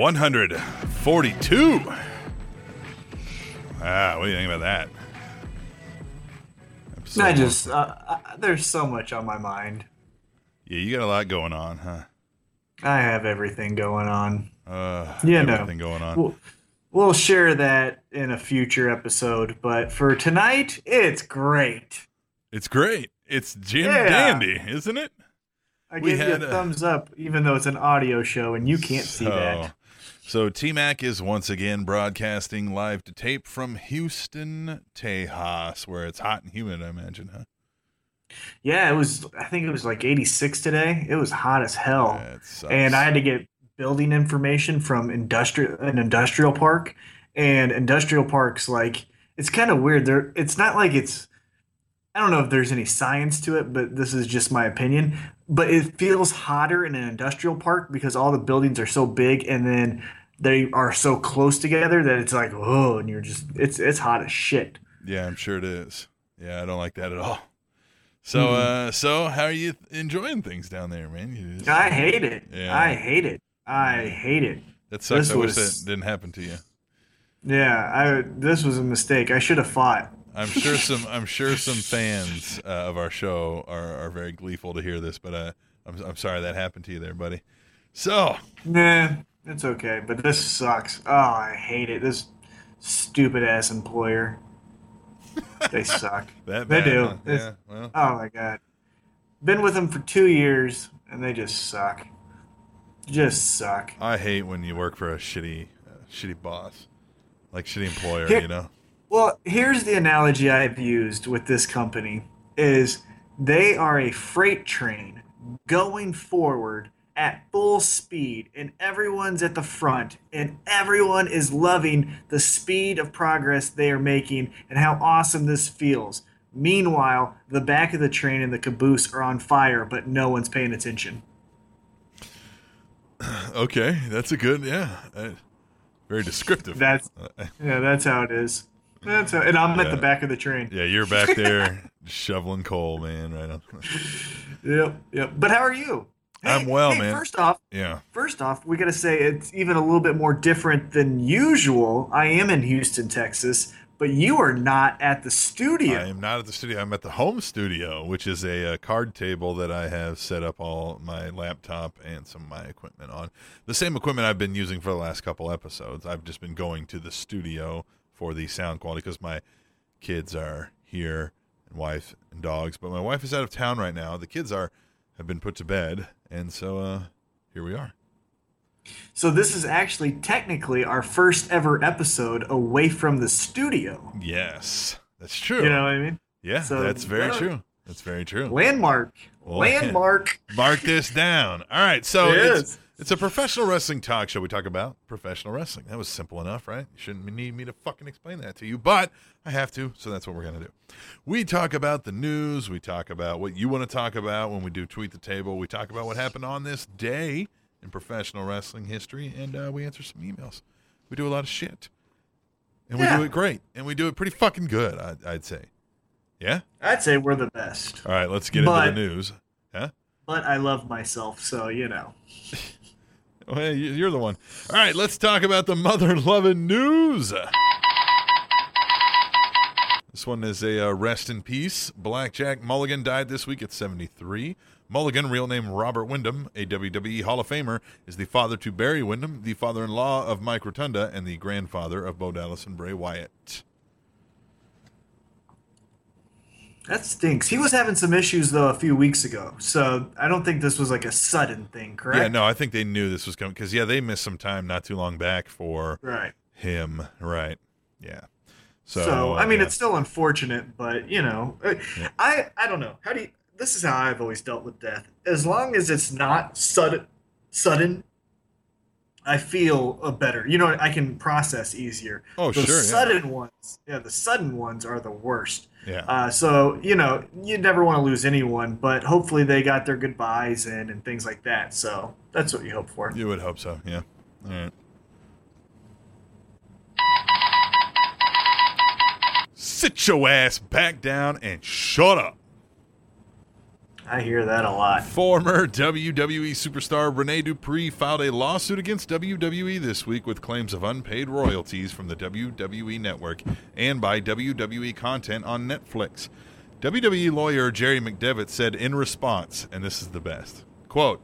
One hundred forty-two. Ah, what do you think about that? Episode I just uh, uh, there's so much on my mind. yeah, you got a lot going on, huh? I have everything going on. Uh, Yeah, no. everything going on. We'll, we'll share that in a future episode, but for tonight, it's great. It's great. It's Jim Yeah. Dandy, isn't it? I We give you a a- thumbs up, even though it's an audio show and you can't see that. So T Mac is once again broadcasting live to tape from Houston, Tejas, where it's hot and humid. I imagine, huh? Yeah, it was. I think it was like 86 today. It was hot as hell, sucks. and I had to get building information from industrial an industrial park, and industrial parks like it's kind of weird. There, it's not like it's. I don't know if there's any science to it, but this is just my opinion. But it feels hotter in an industrial park because all the buildings are so big, and then they are so close together that it's like oh, and you're just it's it's hot as shit. Yeah, I'm sure it is. Yeah, I don't like that at all. So, Hmm. uh, so how are you enjoying things down there, man? You just- I hate it. Yeah. I hate it. I hate it. that sucks. this I wish that didn't happen to you. Yeah, I this was a mistake. I should have fought. I'm sure some. I'm sure some fans uh, of our show are, are very gleeful to hear this, but uh, I'm I'm sorry that happened to you there, buddy. So, Nah, it's okay. But this sucks. Oh, I hate it. This stupid ass employer. They suck. that They do. huh? Yeah. Well, Oh my god. Been with them for two years and they just suck. Just suck. I hate when you work for a shitty, uh, shitty boss, like shitty employer. Here- You know. Well, here's the analogy I've used with this company is they are a freight train going forward at full speed and everyone's at the front and everyone is loving the speed of progress they are making and how awesome this feels. Meanwhile, the back of the train and the caboose are on fire, but no one's paying attention. Okay, that's a good. Yeah, uh, very descriptive. That's Uh, yeah, that's how it is. That's how, and I'm at the back of the train. yeah, you're back there shoveling coal, man. Right on. Yep, yep. But how are you? I'm well, hey, man. First off, Yeah. first off, we got to say it's even a little bit more different than usual. I am in Houston, Texas, but you are not at the studio. I am not at the studio. I'm at the home studio, which is a, uh card table that I have set up all my laptop and some of my equipment on. The same equipment I've been using for the last couple episodes. I've just been going to the studio for the sound quality because my kids are here and wife and dogs. But my wife is out of town right now. The kids are have been put to bed, and so uh, here we are. So this is actually technically our first ever episode away from the studio. Yes, that's true. You know what I mean? yeah, so- that's very true. That's very true. Landmark. Landmark. Mark this down. All right, so It it's is. It's a professional wrestling talk show. We talk about professional wrestling. That was simple enough, right? You shouldn't need me to fucking explain that to you, but I have to, so that's what we're gonna do. We talk about the news. We talk about what you want to talk about when we do tweet the table. We talk about what happened on this day in professional wrestling history, and uh, we answer some emails. We do a lot of shit, and we Yeah. do it great, and we do it pretty fucking good. I'd, I'd say. Yeah. I'd say we're the best. All right, let's get But- into the news. Huh? But I love myself, so you know. Well, you- you're the one. All right, let's talk about the mother loving news. This one is a uh, rest in peace. Blackjack Mulligan died this week at 73. Mulligan, real name Robert Windham, a WWE Hall of Famer, is the father to Barry Windham, the father in law of Mike Rotunda, and the grandfather of Bo Dallas and Bray Wyatt. That stinks. He was having some issues though a few weeks ago, so I don't think this was like a sudden thing, correct? Yeah, no, I think they knew this was coming because, yeah, they missed some time not too long back for Right. Him, right? Yeah. So, So, I mean, yeah. it's still unfortunate, but you know, uh, I I don't know. How do you? This is how I've always dealt with death. As long as it's not sudden, sudden, I feel a better. You know, I can process easier. Oh, the sure, yeah. sudden ones, yeah, the sudden ones are the worst. Yeah. Uh, so you know, you never want to lose anyone, but hopefully they got their goodbyes in and things like that. So that's what you hope for. You would hope so, yeah. All right. Sit your ass back down and shut up. I hear that a lot. Former WWE superstar Rene Dupree filed a lawsuit against WWE this week with claims of unpaid royalties from the WWE network and by WWE content on Netflix. WWE lawyer Jerry McDevitt said in response, and this is the best quote,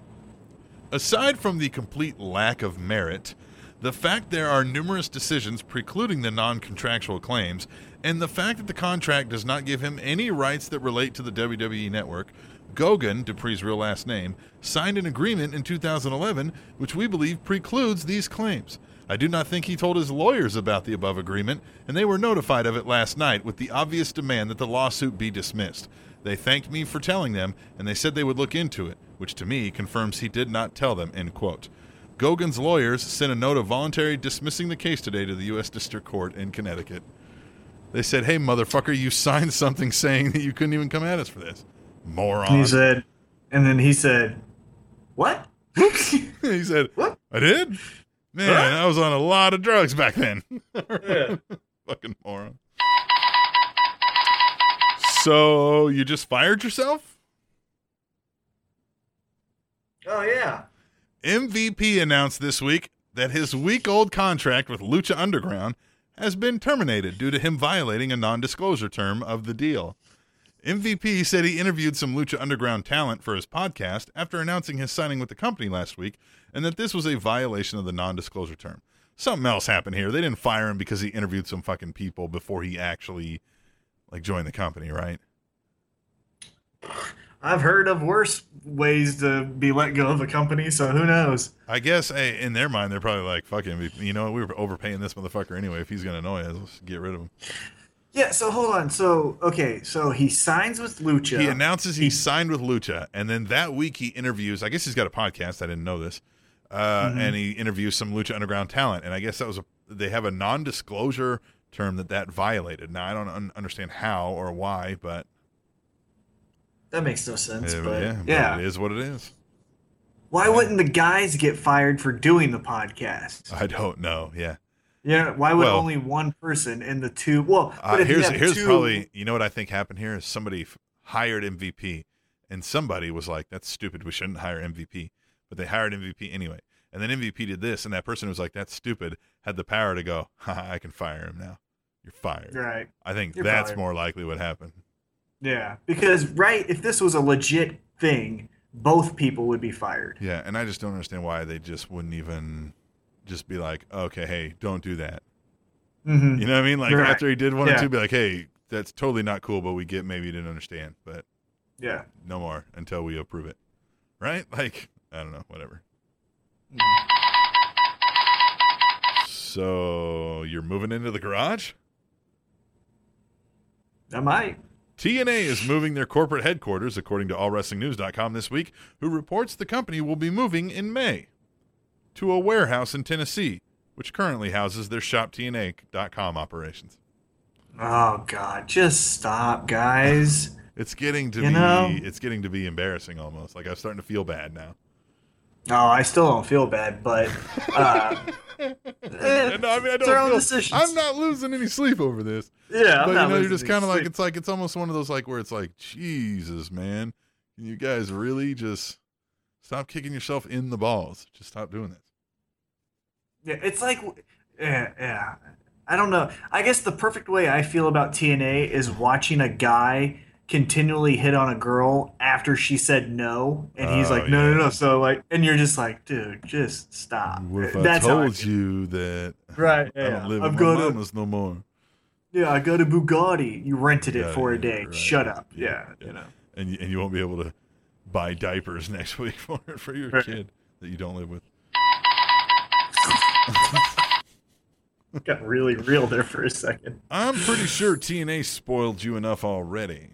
Aside from the complete lack of merit, the fact there are numerous decisions precluding the non contractual claims, and the fact that the contract does not give him any rights that relate to the WWE network, Goguen, Dupree's real last name, signed an agreement in 2011 which we believe precludes these claims. I do not think he told his lawyers about the above agreement, and they were notified of it last night with the obvious demand that the lawsuit be dismissed. They thanked me for telling them, and they said they would look into it, which to me confirms he did not tell them. End quote. Goguen's lawyers sent a note of voluntary dismissing the case today to the U.S. District Court in Connecticut. They said, "Hey, motherfucker, you signed something saying that you couldn't even come at us for this, moron." And he said, and then he said, "What?" he said, What? I did? Man, Huh? I was on a lot of drugs back then. Yeah. Fucking moron. So you just fired yourself? Oh yeah. MVP announced this week that his week old contract with Lucha Underground has been terminated due to him violating a non disclosure term of the deal. MVP said he interviewed some Lucha Underground talent for his podcast after announcing his signing with the company last week and that this was a violation of the non disclosure term. Something else happened here. They didn't fire him because he interviewed some fucking people before he actually like joined the company, right? I've heard of worse ways to be let go of a company, so who knows? I guess hey, in their mind they're probably like, "Fucking. You know, we were overpaying this motherfucker anyway. If he's gonna annoy us, let's get rid of him. Yeah. So hold on. So okay. So he signs with Lucha. He announces he signed with Lucha, and then that week he interviews. I guess he's got a podcast. I didn't know this, uh, Mm-hmm. and he interviews some Lucha Underground talent. And I guess that was a. They have a non-disclosure term that that violated. Now I don't un- understand how or why, but, that makes no sense. uh, but yeah, yeah. but it is what it is. Why wouldn't the guys get fired for doing the podcast? I don't know. Yeah, Yeah. Why would Well- only one person in the two? Well, uh, but if you here's here's two, probably you know what I think happened here is somebody f- hired MVP, and somebody was like, "That's stupid. We shouldn't hire MVP," but they hired MVP anyway. And then MVP did this, and that person was like, "That's stupid." Had the power to go, Haha, "I can fire him now. You're fired." right. I think You're that's fired. more likely what happened. Yeah. Because right, if this was a legit thing, both people would be fired. Yeah, and I just don't understand why they just wouldn't even just be like, "Okay, hey, don't do that." hmm You know what I mean? Like Right. after he did one or two, be like, "Hey, that's totally not cool," but we get maybe you didn't understand, but Yeah. no more until we approve it. Right? Like, I don't know, whatever. So, you're moving into the garage? I might. TNA is moving their corporate headquarters, according to AllWrestlingNews.com this week, who reports the company will be moving in May to a warehouse in Tennessee, which currently houses their ShopTNA.com operations. Oh God, just stop, guys. It's getting to You be know? it's getting to be embarrassing almost. Like I'm starting to feel bad now. No, I still don't feel bad, but uh, eh, no, I mean I it's our own don't feel, decisions. I'm not losing any sleep over this. yeah, but you know, you're just kind of like sleep. it's like it's almost one of those like where it's like Jesus, man, can you guys really just stop kicking yourself in the balls? Just stop doing this. Yeah, it's like, yeah, yeah. I don't know. I guess the perfect way I feel about TNA is watching a guy continually hit on a girl after she said no, and he's Oh, like, no, yeah. no, no. So like, and you're just like, dude, just stop. What if I That's how I told you that Right, I yeah. don't live I've with my got a- mamas no more? Yeah, I got a Bugatti. You rented it Yeah, for a day. right. Shut up. Yeah. you know. And you, and you won't be able to buy diapers next week for for your Right. kid that you don't live with. Got really real there for a second. I'm pretty sure TNA spoiled you enough already.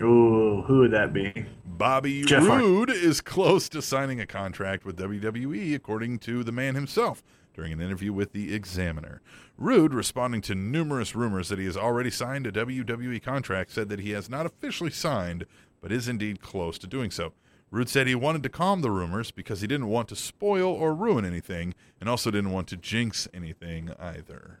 Ooh, who would that be? Bobby Jeff Hart- Roode is close to signing a contract with WWE, according to the man himself during an interview with The Examiner. Roode, responding to numerous rumors that he has already signed a WWE contract, said that he has not officially signed, but is indeed close to doing so. Roode said he wanted to calm the rumors because he didn't want to spoil or ruin anything, and also didn't want to jinx anything either.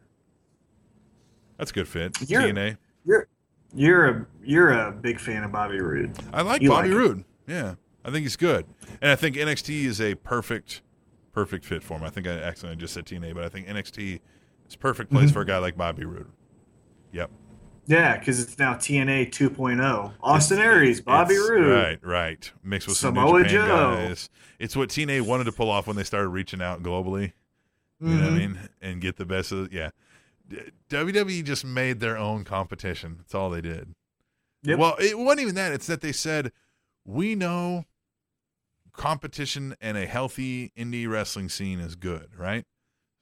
That's a good fit. You're- TNA. You're you're a you're a big fan of Bobby Roode. I like You Bobby like. Roode. Yeah, I think he's good, and I think NXT is a perfect, perfect fit for him. I think I accidentally just said TNA, but I think NXT is a perfect place Mm-hmm. for a guy like Bobby Roode. Yep, Yeah, because it's now TNA 2.0. oh. Austin Aries, Bobby Roode. right, right, mixed with some Samoa Joe. guys. It's what TNA wanted to pull off when they started reaching out globally. You know what I Mhm. mean? And get the best of yeah. WWE just made their own competition. That's all they did. Yep. Well, it wasn't even that. It's that they said, we know competition and a healthy indie wrestling scene is good, right?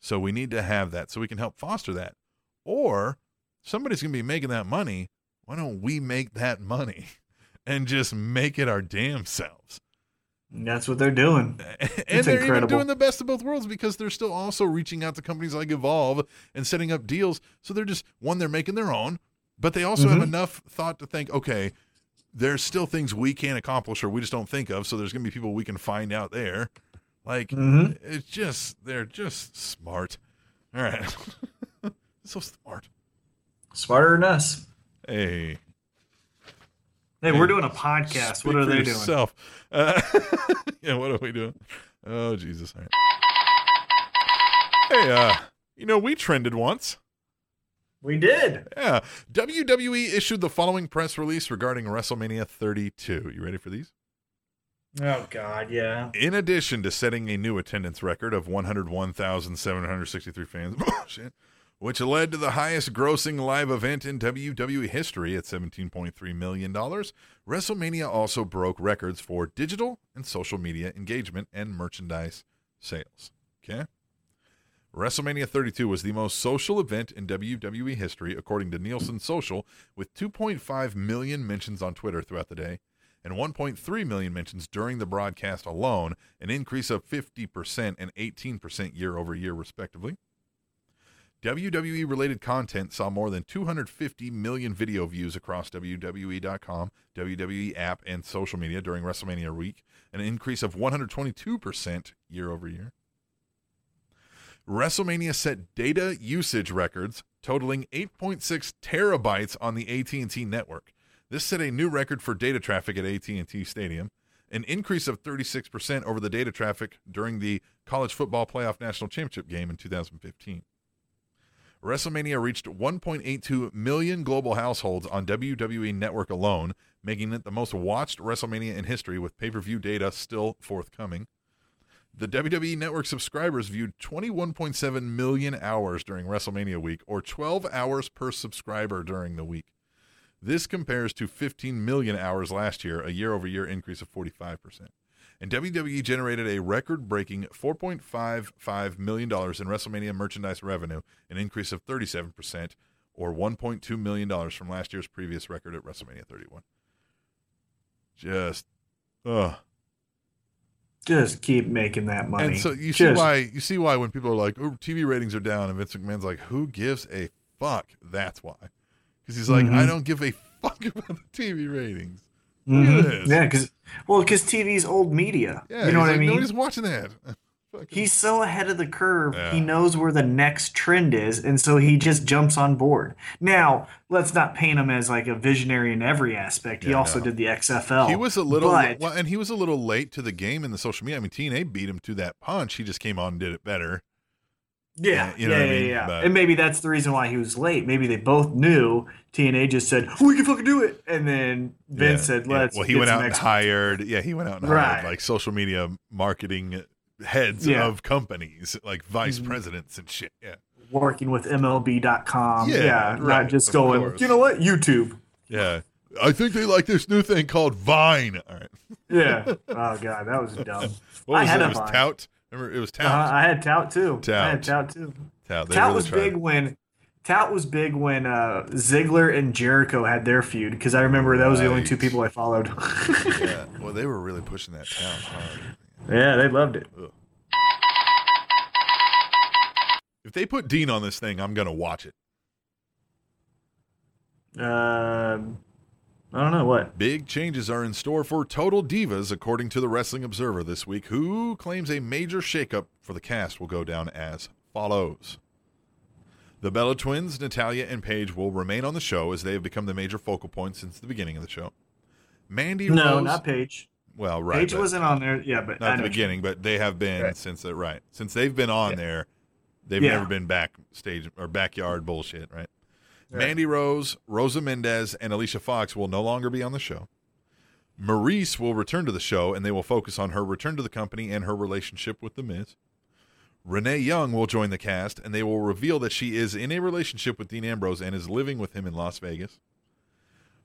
So we need to have that so we can help foster that. Or somebody's going to be making that money. Why don't we make that money and just make it our damn selves? That's what they're doing. and It's they're even doing the best of both worlds because they're still also reaching out to companies like Evolve and setting up deals. So they're just one, they're making their own, but they also have Mhm. enough thought to think, okay, there's still things we can't accomplish or we just don't think of. So there's going to be people we can find out there. Like Mhm. it's just they're just smart. All right, so smart. Smarter than us. Hey, Hey, we're doing a podcast. speak What are they doing? Uh, yeah, what are we doing? Oh Jesus! Right. Hey, uh, you know we trended once. We did. Yeah, WWE issued the following press release regarding WrestleMania 32. You ready for these? Oh God, yeah. In addition to setting a new attendance record of 101,763 fans, which led to the highest grossing live event in WWE history at $17.3 million, WrestleMania also broke records for digital and social media engagement and merchandise sales. Okay? WrestleMania 32 was the most social event in WWE history, according to Nielsen Social, with 2.5 million mentions on Twitter throughout the day and 1.3 million mentions during the broadcast alone, an increase of 50% and 18% year over year, respectively. WWE related content saw more than 250 million video views across WWE.com, WWE app, and social media during WrestleMania week, an increase of 122% year over year. WrestleMania set data usage records totaling 8.6 terabytes on the AT&T network. This set a new record for data traffic at AT&T Stadium, an increase of 36% over the data traffic during the College Football Playoff National Championship game in 2015. WrestleMania reached 1.82 million global households on WWE Network alone, making it the most watched WrestleMania in history with pay-per-view data still forthcoming. The WWE Network subscribers viewed 21.7 million hours during WrestleMania week, or 12 hours per subscriber during the week. This compares to 15 million hours last year, a year over year increase of 45%. And WWE generated a record breaking $4.55 million in WrestleMania merchandise revenue, an increase of 37%, or $1.2 million from last year's previous record at WrestleMania 31. Just, ugh. Just keep making that money. And so you see Just- why you see why when people are like, "Oh, TV ratings are down," and Vince McMahon's like, "Who gives a fuck?" That's why, because he's like, Mhm. "I don't give a fuck about the TV ratings." Look at Mhm. Yeah, because well, because TV's old media. Yeah, you know he's what I mean. Nobody's watching that. He's so ahead of the curve. Yeah. He knows where the next trend is, and so he just jumps on board. Now, let's not paint him as like a visionary in every aspect. He Yeah, also no. did the XFL. he was a little but- well, and he was a little late to the game in the social media. I mean, TNA beat him to that punch. He just came on and did it better. Yeah, Yeah, you yeah, know I yeah, mean? yeah. But- And maybe that's the reason why he was late. Maybe they both knew. TNA just said, "We can fucking do it," and then Vince Yeah, said, "Let's." Well, he get went some out and hired. Yeah, he went out and Right. hired like social media marketing heads Yeah. of companies, like vice Mhm. presidents and shit. Yeah. working with MLB.com. Yeah, Yeah, right, not just going. course. You know what? YouTube. Yeah. I think they like this new thing called Vine. All right. Yeah. oh god, that was dumb. What I was had it? a Vine. Tout. Remember, it was Tout. Uh, I had tout too. I had Tout. tout too. Tout, Tout really was tried. big when Tout was big when uh, Ziggler and Jericho had their feud because I remember that was the only two people I followed. Yeah. Well, they were really pushing that town hard. yeah, they loved it. If they put Dean on this thing, I'm gonna watch it. Um I don't know what. Big changes are in store for Total Divas, according to the Wrestling Observer this week, who claims a major shakeup for the cast will go down as follows. The Bella twins, Natalya and Paige, will remain on the show as they have become the major focal point since the beginning of the show. Mandy No, Rose, not Paige. well, right, Paige wasn't on there. Yeah, but not at the beginning, but they have been Right. since right since they've been on Yeah. there. They've Yeah. never been backstage or backyard bullshit, right? Mandy Rose, Rosa Mendez, and Alicia Fox will no longer be on the show. Maryse will return to the show, and they will focus on her return to the company and her relationship with The Miz. Renee Young will join the cast, and they will reveal that she is in a relationship with Dean Ambrose and is living with him in Las Vegas.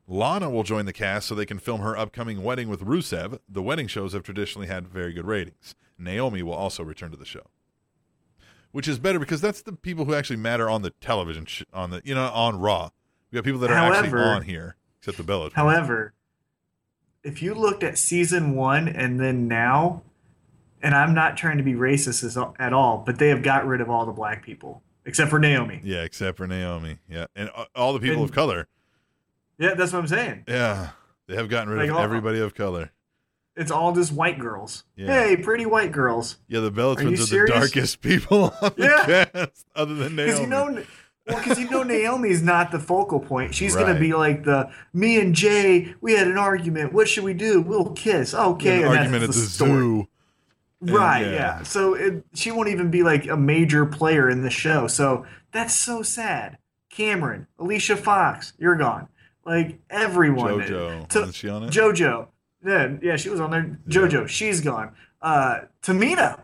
Lana will join the cast so they can film her upcoming wedding with Rusev. The wedding shows have traditionally had very good ratings. Naomi will also return to the show, which is better because that's the people who actually matter on the television, sh- on the you know on Raw. We got people that are actually on here, except the Bella. twins. However, if you looked at season one and then now, and I'm not trying to be racist as, at all, but they have got rid of all the black people except for Naomi. yeah, except for Naomi, yeah, and uh, all the people And- of color, Yeah, that's what I'm saying. yeah, they have gotten rid Like of everybody of color. It's all just white girls. Yeah. Hey, pretty white girls. Yeah, the Bella Are are, the darkest people on the Yeah. cast, other than Naomi. Because you know, well, because you know Naomi's not the focal point. She's Right. gonna be like the me and Jay. We had an argument. What should we do? We'll kiss. Okay, an argument at the the zoo. Right, yeah. yeah. So it, she won't even be like a major player in the show. So that's so sad. Cameron, Alicia Fox, you're gone. Like everyone. JoJo, To- wasn't she on it? JoJo. Yeah, yeah, she was on there. JoJo, she's gone. Uh, Tamina,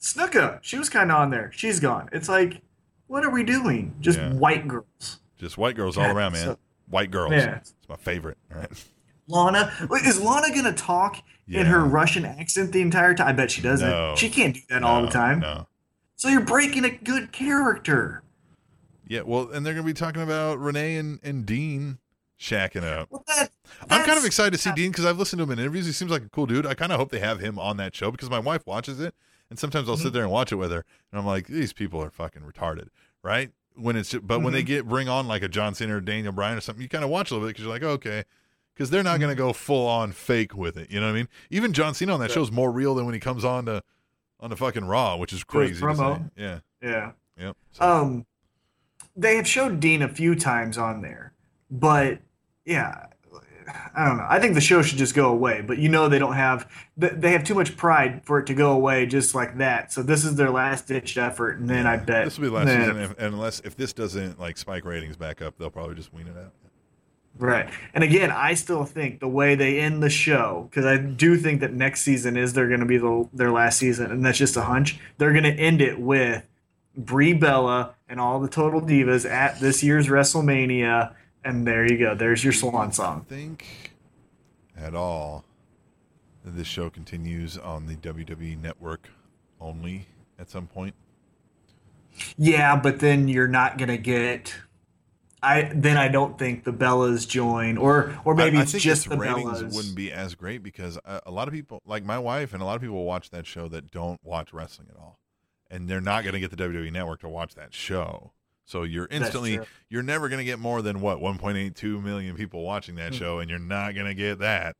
Snuka, she was kind of on there. She's gone. It's like, what are we doing? Just Yeah. white girls. Just white girls all around, man. so- white girls. Yeah. It's my favorite. All right. Lana, wait, is Lana gonna talk in her Russian accent the entire time? I bet she doesn't. No. She can't do that all the time. No. So you're breaking a good character. Yeah, well, and they're going to be talking about Renee and, and Dean shacking out. Well, that, I'm kind of excited to see Dean because I've listened to him in interviews. He seems like a cool dude. I kind of hope they have him on that show because my wife watches it, and sometimes I'll sit Mm-hmm. there and watch it with her, and I'm like, these people are fucking retarded, right? When it's but when they Mm-hmm. get bring on like a John Cena or Daniel Bryan or something, you kind of watch a little bit because you're like, oh, okay, because they're not going Mm-hmm. to go full on fake with it. You know what I mean? Even John Cena on that show is more real than when he comes on to on the fucking Raw, which is crazy. Promo. Yeah. Yeah. Yep. So- Um, they have showed Dean a few times on there, but yeah, I don't know. I think the show should just go away. But you know, they don't have they have too much pride for it to go away just like that. So this is their last ditch effort, and then I bet this will be the last season, if, unless if this doesn't like spike ratings back up, they'll probably just wean it out. Right. And again, I still think the way they end the show, because I do think that next season is they're going to be the, their last season, and that's just a hunch. They're going to end it with Brie Bella and all the Total Divas at this year's WrestleMania, and there you go. There's your swan song. think at all that this show continues on the WWE network only at some point. Yeah, but then you're not going to get. I then I don't think the Bellas join, or or maybe I, I just the ratings Bellas. wouldn't be as great because a, a lot of people, like my wife, and a lot of people watch that show that don't watch wrestling at all, and they're not going to get the WWE network to watch that show. So you're instantly you're never going to get more than what 1.82 million people watching that show, and you're not going to get that.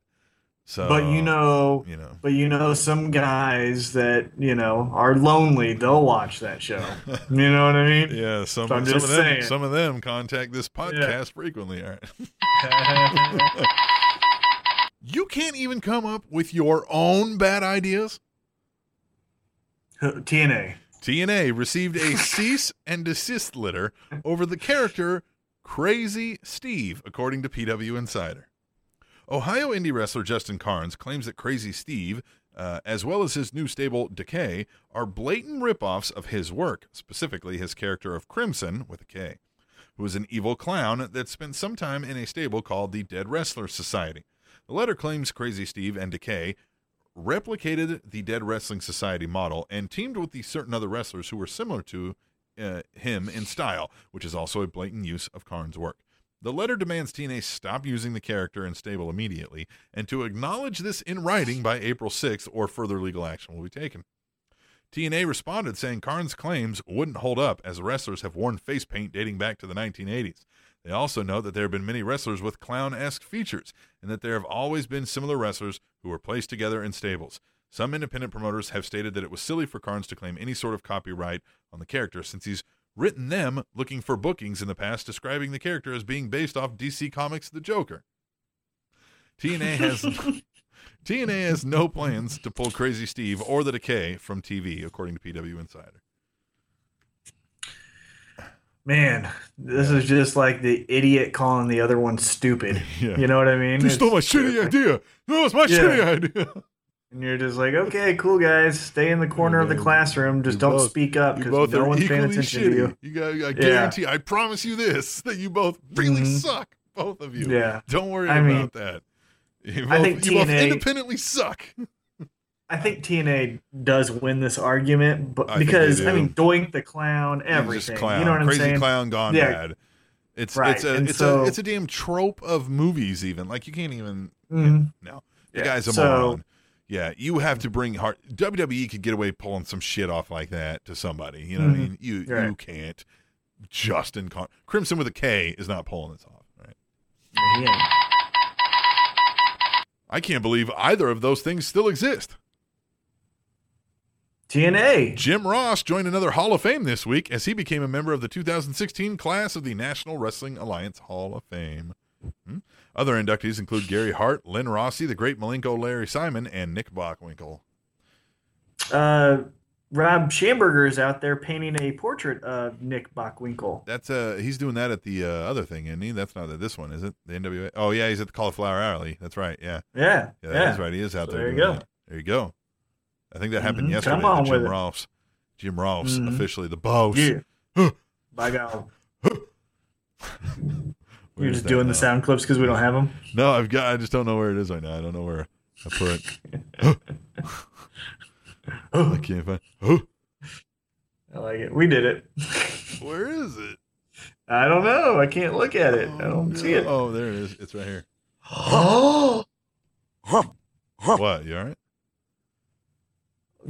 So, Hmm. but you know, you know, But you know, some guys that you know are lonely, they'll watch that show. You know what I mean? Yeah, some, So I'm some just of them saying. some of them contact this podcast frequently. All right. you can't even come up with your own bad ideas. TNA. TNA received a cease and desist letter over the character Crazy Steve, according to PW Insider. Ohio indie wrestler Justin Carnes claims that Crazy Steve, uh, as well as his new stable Decay, are blatant ripoffs of his work, specifically his character of Crimson, with a K, who is an evil clown that spent some time in a stable called the Dead Wrestler Society. The letter claims Crazy Steve and Decay replicated the Dead Wrestling Society model and teamed with the certain other wrestlers who were similar to uh, him in style, which is also a blatant use of Karn's work. The letter demands TNA stop using the character in stable immediately and to acknowledge this in writing by April 6th or further legal action will be taken. TNA responded saying Karn's claims wouldn't hold up as wrestlers have worn face paint dating back to the 1980s. They also note that there have been many wrestlers with clown esque features and that there have always been similar wrestlers who were placed together in stables. Some independent promoters have stated that it was silly for Carnes to claim any sort of copyright on the character since he's written them looking for bookings in the past describing the character as being based off DC Comics' The Joker. TNA has TNA has no plans to pull Crazy Steve or the Decay from TV, according to PW Insider. Man, this is just like the idiot calling the other one stupid. Yeah. You know what I mean? You stole my shitty idea. No, it's my Yeah. shitty idea. And you're just like, okay, cool, guys. Stay in the corner of the classroom. Just you don't both- speak up because no one's paying attention shitty. to you. You got, I guarantee, I promise you this, that you both really Mhm. suck, both of you. Yeah. Don't worry I about mean, that. You I both, think you both independently suck. I think TNA does win this argument, but I because I mean, Doink the clown, everything. just clown, You know what I'm crazy saying? clown gone Yeah. bad. It's Right, it's a and it's so- a it's a damn trope of movies. Even like you can't even Mhm. no. The Yeah, guy's a so- moron. Yeah, you have to bring heart. WWE could get away pulling some shit off like that to somebody. You know what I Mhm. mean? You you can't. Justin Con- Crimson with a K is not pulling this off. Right? Yeah. I can't believe either of those things still exist. TNA. Jim Ross joined another Hall of Fame this week as he became a member of the 2016 class of the National Wrestling Alliance Hall of Fame. Hmm. Other inductees include Gary Hart, Len Rossi, the great Malenko Larry Simon, and Nick Bockwinkel. Uh, Rob Schamberger is out there painting a portrait of Nick Bockwinkel. That's uh he's doing that at the uh, other thing, isn't he? That's not at this one, is it? The NWA. Oh yeah, he's at the Cauliflower Alley. That's right. Yeah, Yeah, yeah, yeah. that is right. He is out So there. there you go. that. There you go. I think that happened Mhm. yesterday. Come on Jim with. Jim Ross Mhm. officially the boss. Yeah. By God. You're just doing now? the sound clips because we don't have them. No, I've got. I just don't know where it is right now. I don't know where I put. it. I can't find. I like it. We did it. Where is it? I don't know. I can't look at it. I don't see it. Oh, there it is. It's right here. What? You all right?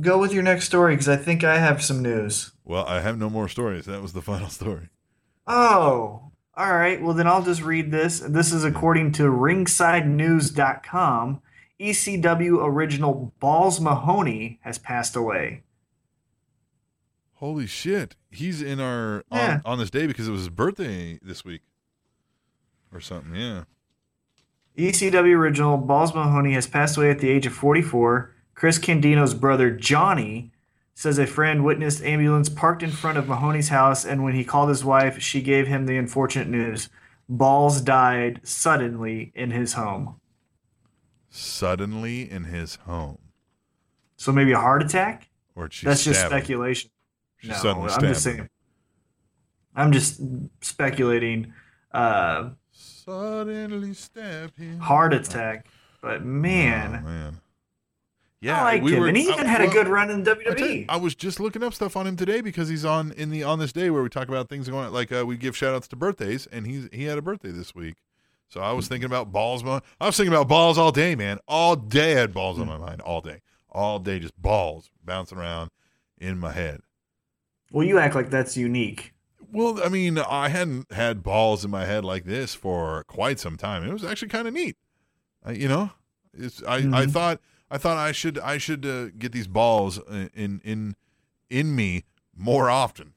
Go with your next story because I think I have some news. Well, I have no more stories. That was the final story. Oh, all right. Well, then I'll just read this. This is according to ringsidenews.com. ECW original Balls Mahoney has passed away. Holy shit! He's in our Yeah. on, on this day because it was his birthday this week, or something. Yeah. ECW original Balls Mahoney has passed away at the age of 44. Chris Candido's brother Johnny says a friend witnessed ambulance parked in front of Mahoney's house, and when he called his wife, she gave him the unfortunate news: Balls died suddenly in his home. Suddenly in his home, So maybe a heart attack? or That's just speculation. No, suddenly I'm just saying. I'm just speculating. Uh, Suddenly stabbed him. heart attack, but man, Oh, man. Yeah, I like we him, were. and he I- even had a good run in I, WWE. you, I was just looking up stuff on him today because he's on in the on this day where we talk about things going on. like uh, we give shout outs to birthdays and he's he had a birthday this week. So I was thinking about balls. I was thinking about balls all day, man. All day I had balls on my mind. All day, all day, just balls bouncing around in my head. well, you act like that's unique. Well, I mean, I hadn't had balls in my head like this for quite some time. It was actually kind of neat. I, you know, it's I, I Mhm. thought I thought I should I should uh, get these balls in in in me more often.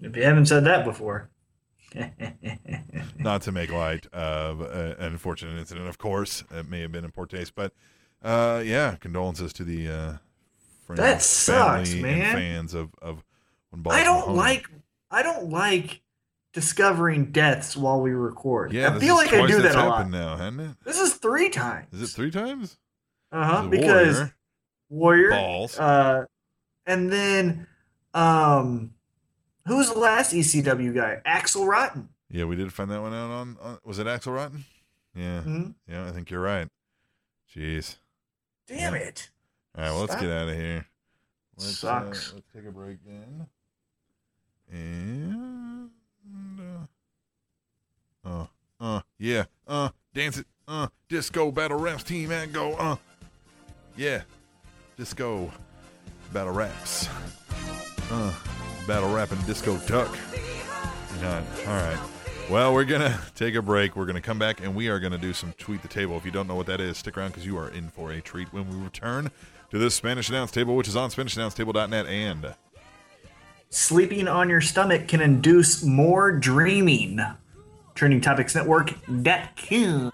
If you haven't said that before. Not to make light of uh, an unfortunate incident, of course, it may have been in poor taste, but uh, yeah, condolences to the uh, friends, That sucks, man. and fans of of when balls. I don't like I don't like discovering deaths while we record. Yeah, I feel like I do that a lot. now, hasn't it? This is three times. Is it three times? Uh huh. Because Warrior, Warrior, balls. uh, and then um, who was the last ECW guy? Axel Rotten. Yeah, we did find that one out on. on was it Axel Rotten? Yeah, hmm yeah, I think you're right. Jeez. Damn Yeah. it! All right, well, let's get out of here. Let's, uh, Sucks. let's take a break then. And uh, uh, uh, yeah, uh, dance it, uh, disco battle raps team and go, uh, yeah, disco battle raps, uh, battle rap and disco duck. None. All right. Well, we're gonna take a break. We're gonna come back and we are gonna do some tweet the table. If you don't know what that is, stick around because you are in for a treat when we return to this Spanish announce table, which is on SpanishAnnounceTable.net and Sleeping on your stomach can induce more dreaming. Trending Topics Network.com.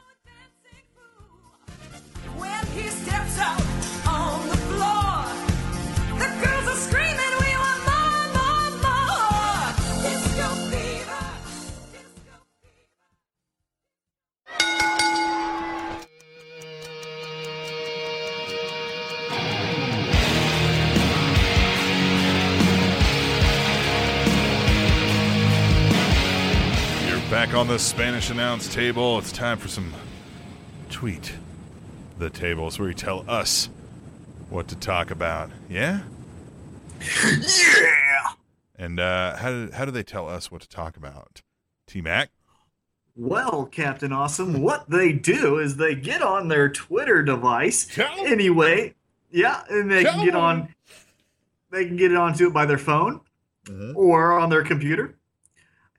back on the Spanish announce table. It's time for some tweet the tables where you tell us what to talk about. Yeah? Yeah! And uh, how, do, how do they tell us what to talk about? T Mac? Well, Captain Awesome, what they do is they get on their Twitter device Tell anyway. Yeah, and they Tell can get on they can get it onto it by their phone Mhm. or on their computer.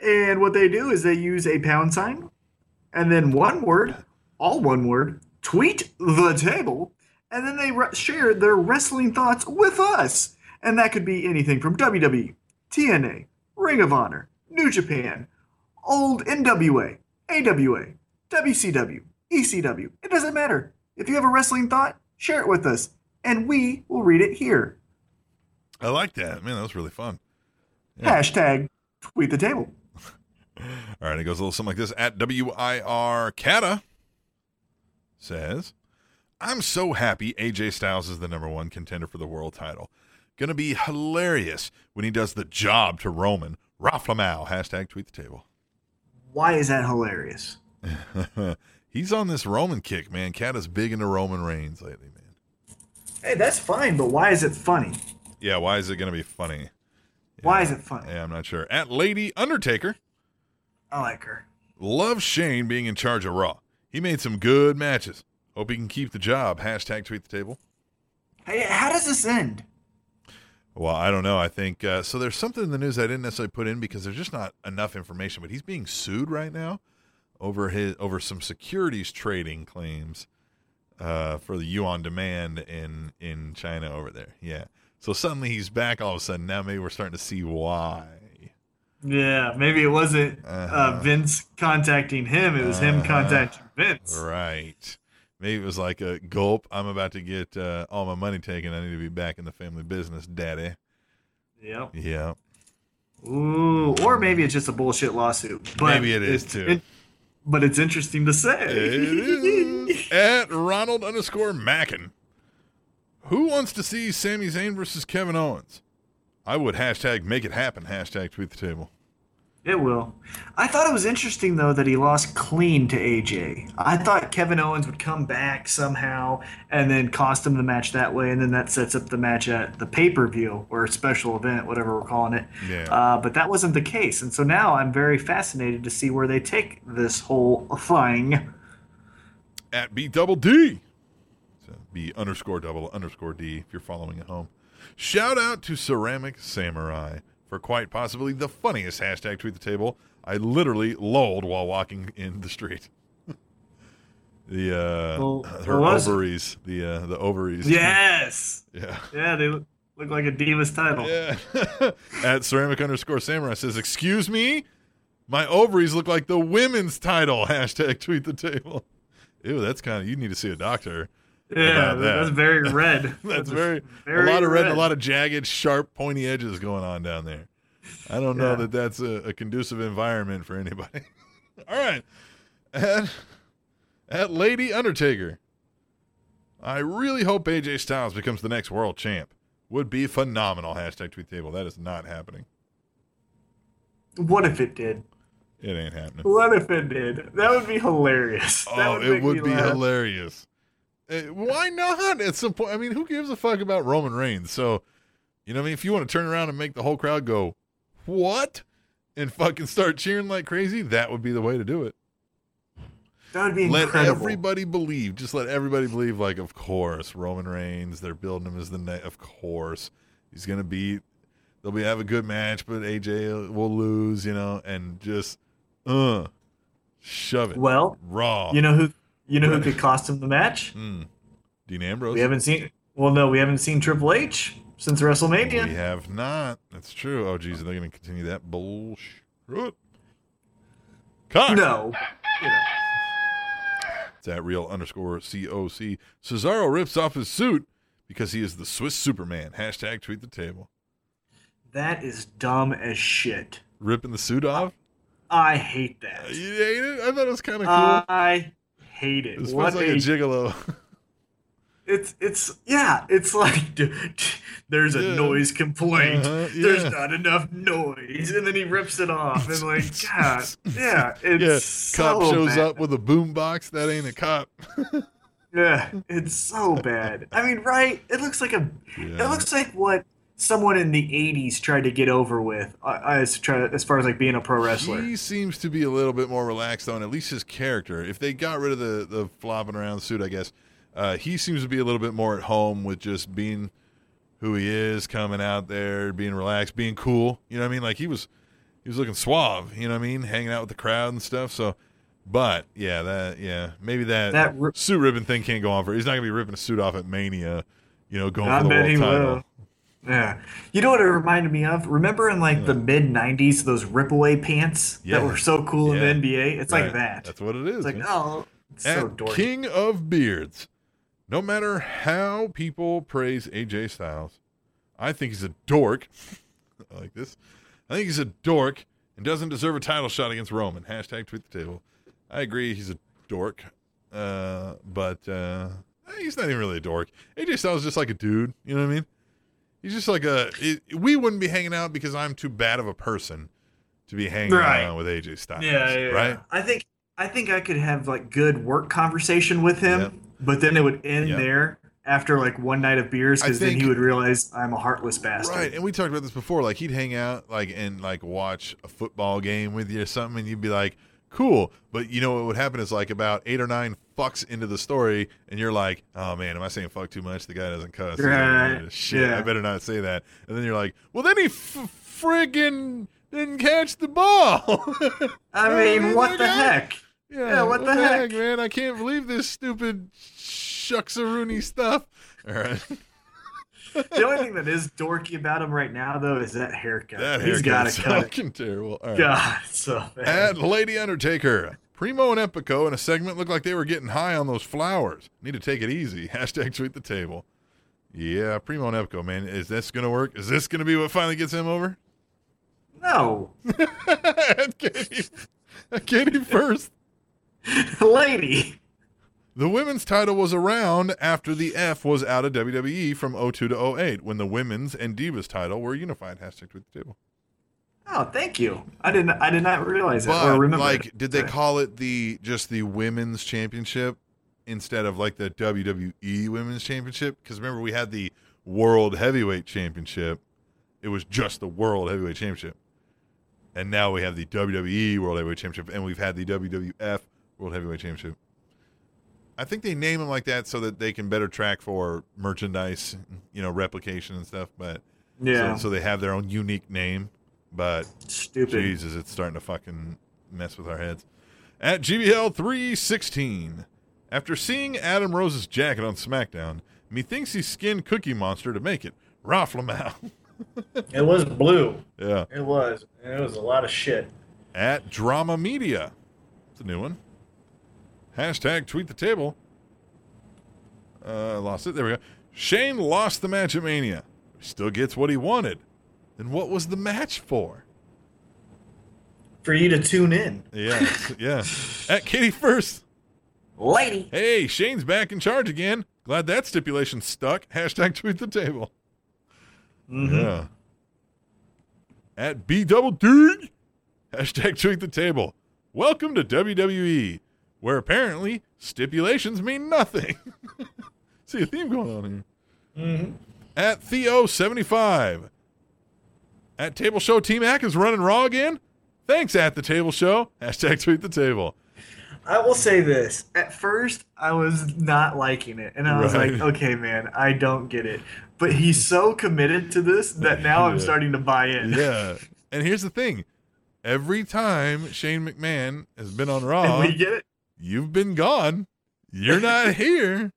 And what they do is they use a pound sign and then one word, all one word, tweet the table, and then they re- share their wrestling thoughts with us. And that could be anything from WWE, TNA, Ring of Honor, New Japan, old NWA, AWA, WCW, ECW. It doesn't matter. If you have a wrestling thought, share it with us, and we will read it here. I like that. Man, that was really fun. Yeah. Hashtag tweet the table. All right, it goes a little something like this. At WIR Kata says, I'm so happy AJ Styles is the number one contender for the world title. Gonna be hilarious when he does the job to Roman. Raflamau. Hashtag tweet the table. Why is that hilarious? He's on this Roman kick, man. Kata's big into Roman Reigns lately, man. Hey, that's fine, but why is it funny? Yeah, why is it gonna be funny? Why is it funny? Yeah, I'm not sure. At Lady Undertaker, I like her. Love Shane being in charge of Raw. He made some good matches. Hope he can keep the job. Hashtag tweet the table. Hey, how does this end? Well, I don't know. I think uh, so. There's something in the news I didn't necessarily put in because there's just not enough information. But he's being sued right now over his over some securities trading claims uh, for the YOU On Demand in in China over there. Yeah. So suddenly he's back. All of a sudden now maybe we're starting to see why. Yeah, maybe it wasn't uh, Uh-huh. Vince contacting him; it was him Uh-huh. contacting Vince. Right. Maybe it was like a gulp. I'm about to get uh, all my money taken. I need to be back in the family business, daddy. Yep. Yeah. Ooh, or maybe it's just a bullshit lawsuit. But Maybe it is, too. it- but it's interesting to say. It is. At Ronald underscore Mackin. Who wants to see Sami Zayn versus Kevin Owens? I would hashtag make it happen. Hashtag tweet the table. It will. I thought it was interesting though that he lost clean to AJ. I thought Kevin Owens would come back somehow and then cost him the match that way, and then that sets up the match at the pay per view or special event, whatever we're calling it. Yeah. Uh, but that wasn't the case, and so now I'm very fascinated to see where they take this whole thing. At B double D. So B underscore double underscore D if you're following at home. Shout out to Ceramic Samurai for quite possibly the funniest hashtag tweet the table. I literally lolled while walking in the street. the uh Well, her what was it? ovaries. The uh the ovaries. Yes. Yeah. Yeah, they look, look like a Divas title. Yeah. At ceramic underscore samurai says, Excuse me? My ovaries look like the women's title. Hashtag tweet the table. Ew, that's kind of, you need to see a doctor. Yeah, that. that's very red. That's very, very a lot of red, and red. a lot of jagged, sharp, pointy edges going on down there. I don't know that that's a, a conducive environment for anybody. All right. At, at Lady Undertaker. I really hope AJ Styles becomes the next world champ. Would be phenomenal. Hashtag tweet table. That is not happening. What if it did? It ain't happening. What if it did? That would be hilarious. Oh, it would be laugh. hilarious. Eh, why not? At some point, I mean, who gives a fuck about Roman Reigns? So, you know, what I mean, if you want to turn around and make the whole crowd go, what? And fucking start cheering like crazy, that would be the way to do it. That would be Let incredible. everybody believe. Just let everybody believe, like, of course, Roman Reigns, they're building him as the next. Of course. He's going to beat. They'll be have a good match, but AJ will lose, you know, and just, uh, shove it. well, Raw. you know who you know who could cost him the match? Mm. Dean Ambrose. We haven't seen. Well, no, we haven't seen Triple H since WrestleMania. We have not. That's true. Oh, geez, are they going to continue that bullshit? Cock. No. You know. It's at real underscore COC. Cesaro rips off his suit because he is the Swiss Superman. Hashtag tweet the table. That is dumb as shit. Ripping the suit off? I hate that. You hate it? I thought it was kind of cool. I hate it. it What like a a, gigolo. it's it's yeah, it's like dude, there's a Yeah. noise complaint. Uh-huh, There's not enough noise, and then he rips it off, and like God, yeah, it's yeah, so cop shows bad. up with a boom box. That ain't a cop. Yeah, it's so bad. I mean, right? It looks like a. Yeah. It looks like what someone in the '80s tried to get over with, uh, as try, as far as like being a pro wrestler. He seems to be a little bit more relaxed on at least his character. If they got rid of the the flopping around suit, I guess uh, he seems to be a little bit more at home with just being who he is, coming out there, being relaxed, being cool. You know what I mean? Like he was he was looking suave. You know what I mean? Hanging out with the crowd and stuff. So, but yeah, that yeah, maybe that, That ri- suit ripping thing can't go on for. He's not gonna be ripping a suit off at Mania. You know, going I for the bet world he title. will. Yeah. You know what it reminded me of? Remember in like the mid '90s, those ripaway pants Yeah. that were so cool Yeah. in the NBA? It's Right. like that. That's what it is. it's like man. oh, it's so dorky. King of Beards. No matter how people praise AJ Styles, I think he's a dork. I like this. I think he's a dork and doesn't deserve a title shot against Roman. Hashtag tweet the table. I agree he's a dork. Uh, but uh, he's not even really a dork. AJ Styles is just like a dude. You know what I mean? He's just like a. It, we wouldn't be hanging out because I'm too bad of a person to be hanging Right. around with AJ Styles. Yeah, yeah, yeah. Right? I think I think I could have like good work conversation with him, Yep. but then it would end Yep. there after like one night of beers because then he would realize I'm a heartless bastard. Right, and we talked about this before. Like he'd hang out, like and like watch a football game with you or something, and you'd be like, "Cool," but you know what would happen is like about eight or nine fucks into the story, and you're like, "Oh man, am I saying fuck too much? The guy doesn't cuss. Right, uh, Shit, yeah. I better not say that." And then you're like, "Well, then he f- friggin' didn't catch the ball." I mean, what the heck? Yeah, what the heck? man? I can't believe this stupid shucks-a-rooney stuff. All right. The only thing that is dorky about him right now, though, is that haircut. That He's got to cut it. fucking terrible. Right. God, so bad. At Lady Undertaker, Primo and Epico in a segment looked like they were getting high on those flowers. Need to take it easy. Hashtag tweet the table. Yeah, Primo and Epico, man. Is this going to work? Is this going to be what finally gets him over? no, at, Katie, Katie first. lady. The women's title was around after the F was out of WWE from 02 to 08 when the women's and Divas title were unified. Hashtag tweet the table. Oh, thank you. I didn't. I did not realize But or remember. like, it. did they call it the just the women's championship instead of like the WWE Women's Championship? Because remember, we had the World Heavyweight Championship. It was just the World Heavyweight Championship, and now we have the WWE World Heavyweight Championship, and we've had the WWF World Heavyweight Championship. I think they name them like that so that they can better track for merchandise, you know, replication and stuff. But Yeah, so, so they have their own unique name. But stupid. Jesus, it's starting to fucking mess with our heads. At GBL 316, after seeing Adam Rose's jacket on SmackDown, methinks he skinned Cookie Monster to make it. Rafflemout. It was blue. yeah. It was. It was a lot of shit. At Drama Media. It's a new one. Hashtag tweet the table. Uh, lost it. There we go. Shane lost the match at Mania. Still gets what he wanted. Then what was the match for? For you to tune in, Yeah. yeah. At Katie first. lady. Hey, Shane's back in charge again. Glad that stipulation stuck. Hashtag tweet the table. Yeah. At B double D. Hashtag tweet the table. Welcome to WWE, where apparently stipulations mean nothing. See a theme going on here. Mm-hmm. At Theo75. At Table Show, T Mac is running Raw again. Thanks, at the Table Show. Hashtag tweet the table. I will say this. At first, I was not liking it, and I was Right. like, "Okay, man, I don't get it." But he's so committed to this that now I'm starting to buy in. Yeah. and here's the thing every time Shane McMahon has been on And Raw, we get it. You've been gone. You're not here.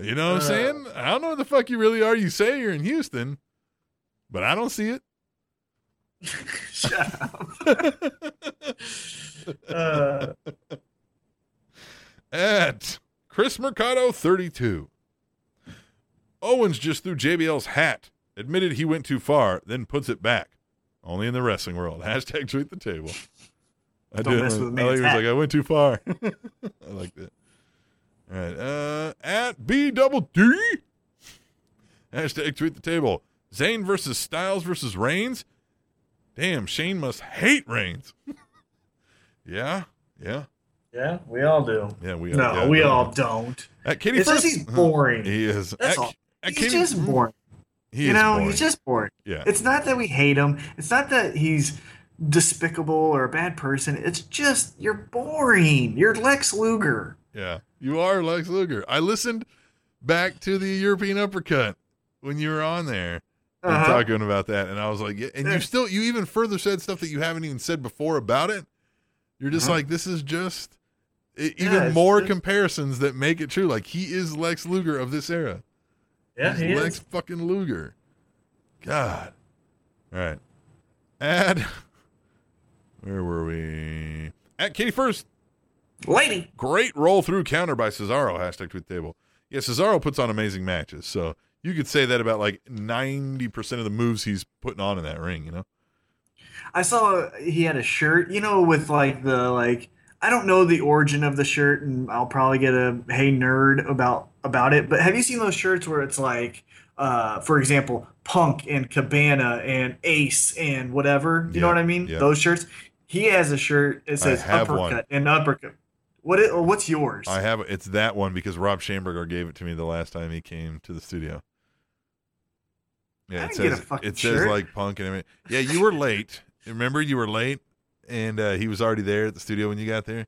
You know what I'm Uh. saying? I don't know where the fuck you really are. You say you're in Houston, but I don't see it. Shut up. uh, At Chris Mercado 32. Owens just threw JBL's hat, admitted he went too far, then puts it back. Only in the wrestling world. Hashtag tweet the table. I Don't did. mess I with a like he was like, I went too far. I like that. All right. Uh, at B double D. Hashtag tweet the table. Zayn versus Styles versus Reigns. Damn, Shane must hate Reigns. yeah, yeah, yeah, we all do. yeah. We No, yeah, we no. all don't. At Katie It's just he's boring. He is. That's at, all. at He's Katie- just boring. He you is know, boring. he's just boring. yeah. It's not that we hate him. It's not that he's despicable or a bad person. It's just you're boring. You're Lex Luger. Yeah, you are Lex Luger. I listened back to the European uppercut when you were on there and Uh-huh. talking about that, and I was like, yeah. And you still, you even further said stuff that you haven't even said before about it. You're just Uh-huh. like, this is just e- Yeah, even more just- comparisons that make it true. Like he is Lex Luger of this era. Yeah, He's he Lex is. fucking Luger. God. All right. Add. Where were we? At Katie first. Lady. Great roll through counter by Cesaro. Hashtag tweet table. Yeah, Cesaro puts on amazing matches. So you could say that about like 90% of the moves he's putting on in that ring, you know? I saw he had a shirt, you know, with like the like I don't know the origin of the shirt, and I'll probably get a hey nerd about about it. But have you seen those shirts where it's like, uh, for example, Punk and Cabana and Ace and whatever? You Yeah, know what I mean? yeah. Those shirts. He has a shirt. It says have uppercut one. and uppercut. What? It, what's yours? I have it's that one because Rob Schamberger gave it to me the last time he came to the studio. Yeah, it didn't get a says it says shirt. like punk and everything. Yeah, you were late. Remember you were late and uh, he was already there at the studio when you got there.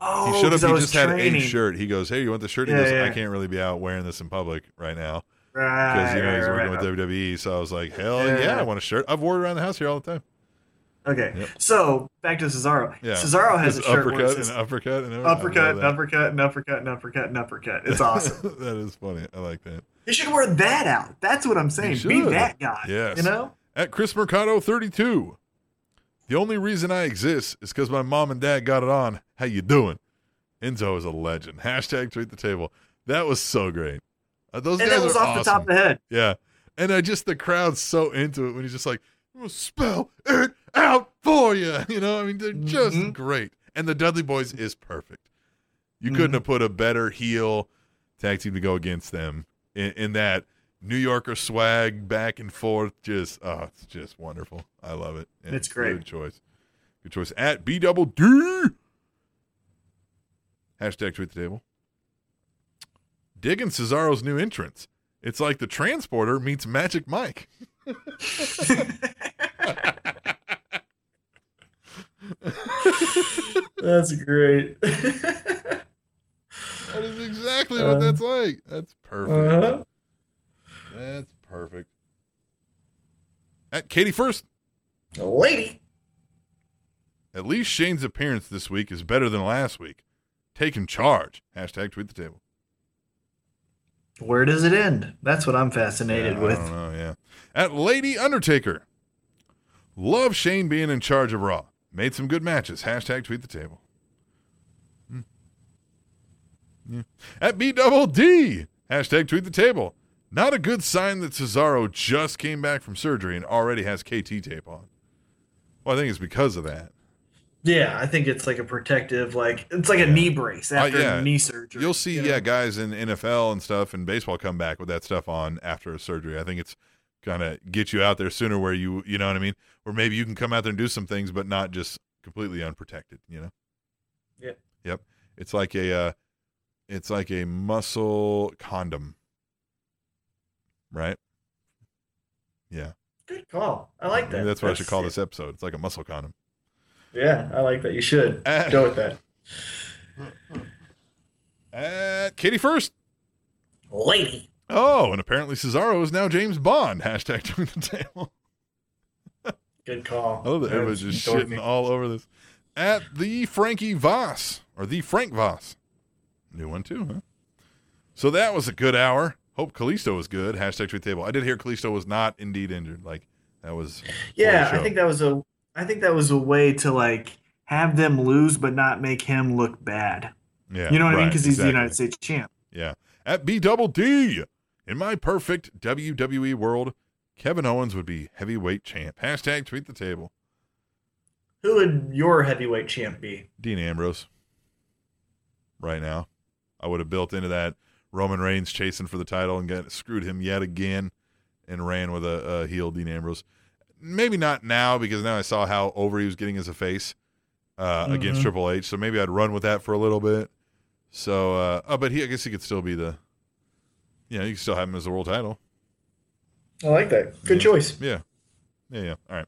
oh, he showed up. 'cause He just had a shirt. He goes, "Hey, you want the shirt?" He Yeah, goes, "I can't really be out wearing this in public right now Right, because you know he's right, working right, with WWE." So I was like, "Hell Yeah. yeah, I want a shirt. I've worn it around the house here all the time." Okay, Yep. so back to Cesaro. Yeah, Cesaro has a shirt uppercut says and uppercut and uppercut, and uppercut, and uppercut, and uppercut, and uppercut. It's awesome. that is funny. I like that. he should wear that out. That's what I'm saying. Be that guy. Yes. You know? At Chris Mercado 32. The only reason I exist is because my mom and dad got it on. How you doing? Enzo is a legend. Hashtag tweet the table. That was so great. Uh, those And guys that was off awesome. the top of the head. Yeah. And I just the crowd's so into it when he's just like, Gonna spell it out for you. You know, I mean, they're just Mhm. great. And the Dudley Boyz is perfect. You couldn't Mhm. have put a better heel tag team to go against them in, in that New Yorker swag back and forth. Just oh, it's just wonderful. I love it. And It's great. Good choice. Good choice. At B double D. Hashtag tweet the table. Digging Cesaro's new entrance. It's like the transporter meets Magic Mike. That's great. That is exactly Uh, what that's like. That's perfect. uh-huh. That's perfect. At Katie first. Lady. At least Shane's appearance this week is better than last week. Taking charge. Hashtag tweet the table. Where does it end? That's what I'm fascinated Yeah, with. Know, yeah. At Lady Undertaker. Love Shane being in charge of Raw. Made some good matches. Hashtag tweet the table. Hmm. Yeah. At B double D. Hashtag tweet the table. Not a good sign that Cesaro just came back from surgery and already has KT tape on. Well, I think it's because of that. Yeah, I think it's like a protective, like it's like a knee brace after Uh, yeah. knee surgery. You'll see, you know? yeah, guys in NFL and stuff and baseball come back with that stuff on after a surgery. I think it's kind of get you out there sooner where you, you know what I mean? Where maybe you can come out there and do some things, but not just completely unprotected, you know? Yep. Yep. It's like a, uh, it's like a muscle condom, right? Yeah. Good call. I like that. Maybe that's what I should call That's- this episode. It's like a muscle condom. Yeah, I like that. You should Uh, go with that. At Katie first. Lady. Oh, and apparently Cesaro is now James Bond. Hashtag turn the table. Good call. I love that That's everybody's just dorky. shitting all over this. At the Frankie Voss, or the Frank Voss. New one too, huh? So that was a good hour. Hope Kalisto was good. Hashtag tweet table. I did hear Kalisto was not indeed injured. Like that was Yeah, I think that was a. I think that was a way to like have them lose, but not make him look bad. yeah. You know what I mean? Because he's exactly. the United States champ. Yeah. At B double D. In my perfect WWE world, Kevin Owens would be heavyweight champ. Hashtag tweet the table. Who would your heavyweight champ be? Dean Ambrose. Right now. I would have built into that Roman Reigns chasing for the title and got screwed him yet again and ran with a, a heel Dean Ambrose. Maybe not now because now I saw how over he was getting as a face uh, against Mhm. Triple H. So maybe I'd run with that for a little bit. So, uh, oh, but he, I guess he could still be the, you know, you can still have him as the world title. I like that. Good Yeah. choice. Yeah. Yeah, yeah. All right.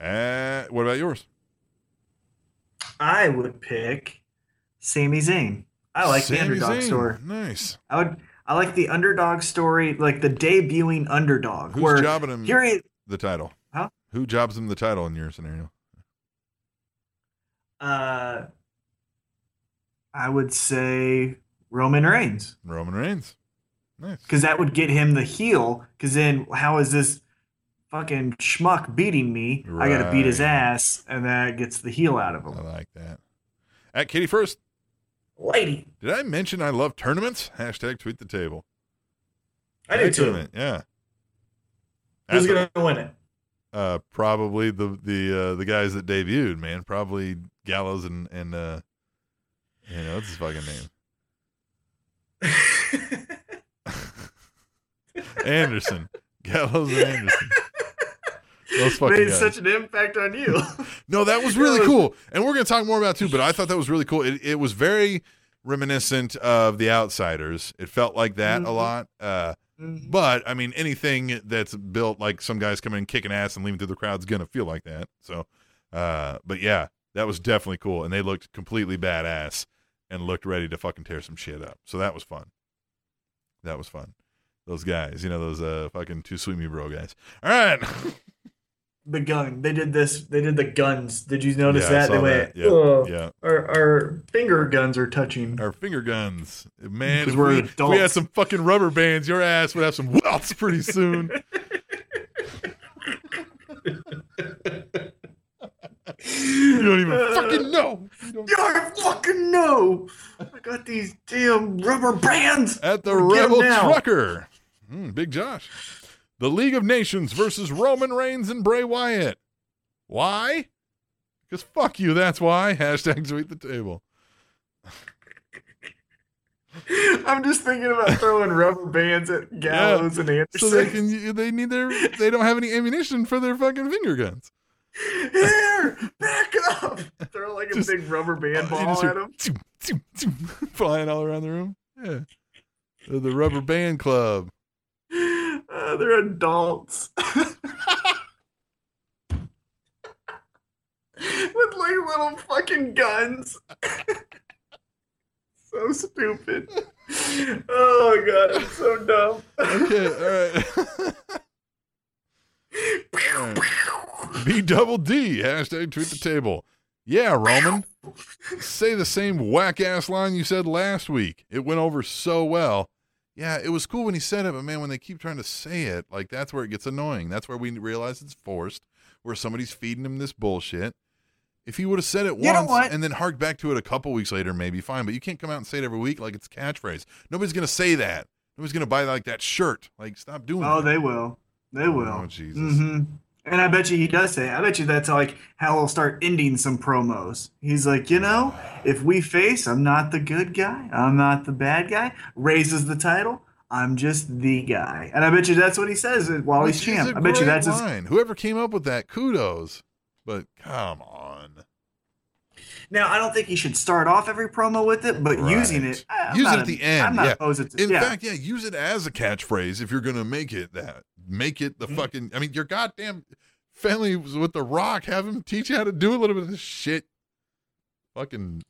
Uh, what about yours? I would pick Sami Zayn. I like the underdog Zayn. story. Nice. I would. I like the underdog story, like the debuting underdog. Who's where jobbing him here he, the title? Huh? Who jobs him the title in your scenario? uh, I would say Roman Reigns. Roman Reigns. Nice. because that would get him the heel. Because then, how is this fucking schmuck beating me? I got to beat his ass, and that gets the heel out of him. I like that. At Kitty first, Lady, did I mention I love tournaments? Hashtag tweet the table. I do too. tournament, Yeah. Who's gonna win it? Uh, probably the the uh, the guys that debuted, man. Probably Gallows and and uh, you know what's his fucking name? Anderson. Gallows and Anderson. Those fucking Made guys. such an impact on you. No, that was really cool, and we're going to talk more about it too. But I thought that was really cool. It, it was very reminiscent of the Outsiders. It felt like that a Mhm. lot. Uh, but I mean, anything that's built like some guys coming in kicking ass and leaving through the crowd's to feel like that. So, uh, but yeah, that was definitely cool, and they looked completely badass and looked ready to fucking tear some shit up. So that was fun. That was fun. Those guys, you know, those uh fucking two sweet me bro guys. All right. the gun. They did this. They did the guns. Did you notice Yeah, I that? saw They went. that. Yeah, "Oh, yeah. Our, our finger guns are touching. our finger guns. man. if we're we, if we had some fucking rubber bands, your ass would have some welts pretty soon. you don't even fucking know. You don't- Yeah, fucking know. I got these damn rubber bands. At the Rebel. Trucker. Mm, Big Josh. The League of Nations versus Roman Reigns and Bray Wyatt. Why? Because fuck you, that's why. Hashtag tweet the table. I'm just thinking about throwing rubber bands at Gallows and Anderson. So they can they need their they don't have any ammunition for their fucking finger guns. Here, back up. Throw like a Just- big rubber uh, band Oh, ball at him. zoom, zoom, zoom, flying all around the room. Yeah. The rubber band club. Uh, they're adults. With like little fucking guns. so stupid. Oh god, it's so dumb. Okay, all right. All right. B double D, hashtag tweet the table. Yeah, Roman. Say the same whack ass line you said last week. It went over so well. Yeah, it was cool when he said it, but man, when they keep trying to say it, like that's where it gets annoying. That's where we realize it's forced, where somebody's feeding him this bullshit. If he would have said it You once and then harked back to it a couple weeks later, maybe fine. But you can't come out and say it every week like it's a catchphrase. Nobody's gonna say that. Nobody's gonna buy like that shirt. Like, stop doing Oh, that. they will. They will. Oh, Jesus. hmm And I bet you he does say. I bet you that's like how he'll start ending some promos. He's like, you know, if we face, I'm not the good guy. I'm not the bad guy. Raises the title. I'm just the guy. And I bet you that's what he says while he's Which is champ. a I bet you that's his. Whoever came up with that, kudos. But come on. Now I don't think he should start off every promo with it, but using it, eh, I'm Use not it at the end, I'm not yeah. opposed to. In yeah. fact, yeah, use it as a catchphrase if you're going to make it that. Make it the Mm-hmm. fucking. I mean, your goddamn family was with the Rock. Have him teach you how to do a little bit of this shit. Fucking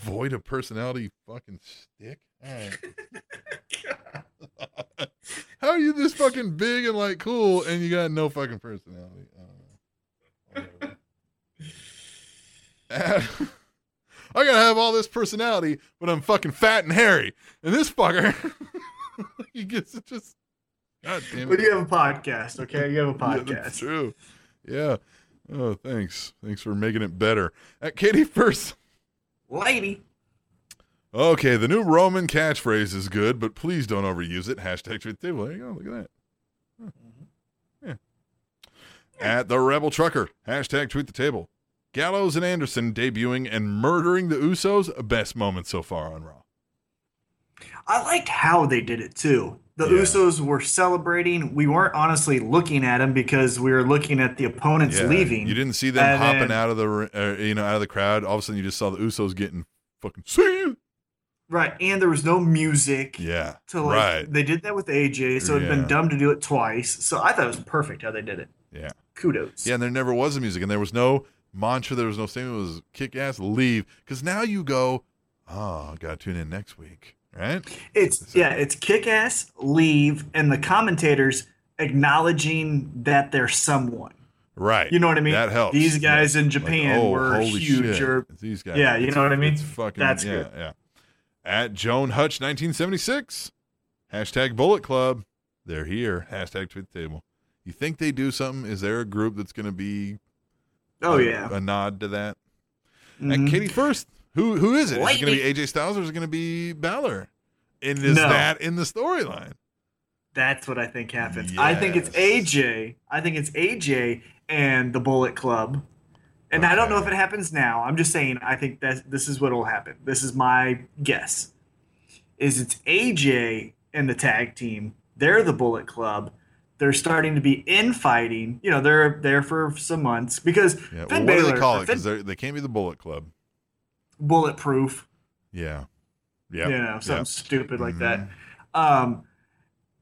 void of personality. Fucking stick. Right. How are you this fucking big and like cool and you got no fucking personality? I don't know. I gotta have all this personality, but I'm fucking fat and hairy. And this fucker, he gets just. God damn But you have a podcast, okay? You have a Yeah, that's podcast. true. Yeah. Oh, thanks. Thanks for making it better. At Katie first. Lady. Okay, the new Roman catchphrase is good, but please don't overuse it. Hashtag tweet the table. There you go. Look at that. Huh. Yeah. At the Rebel Trucker. Hashtag tweet the table. Gallows and Anderson debuting and murdering the Usos. Best moment so far on Raw. I liked how they did it too. The Yeah. Usos were celebrating. We weren't honestly looking at them because we were looking at the opponents Yeah, leaving. You didn't see them And hopping then- out of the uh, you know out of the crowd. All of a sudden, you just saw the Usos getting fucking see you. right, and there was no music. Yeah, To like, right. they did that with AJ, so it'd Yeah. been dumb to do it twice. So I thought it was perfect how they did it. Yeah. Kudos. Yeah, and there never was a music, and there was no mantra. There was no statement. It was kick ass, leave. Because now you go, oh, got to tune in next week, right? It's yeah, it's kick ass, leave, and the commentators acknowledging that they're someone. Right. You know what I mean? That helps. These guys in Like, Japan oh, were huge. shit. Or, these guys. Yeah, you know what I mean? It's fucking. That's yeah, good. Yeah. At Joan Hutch, 1976. Hashtag Bullet Club. They're here. Hashtag tweet the table. You think they do something? Is there a group that's going to be oh a, yeah. a nod to that? Mhm. And Katie first. Who who is it? Is it going to be AJ Styles or is it going to be Balor? And is No. that in the storyline? That's what I think happens. I think it's AJ. I think it's AJ and the Bullet Club. And I don't know if it happens now. I'm just saying I think that this is what will happen. This is my guess. Is it's AJ and the tag team. They're the Bullet Club. They're starting to be infighting. You know, they're there for some months because Yeah. Well, Finn what do they call it? Finn- Because they can't be the Bullet Club. Bulletproof. Yeah. Yeah. you know, something Yep. stupid like that. Mm-hmm. Um,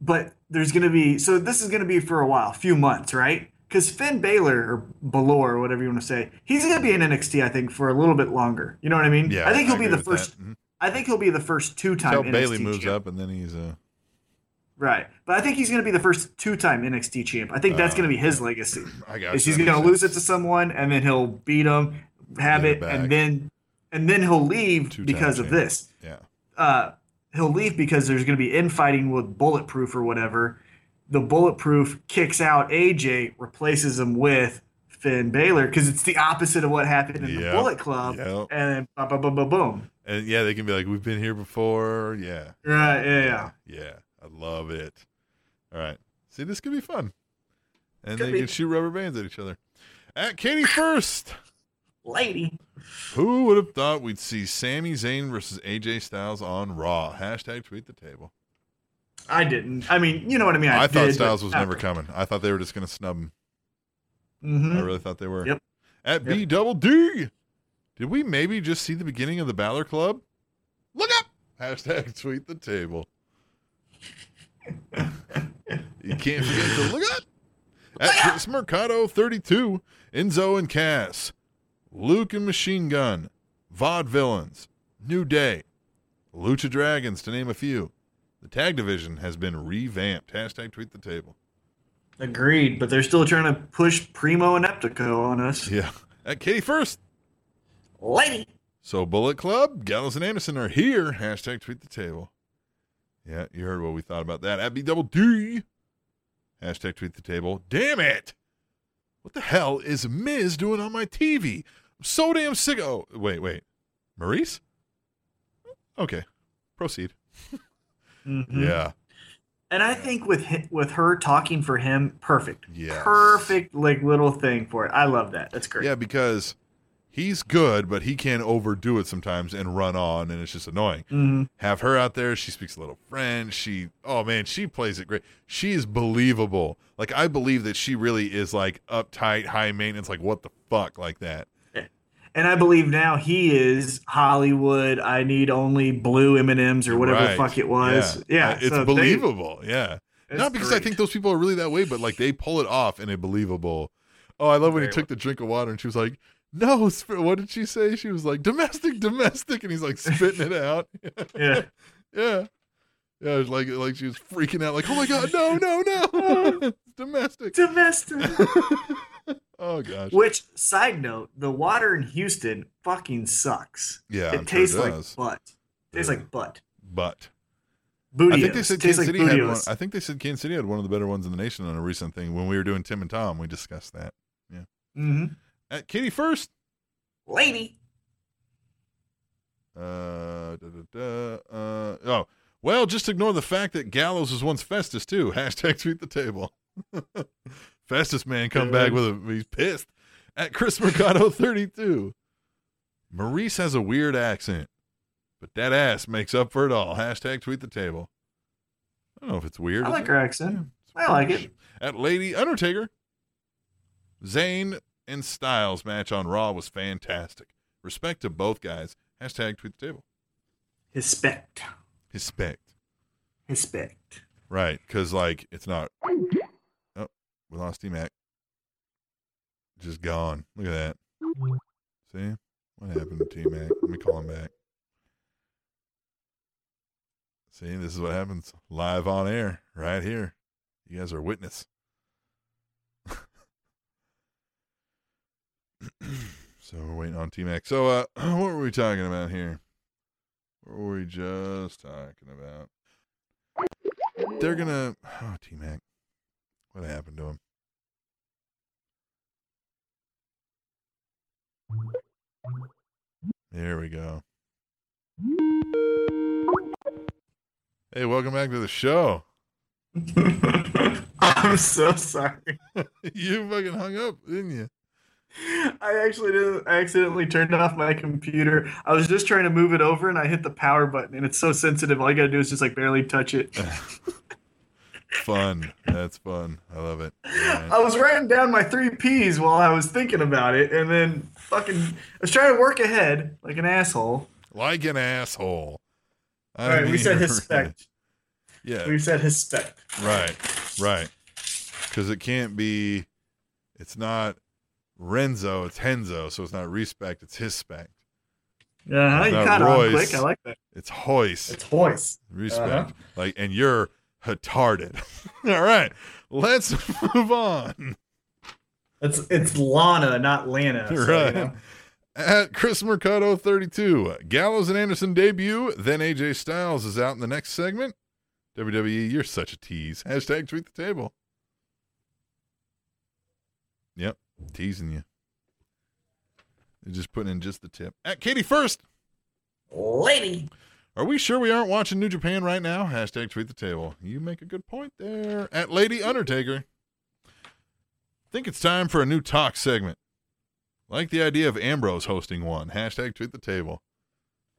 but there's going to be so this is going to be for a while, a few months, right? Because Finn Balor or Balor, or whatever you want to say, he's going to be in NXT, I think, for a little bit longer. You know what I mean? Yeah. I think he'll be the first. that. Mhm. I think he'll be the first two-time Until NXT Bayley moves champ. up and then he's uh Right, but I think he's going to be the first two-time NXT champ. I think that's Uh, going to be his legacy. I got Is he's going to lose it to someone, and then he'll beat him, have Get it it, and then and then he'll leave Two-time because of this. Yeah. uh, he'll leave because there's going to be infighting with Bulletproof or whatever. The Bulletproof kicks out AJ, replaces him with Finn Balor because it's the opposite of what happened in the Bullet Club. Yep. And then boom, boom, boom, boom, boom. And yeah, they can be like, We've been here before. Yeah. Right, yeah, yeah. Yeah. I love it. All right. See, this could be fun. And Could they be. can shoot rubber bands at each other. At Katie first. Lady. Who would have thought we'd see Sami Zayn versus AJ Styles on Raw? Hashtag tweet the table. I didn't. I mean, you know what I mean. I, I, thought did, Styles was never coming. I thought they were just going to snub him. Mhm. I really thought they were. Yep. At B double D. Did we maybe just see the beginning of the Balor Club? Look up. Hashtag tweet the table. you can't forget to look up. At Chris Mercado 32, Enzo and Cass, Luke and Machine Gun, Vaudevillains, New Day, Lucha Dragons, to name a few. The tag division has been revamped. Hashtag tweet the table. Agreed, but they're still trying to push Primo and Epico on us. Yeah. At Katie first. Lady. So Bullet Club, Gallows and Anderson are here. Hashtag tweet the table. Yeah, you heard what we thought about that. At B double D. Hashtag tweet the table. Damn it. What the hell is Miz doing on my TV? I'm so damn sick. Oh, wait, wait. Maryse? Okay. Proceed. Mhm. Yeah. And I think with with her talking for him, perfect. Yeah. Perfect like little thing for it. I love that. That's great. Yeah, because he's good, but he can overdo it sometimes and run on, and it's just annoying. hmm have her out there. She speaks a little French. She, oh man, she plays it great. She is believable. Like I believe that she really is like uptight, high maintenance. Like what the fuck, like that. And I believe now he is Hollywood. I need only blue M and M's or whatever the Right. fuck it was. Yeah, Uh, it's so they- believable. yeah, It's Not because I think those people are really that way, but like they pull it off in a believable. Oh, I love when he Very took the drink of water and she was like, "No, sp-" what did she say?" She was like, "Domestic, domestic," and he's like spitting it out. Yeah. yeah, yeah, it was like like she was freaking out, like, "Oh my god, no, no, no, domestic." Domestic. Oh gosh, Which side note, the water in Houston fucking sucks. yeah, it I'm sure tastes it like butt. tastes Yeah. like butt. but Booty. I think they said Kansas like City had one. I think they said Kansas City had one of the better ones in the nation on a recent thing when we were doing Tim and Tom. We discussed that. Yeah. Mm-hmm. At Kitty first. Lady. Uh, da, da, da, uh, oh, well, just ignore the fact that Gallows was once Festus too. Hashtag tweet the table. Festus man come back with a he's pissed at Chris Mercado 32. Maryse has a weird accent, but that ass makes up for it all. Hashtag tweet the table. I don't know if it's weird. I like it? her accent. I like it. At Lady Undertaker, Zayn and Styles match on Raw was fantastic. Respect to both guys. Hashtag tweet the table. Respect. Respect. Respect. Right, because like it's not. Oh, we lost Mac. Just gone. Look at that. See what happened to T Mac? Let me call him back. See, this is what happens live on air right here. You guys are witness. so we're waiting on T Mac. So, uh, what were we talking about here? What were we just talking about? They're gonna. Oh, T Mac. What happened to him? There we go. Hey, welcome back to the show. I'm so sorry. you fucking hung up, didn't you? I actually did. I accidentally turned off my computer. I was just trying to move it over, and I hit the power button, and it's so sensitive. All you gotta do is just like barely touch it. Fun. That's fun. I love it. Right. I was writing down my three P's while I was thinking about it, and then fucking, I was trying to work ahead like an asshole. Like an asshole. All right, we said respect. Yeah. We said respect. Right, right. Because it can't be, it's not Renzo, it's Henzo, so it's not respect, it's his spec. Yeah, uh It's you caught on quick. I like that. It's Hoist, It's Hoist. respect. uh-huh. Like, and you're retarded. All right, let's move on. It's it's Lana, not Lana. so, you right. know. At Chris Mercado 32, Gallows and Anderson debut, then AJ Styles is out in the next segment. WWE, you're such a tease. Hashtag tweet the table. Yep, teasing you. They're just putting in just the tip. At Katie First, Lady. Are we sure we aren't watching New Japan right now? Hashtag tweet the table. You make a good point there. At Lady Undertaker, think it's time for a new talk segment. Like the idea of Ambrose hosting one. Hashtag tweet the table.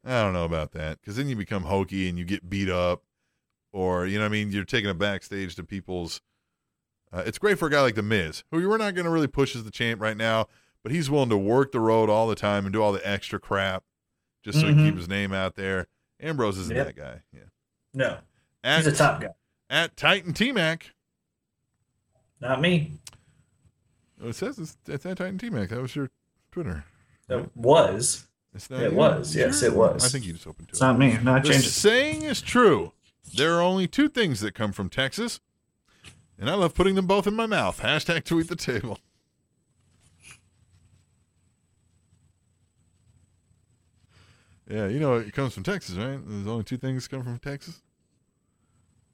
I don't know about that because then you become hokey and you get beat up, or you know what I mean. You're taking it backstage to people's. Uh, it's great for a guy like the Miz, who we're not going to really push as the champ right now, but he's willing to work the road all the time and do all the extra crap just so he Mhm. can keep his name out there. Ambrose isn't Yep. that guy. Yeah. No, At, he's a top guy. at Titan T Mac. Not me. Oh, it says it's, it's at Titan T Mac. That was your Twitter. It was. It's not It you? was. You Yes, it was. I think you just opened to It's it. not me. I The changed it. saying is true. There are only two things that come from Texas, and I love putting them both in my mouth. Hashtag tweet the table. Yeah, you know it comes from Texas, right? There's only two things come from Texas.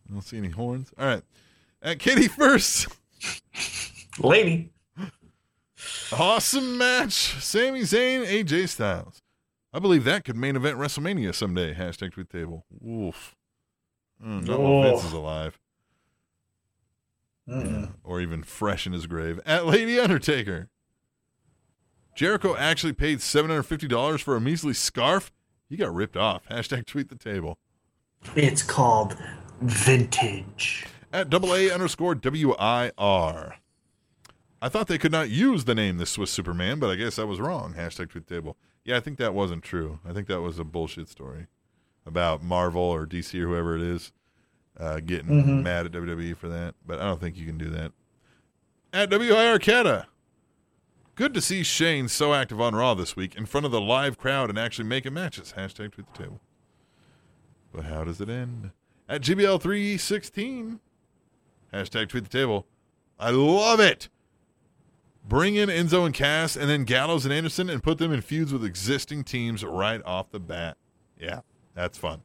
I don't see any horns. All right. At Kitty first. Lady. Awesome match. Sami Zayn, AJ Styles. I believe that could main event WrestleMania someday. Hashtag tweet table. Woof. Mm, not while Vince Oh. is alive. Mm-mm. Or even fresh in his grave. At Lady Undertaker. Jericho actually paid $750 for a measly scarf. He got ripped off. Hashtag tweet the table. It's called vintage. At double A underscore W I R. I thought they could not use the name the Swiss Superman, but I guess I was wrong. Hashtag tweet the table. Yeah, I think that wasn't true. I think that was a bullshit story about Marvel or DC or whoever it is uh, getting Mhm. mad at WWE for that, but I don't think you can do that. At WI Arcata, good to see Shane so active on Raw this week in front of the live crowd and actually making matches. Hashtag tweet the table. But how does it end? At GBL316, hashtag tweet the table. I love it. Bring in Enzo and Cass and then Gallows and Anderson and put them in feuds with existing teams right off the bat. Yeah, that's fun.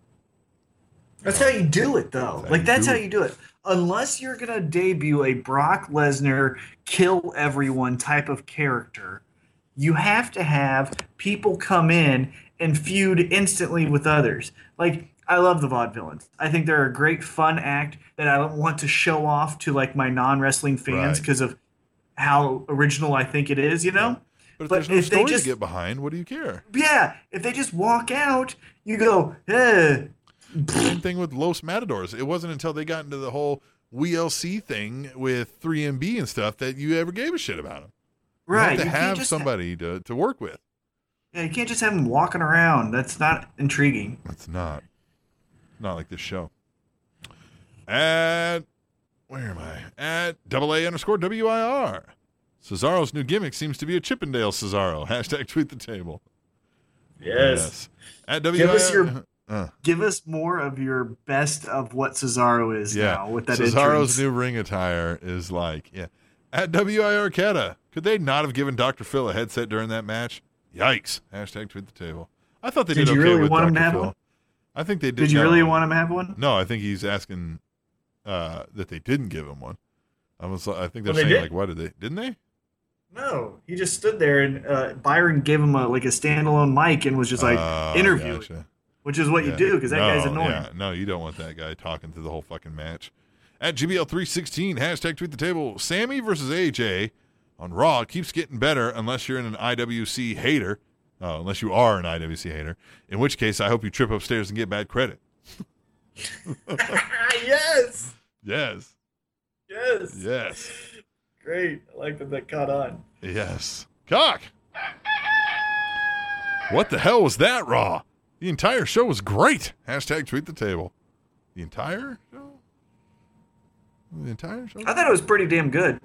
That's how you do it, though. how like that's how you do it. Unless you're gonna debut a Brock Lesnar kill everyone type of character, you have to have people come in and feud instantly with others. Like I love the Vaudevillains. I think they're a great fun act that I don't want to show off to like my non wrestling fans Right. because of how original I think it is. You know. But if But there's no if they just- to get behind, what do you care? Yeah, if they just walk out, you go, eh. Same thing with Los Matadors. It wasn't until they got into the whole WLC thing with 3MB and stuff that you ever gave a shit about them. You Right. have to you have just- somebody to, to work with. Yeah, you can't just have them walking around. That's not intriguing. That's not. Not like this show. At where am I? At double A underscore WIR. Cesaro's new gimmick seems to be a Chippendale Cesaro. Hashtag tweet the table. Yes. At WIR. Give us your- Uh, Give us more of your best of what Cesaro is yeah. now with that Cesaro's entrance. new ring attire is like, yeah. At WIR Arcata. Could they not have given Dr. Phil a headset during that match? Yikes. Hashtag tweet the table. I thought they did, Did you okay really with want him Dr. to have Phil. one? I think they did. Did you no. really want him to have one? No, I think he's asking uh, that they didn't give him one. I was, I think they're Well, they saying did. like, why did they? Didn't they? No, he just stood there and uh, Byron gave him a like a standalone mic and was just like Oh, interviewing, gotcha. Which is what you do because that no, guy's annoying. Yeah, no, you don't want that guy talking through the whole fucking match. At GBL316, hashtag tweet the table. Sami versus AJ on Raw keeps getting better unless you're an IWC hater. Oh, unless you are an IWC hater. In which case, I hope you trip upstairs and get bad credit. yes, Yes. yes, Yes. great. I like that that caught on. Yes. Cock. What the hell was that, Raw? The entire show was great. Hashtag tweet the table. The entire show? The entire show? I thought it was pretty damn good.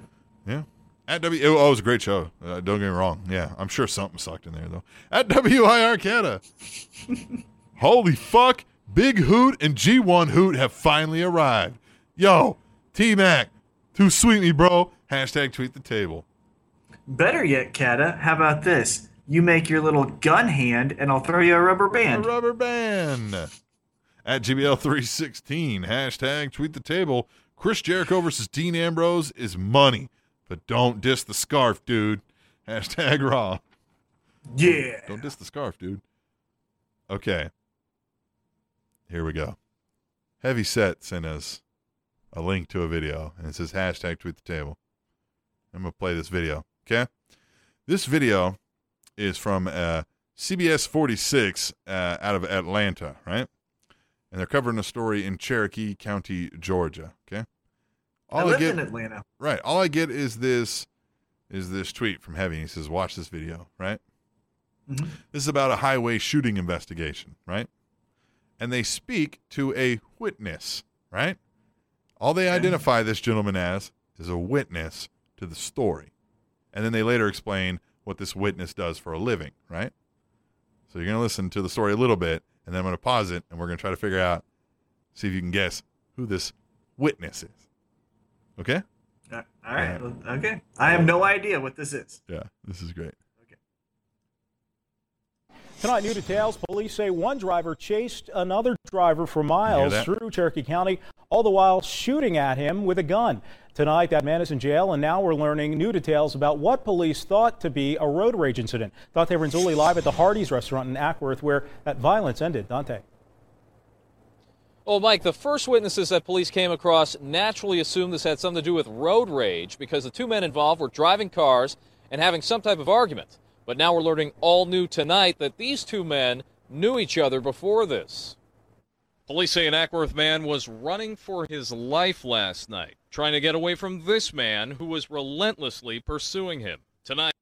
Yeah. At W, oh, it was a great show. Uh, don't get me wrong. Yeah, I'm sure something sucked in there though. At WI Arcata. Holy fuck! Big Hoot and G1 Hoot have finally arrived. Yo, T Mac, too sweet me, bro. Hashtag tweet the table. Better yet, Kata, how about this? You make your little gun hand, and I'll throw you a rubber band. A rubber band. At GBL316, hashtag tweet the table. Chris Jericho versus Dean Ambrose is money, but don't diss the scarf, dude. Hashtag raw. Yeah. Don't diss the scarf, dude. Okay. Here we go. Heavy Set sent us a link to a video, and it says hashtag tweet the table. I'm going to play this video, okay? This video is from uh, CBS 46 uh, out of Atlanta, right? And they're covering a story in Cherokee County, Georgia, okay? I All live get, in Atlanta. Right. All I get is this is this tweet from Heavy. He says, "Watch this video." Right. Mhm. This is about a highway shooting investigation. Right. And they speak to a witness. Right. All they identify this gentleman as is a witness to the story, and then they later explain what this witness does for a living. Right. So you're gonna listen to the story a little bit, and then I'm gonna pause it, and we're gonna try to figure out, see if you can guess who this witness is. Okay. Uh, All right. Okay. I have no idea what this is. Yeah, this is great. Okay. Tonight, new details. Police say one driver chased another driver for miles through Cherokee County, all the while shooting at him with a gun. Tonight, that man is in jail, and now we're learning new details about what police thought to be a road rage incident. Dante Renzulli live at the Hardee's restaurant in Acworth, where that violence ended. Dante. Well, Mike, the first witnesses that police came across naturally assumed this had something to do with road rage because the two men involved were driving cars and having some type of argument. But now we're learning all new tonight that these two men knew each other before this. Police say an Acworth man was running for his life last night, trying to get away from this man who was relentlessly pursuing him. Tonight,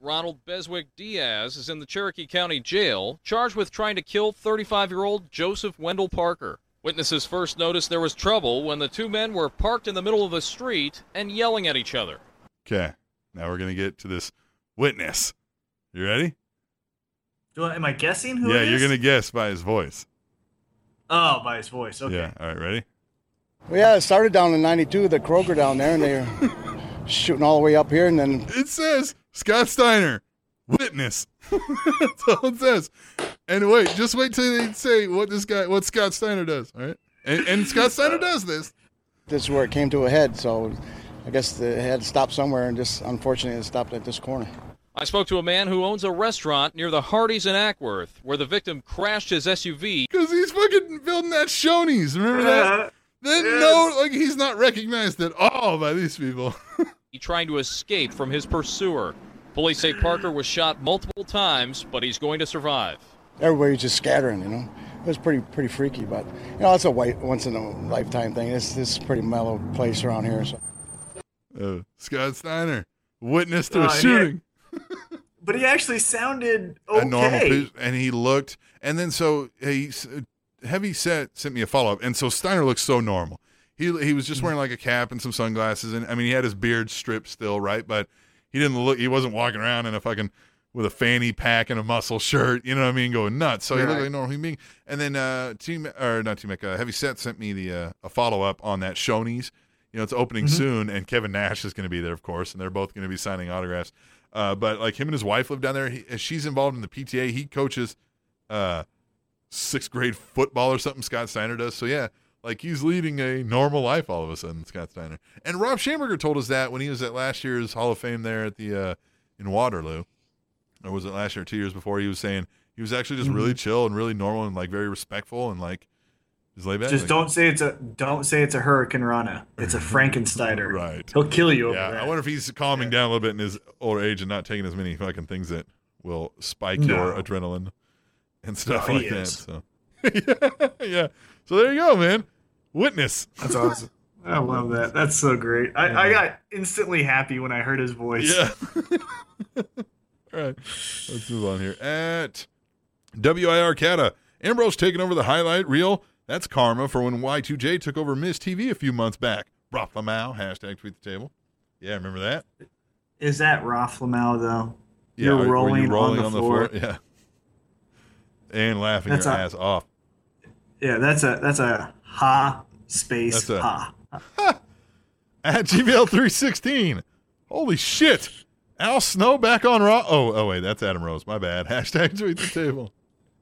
Ronald Beswick Diaz is in the Cherokee County Jail, charged with trying to kill 35 year old Joseph Wendell Parker. Witnesses first noticed there was trouble when the two men were parked in the middle of the street and yelling at each other. Okay. Now we're gonna get to this witness. You ready? Do I, am I guessing who? yeah, it you're gonna guess by his voice. Oh, by his voice. Okay. Yeah. All right. Ready? Well, yeah, it started down in '92, the Kroger down there, and they were shooting all the way up here, and then It says Scott Steiner, witness. That's all it says. And wait, just wait till they say what this guy, what Scott Steiner does. All right. And, and Scott Steiner does this. this is where it came to a head. So I guess the- it had to stop somewhere, and just unfortunately, it stopped at this corner. I spoke to a man who owns a restaurant near the Hardee's in Acworth, where the victim crashed his SUV Because he's fucking building that Shoney's. Remember that? Uh, Then yes. no, like he's not recognized at all by these people. He's trying to escape from his pursuer. Police say Parker was shot multiple times, but he's going to survive. Everybody was just scattering, you know. It was pretty pretty freaky, but you know, it's a white once in a lifetime thing. This this is a pretty mellow place around here. So Uh, Scott Steiner, witness to Oh, a and he- shooting. But he actually sounded okay. a normal and he looked, and then so he heavy set sent me a follow up, and so Steiner looks so normal. He he was just wearing like a cap and some sunglasses, and I mean he had his beard stripped still, right? But he didn't look. He wasn't walking around in a fucking with a fanny pack and a muscle shirt. You know what I mean? Going nuts. So he looked Right. like a normal human being. And then uh, team or not team, uh, heavy set sent me the uh, a follow up on that Shoney's. You know, it's opening soon, and Kevin Nash is going to be there, of course, and they're both going to be signing autographs. Uh, but like him and his wife live down there. He, she's involved in the PTA. He coaches uh, sixth grade football or something. Scott Steiner does. So yeah, like he's leading a normal life all of a sudden. Scott Steiner and Rob Schamberger told us that when he was at last year's Hall of Fame there at the uh, in Waterloo, or was it last year? or Two years before, he was saying he was actually just really chill and really normal and like very respectful and like just laid back. Just Like, don't say it's a don't say it's a Hurricanrana. It's a Frankensteiner. Right. He'll kill you over Yeah, that. I wonder if he's calming down a little bit in his older age and not taking as many fucking things that will spike your adrenaline and stuff No, like that. So yeah, yeah. So there you go, man. Witness. That's awesome. I love that. That's so great. I, I got instantly happy when I heard his voice. Yeah. All right. Let's move on here. At WIR Cata, Ambrose taking over the highlight reel. That's karma for when Y2J took over MizTV a few months back. Brock Lamau, hashtag tweet the table. Yeah, remember that? Is that Roth Lamau though? Yeah, You're rolling, you rolling on the floor. Yeah. And laughing That's your a- ass off. Yeah, that's a that's a ha space That's a- ha. At GBL316. Holy shit. Al Snow back on Raw. Oh, oh wait, that's Adam Rose. My bad. Hashtag tweet the table.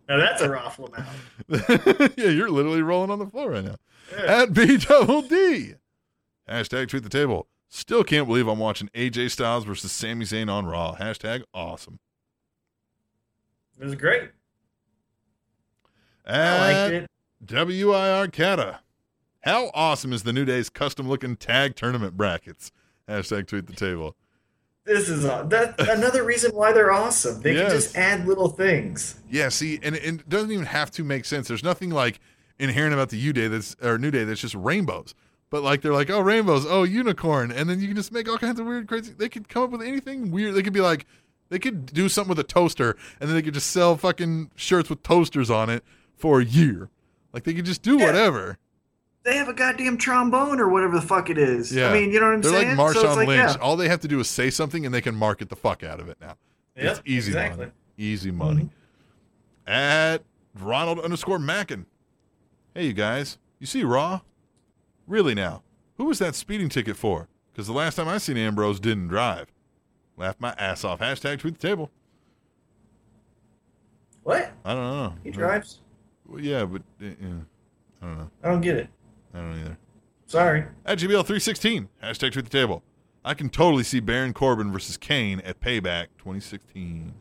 Now that's a Roth Lamau. yeah, you're literally rolling on the floor right now. At B double D. Hashtag tweet the table. Still can't believe I'm watching AJ Styles versus Sami Zayn on Raw. Hashtag awesome. It was great. At I liked it. WIR Cata. How awesome is the New Day's custom looking tag tournament brackets? Hashtag tweet the table. This is that another reason why they're awesome. They Yes. can just add little things. Yeah, see, and, and it doesn't even have to make sense. There's nothing like inherent about the U Day that's or New Day that's just rainbows. But like they're like, oh rainbows, oh unicorn, and then you can just make all kinds of weird, crazy. They could come up with anything weird. They could be like, they could do something with a toaster, and then they could just sell fucking shirts with toasters on it for a year. Like they could just do Yeah. whatever. They have a goddamn trombone or whatever the fuck it is. Yeah, I mean, you know what I'm they're saying? like So Marshawn it's like, Lynch. yeah. All they have to do is say something, and they can market the fuck out of it now. it's easy exactly. money. Easy money. At Ronald underscore Mackin. Hey, you guys. You see Raw? Really now? Who was that speeding ticket for? Because the last time I seen Ambrose didn't drive. Laughed my ass off. Hashtag tweet the table. What? I don't know. He drives? Well, yeah, but uh, yeah. I don't know. I don't get it. I don't either. Sorry. At GBL316. Hashtag tweet the table. I can totally see Baron Corbin versus Kane at Payback 2016.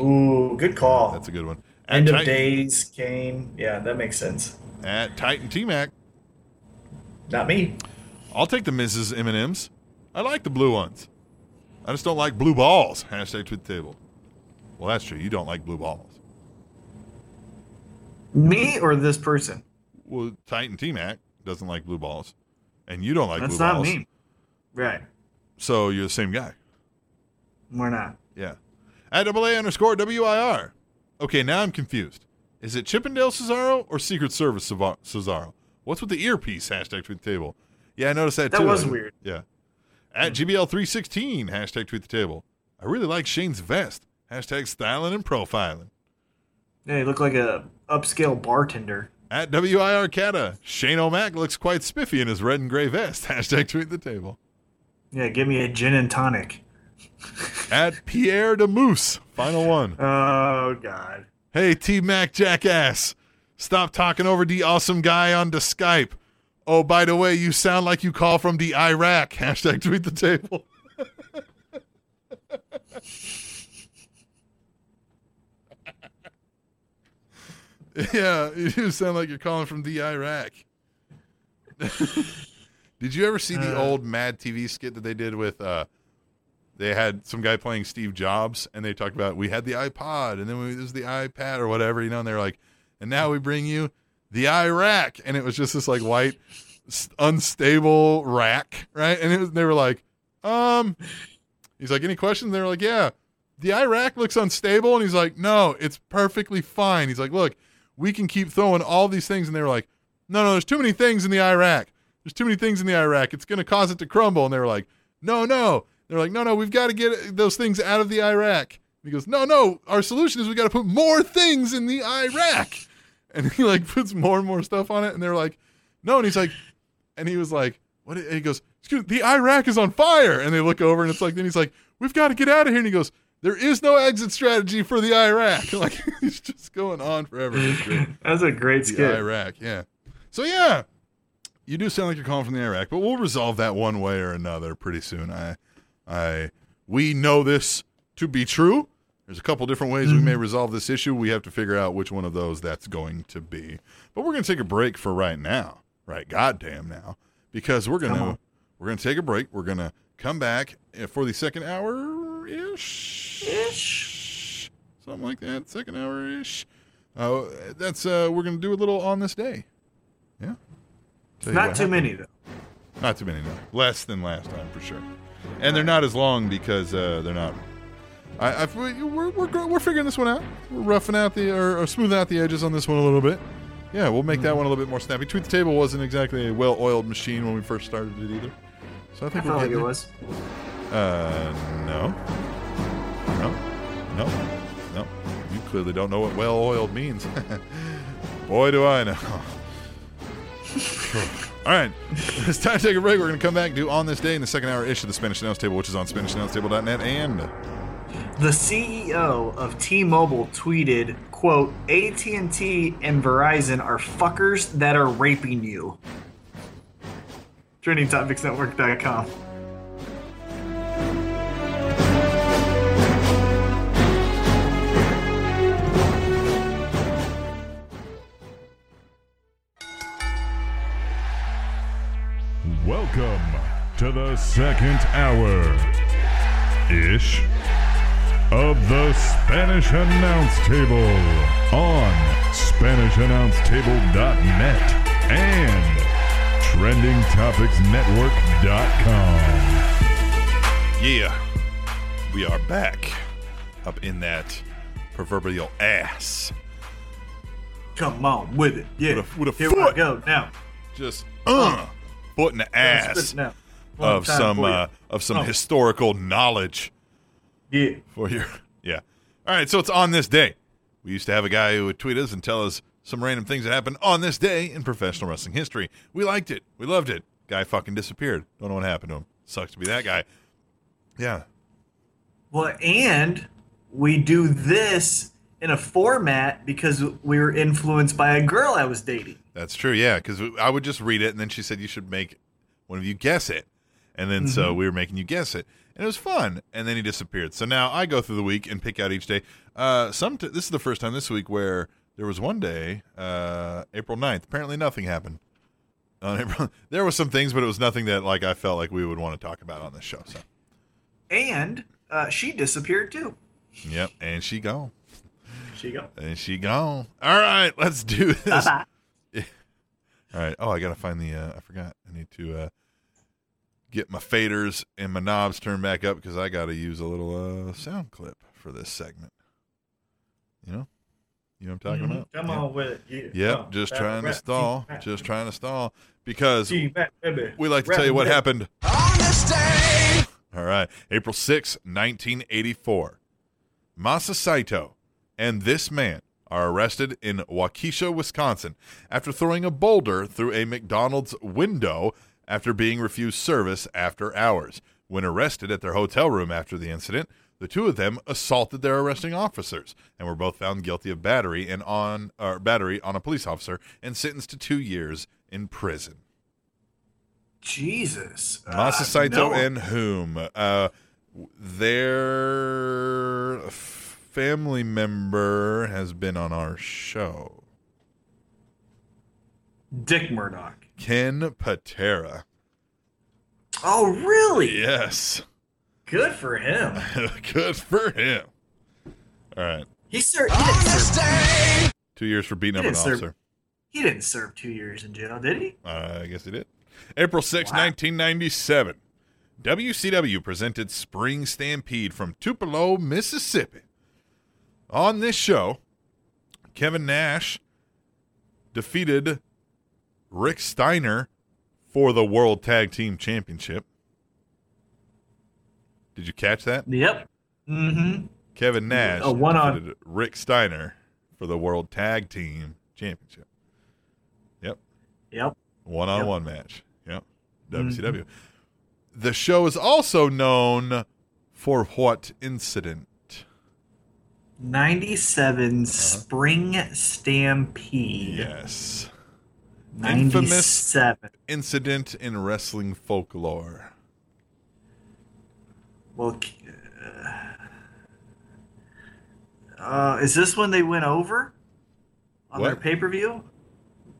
Ooh, good call. That's a good one. At End of Titan- days, Kane. Yeah, that makes sense. At Titan T Mac. Not me. I'll take the Mrs. M&M's. I like the blue ones. I just don't like blue balls. Hashtag tweet the table. Well, that's true. You don't like blue balls. Me or this person? Well, Titan T Mac doesn't like blue balls, and you don't like That's blue not balls. me. Right. So you're the same guy. We're not. Yeah. At double A underscore WIR. Okay, now I'm confused. Is it Chippendale Cesaro or Secret Service Cesaro? What's with the earpiece? Hashtag tweet the table. Yeah, I noticed that That too. was I- weird. Yeah. At hmm. GBL316, hashtag tweet the table. I really like Shane's vest. Hashtag styling and profiling. Yeah, he looked like a upscale bartender. At WIR Cata, Shane O'Mac looks quite spiffy in his red and gray vest. Hashtag tweet the table. Yeah, give me a gin and tonic. At Pierre de Moose, final one. Oh God. Hey, T Mac jackass. Stop talking over the awesome guy on the Skype. Oh, by the way, you sound like you call from the Iraq. Hashtag tweet the table. yeah, you sound like you're calling from the Iraq. did you ever see the Uh. old Mad TV skit that they did with uh they had some guy playing Steve Jobs, and they talked about we had the iPod, and then we, this is the iPad or whatever, you know. And they're like, and now we bring you the Iraq, and it was just this like white, unstable rack, right? And it was, they were like, um, he's like, any questions? They were like, yeah, the Iraq looks unstable, and he's like, no, it's perfectly fine. He's like, look, we can keep throwing all these things, and they were like, no, no, there's too many things in the Iraq. There's too many things in the Iraq. It's going to cause it to crumble. And they were like, no, no. They're like, no, no, we've got to get those things out of the Iraq. And he goes, no, no. Our solution is we got to put more things in the Iraq. And he like puts more and more stuff on it. And they're like, no. And he's like, and he was like, what? And he goes, excuse me, the Iraq is on fire. And they look over and it's like, then he's like, we've got to get out of here. And he goes, there is no exit strategy for the Iraq. Like it's just going on forever. That's a great the skit. Iraq. Yeah. So yeah, you do sound like you're calling from the Iraq, but we'll resolve that one way or another pretty soon. I, I, we know this to be true. There's a couple different ways we may resolve this issue. We have to figure out which one of those that's going to be. But we're going to take a break for right now, right? Goddamn now, because we're gonna we're gonna take a break. We're gonna come back uh, for the second hour ish, ish, something like that. Second hour ish. Uh, that's uh, we're gonna do a little on this day. Yeah. Tell Not too happened. many though. Not too many, no. Less than last time for sure. And they're not as long because uh, they're not. I, I we're, we're we're figuring this one out. We're roughing out the or, or smoothing out the edges on this one a little bit. Yeah, we'll make that one a little bit more snappy. Tweet the table wasn't exactly a well-oiled machine when we first started it either. So I I think felt we're like it was. Uh, no, no, no, no. You clearly don't know what well-oiled means. Boy, do I know. All right, it's time to take a break. We're going to come back, do on this day in the second hour ish of the Spanish Announce Table, which is on SpanishAnnounceTable.net and The CEO of T-Mobile tweeted, "quote AT&T and Verizon are fuckers that are raping you." TrendingTopicsNetwork.com. to the second hour ish of the Spanish Announce Table on SpanishAnnounceTable.net and TrendingTopicsNetwork.com. yeah, we are back up in that proverbial ass. Come on with it, yeah. With a- with a Here foot. we go now. Just uh, foot in the ass now. Of some uh, of some Oh. historical knowledge. yeah. for your yeah. All right, so it's on this day. We used to have a guy who would tweet us and tell us some random things that happened on this day in professional wrestling history. We liked it. We loved it. Guy fucking disappeared. Don't know what happened to him. Sucks to be that guy. Yeah. Well, and we do this in a format because we were influenced by a girl I was dating. That's true. Yeah, because I would just read it, and then she said you should make one of you guess it, and then so we were making you guess it, and it was fun. And then he disappeared. So now I go through the week and pick out each day. Uh, some t- this is the first time this week where there was one day, uh, April 9th. Apparently nothing happened. On April, there was some things, but it was nothing that like I felt like we would want to talk about on this show. So, And uh, she disappeared too. yep, and she gone, She go. and she gone. All right, let's do this. Bye-bye. All right. Oh, I gotta find the. Uh, I forgot. I need to uh, get my faders and my knobs turned back up because I gotta use a little uh, sound clip for this segment. You know. You know what I'm talking about? Come Yeah. on with it. Yeah. Yep, Oh, just trying to stall. Just trying to stall because we like to tell you what happened. All right, April 6, 1984. Masa Saito and this man are arrested in Waukesha, Wisconsin after throwing a boulder through a McDonald's window after being refused service after hours. When arrested at their hotel room after the incident, the two of them assaulted their arresting officers and were both found guilty of battery and on uh, battery on a police officer and sentenced to 2 years in prison. Jesus. Masa Uh, no. and whom? Uh, their family member has been on our show. Dick Murdoch. Ken Patera. Oh, really? Yes. Good for him. Good for him. All right. He served. He serve, Two years for beating up an serve- officer. he didn't serve two years in jail, did he? Uh, I guess he did. April 6, Wow. 1997. WCW presented Spring Stampede from Tupelo, Mississippi. On this show, Kevin Nash defeated Rick Steiner for the World Tag Team Championship. Did you catch that? Yep. Mm-hmm. Kevin Nash A one on- Rick Steiner for the World Tag Team Championship. Yep. Yep. One on one match. Yep. WCW. The show is also known for what incident? 97 Uh-huh. Spring Stampede. Yes. Infamous 97. incident in wrestling folklore. Well, uh, uh, is this when they went over on their pay per view?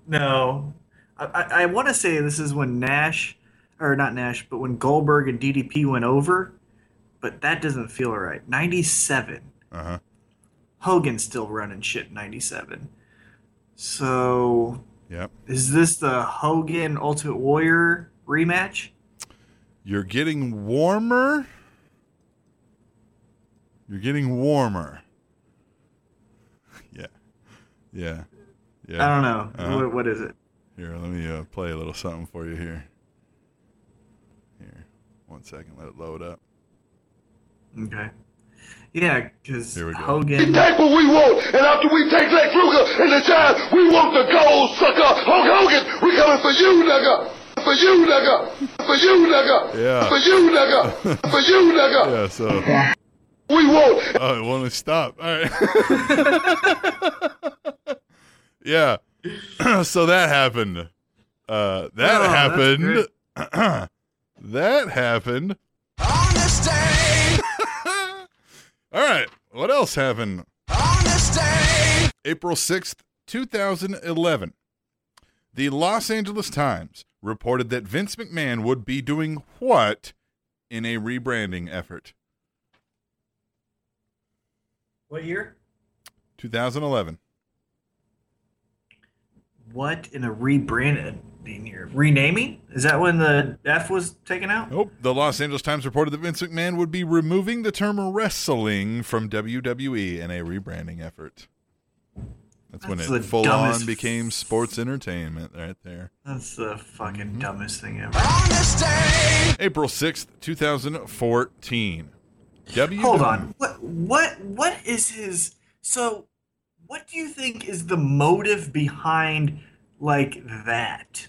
No, I, I, I want to say this is when Nash, or not Nash, but when Goldberg and DDP went over, but that doesn't feel right. Ninety seven. Uh huh. Hogan's still running shit. Ninety seven. So Yep. is this the Hogan Ultimate Warrior rematch? You're getting warmer. You're getting warmer. Yeah. Yeah. Yeah. I don't know. Uh-huh. What, what is it? Here, let me uh, play a little something for you here. Here, one second, let it load up. Okay. Yeah, because Here we Take what we want, and after we take Lex Luger and the giant, we want the gold sucker Hulk Hogan. We coming for you, nigga. For you, nigga. For you, nigga. Yeah. For you, nigga. For you, nigga. Yeah, so We want. oh, it won't stop. All right. yeah. so that happened. Uh, that Oh, happened. that happened. All right. What else happened? April 6th, 2011. The Los Angeles Times reported that Vince McMahon would be doing what in a rebranding effort? What year? 2011. What in a rebranding year? Renaming? Is that when the F was taken out? Nope. The Los Angeles Times reported that Vince McMahon would be removing the term wrestling from WWE in a rebranding effort. That's, when it full dumbest- on became sports entertainment right there. That's the fucking Mm-hmm. dumbest thing ever. April 6th, 2014. W Hold on. What what what is his so what do you think is the motive behind like that?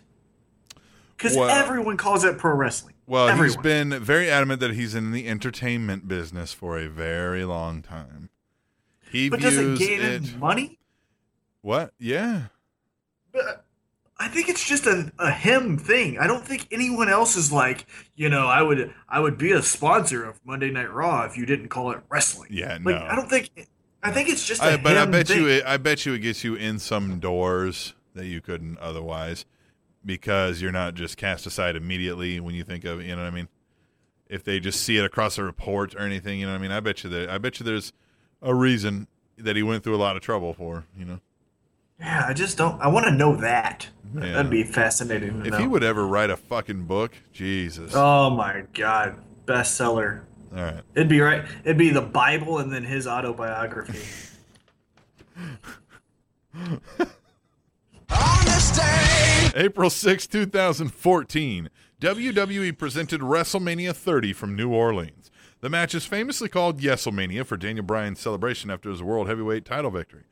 Cuz Well- everyone calls it pro wrestling. Well, everyone. he's been very adamant that he's in the entertainment business for a very long time. He But does it gain it. him money? What? Yeah. But I think it's just a, a him thing. I don't think anyone else is like, you know, I would I would be a sponsor of Monday Night Raw if you didn't call it wrestling. Yeah, Like no. I don't think I think it's just a I, but I bet thing. you, it, I bet you, it gets you in some doors that you couldn't otherwise, because you're not just cast aside immediately when you think of, you know what I mean? If they just see it across a report or anything, you know what I mean? I bet you that, I bet you there's a reason that he went through a lot of trouble for, you know. Yeah, I just don't. I want to know that. Yeah. That'd be fascinating. To If know. he would ever write a fucking book, Jesus. Oh my god, bestseller. All right. It'd be right. It'd be the Bible and then his autobiography. April 6, 2014, WWE presented WrestleMania 30 from New Orleans. The match is famously called YesleMania for Daniel Bryan's celebration after his World Heavyweight title victory.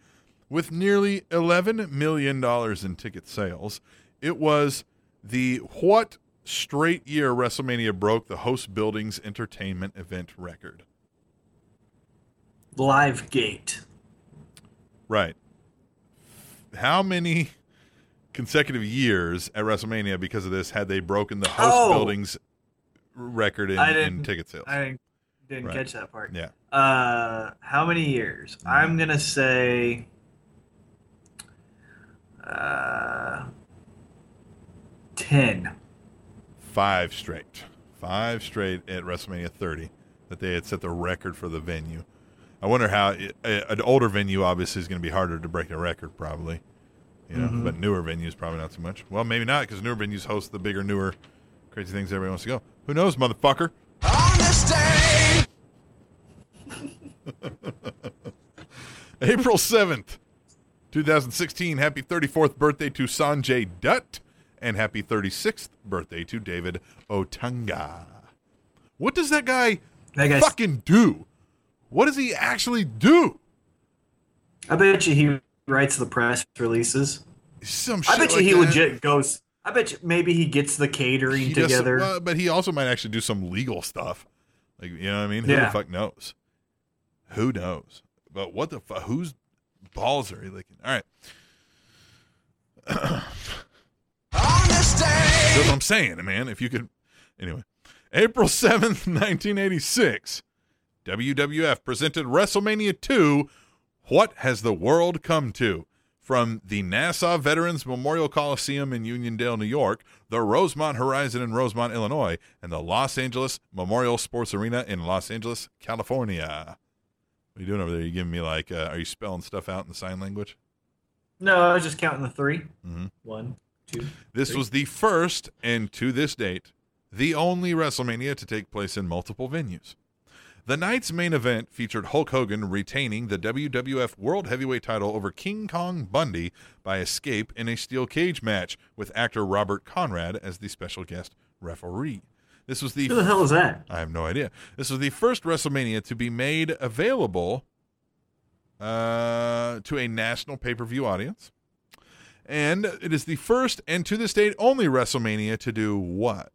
With nearly $11 million in ticket sales, it was the what straight year WrestleMania broke the host building's entertainment event record? Live Gate. Right. How many consecutive years at WrestleMania because of this had they broken the host Oh. building's record in, in ticket sales? I didn't, didn't Right. catch that part. yeah. Uh, how many years? I'm gonna say. Uh, ten. Five straight. Five straight at WrestleMania 30 that they had set the record for the venue. I wonder how it, an older venue obviously is going to be harder to break a record, probably. You know, mm-hmm. but newer venues probably not so much. Well, maybe not because newer venues host the bigger, newer, crazy things everybody wants to go. Who knows, motherfucker? April 7th, 2016. Happy 34th birthday to Sanjay Dutt and happy 36th birthday to David Otunga. What does that guy That fucking do? What does he actually do? I bet you he writes the press releases. Some shit I bet you like he that. legit goes. I bet you maybe he gets the catering He some- together. well, but he also might actually do some legal stuff. Like, you know what I mean? Who Yeah. the fuck knows? Who knows? But what the fuck? Whose balls are he licking? All right. That's what I'm saying, man. If you could. Anyway. April 7th, 1986. WWF presented WrestleMania 2 What Has the World Come To? From the Nassau Veterans Memorial Coliseum in Uniondale, New York, the Rosemont Horizon in Rosemont, Illinois, and the Los Angeles Memorial Sports Arena in Los Angeles, California. What are you doing over there? Are You giving me like, uh, are you spelling stuff out in sign language? no, I was just counting the 3 Mhm. One, two. This Three. was the first, and to this date, the only WrestleMania to take place in multiple venues. The night's main event featured Hulk Hogan retaining the WWF World Heavyweight title over King Kong Bundy by escape in a steel cage match with actor Robert Conrad as the special guest referee. This was the Who the hell is that? I have no idea. This was the first WrestleMania to be made available uh, to a national pay per view audience. And it is the first and to this date only WrestleMania to do what?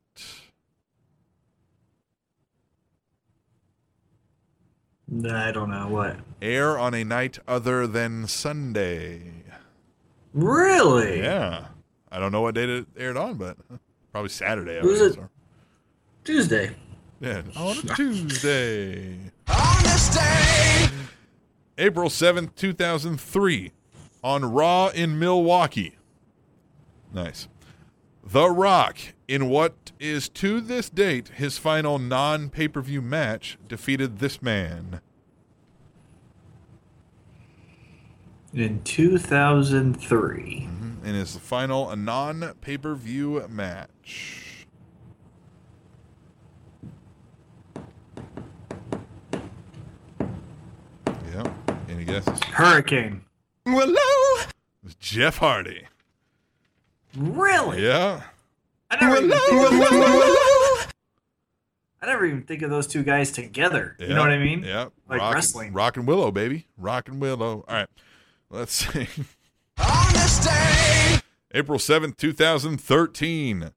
I don't know what. Air on a night other than Sunday. Really? Yeah. I don't know what date it aired on, but probably Saturday. I Who's would it? guess. Tuesday. Yeah, on a Tuesday. April 7th, 2003, on Raw in Milwaukee. Nice. The Rock, in what is to this date his final non pay per view match, defeated this man. In 2003. Mm-hmm. in his final non pay per view match. Yep. Any guesses? Hurricane. Hello. Jeff Hardy. Really? Yeah. I never, even think of, I never even think of those two guys together. You know what I mean? Yeah. Like Rock, wrestling. Rock and Willow, baby. Rock and Willow. All right. Let's see. April 7th, 2013.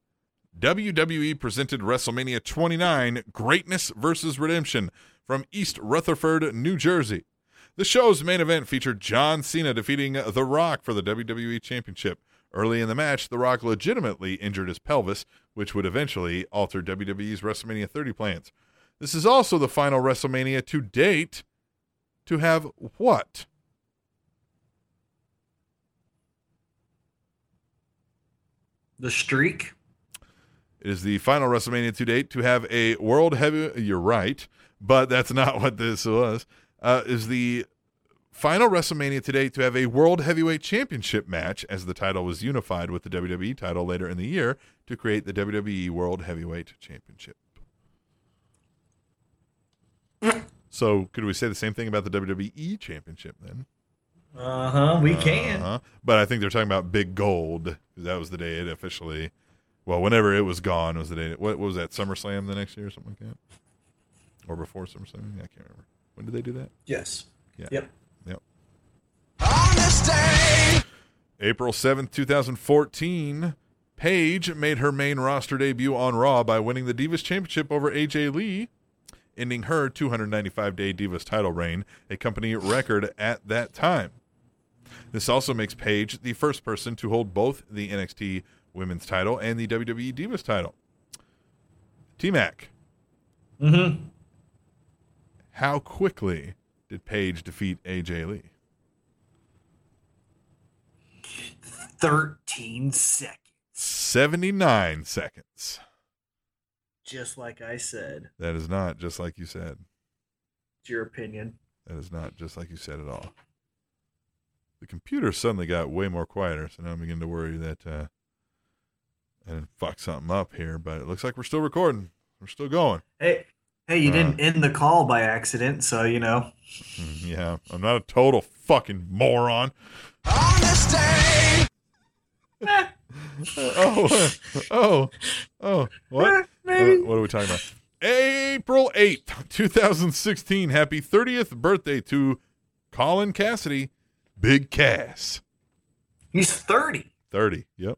WWE presented WrestleMania 29 Greatness versus Redemption from East Rutherford, New Jersey. The show's main event featured John Cena defeating The Rock for the WWE Championship. Early in the match, The Rock legitimately injured his pelvis, which would eventually alter WWE's WrestleMania 30 plans. This is also the final WrestleMania to date to have what? The streak. It is the final WrestleMania to date to have a world heavy. You're right, but that's not what this was. Uh, is the final WrestleMania to date to have a world heavyweight championship match, as the title was unified with the WWE title later in the year to create the WWE World Heavyweight Championship. So, could we say the same thing about the WWE Championship then? Uh huh. We can. Uh-huh. But I think they're talking about Big Gold. That was the day it officially. Well, whenever it was gone was the day. What, what was that? SummerSlam the next year or something like that, or before SummerSlam? Yeah, I can't remember. When did they do that? Yes. Yeah. Yep. April 7th, 2014, Paige made her main roster debut on Raw by winning the Divas Championship over AJ Lee, ending her 295 day Divas title reign, a company record at that time. This also makes Paige the first person to hold both the NXT Women's title and the WWE Divas title. T Mac, Mm-hmm. how quickly did Paige defeat AJ Lee? 13 seconds. 79 seconds. Just like I said. That is not just like you said. It's your opinion. That is not just like you said at all. The computer suddenly got way more quieter, so now I'm beginning to worry that uh, I didn't fuck something up here. But it looks like we're still recording. We're still going. Hey, hey, you Uh. didn't end the call by accident, so you know. Mm, Yeah, I'm not a total fucking moron. Oh, oh, oh, what? Maybe. Uh, what are we talking about? April 8th, 2016. Happy 30th birthday to Colin Cassidy, Big Cass. He's 30. 30. Yep.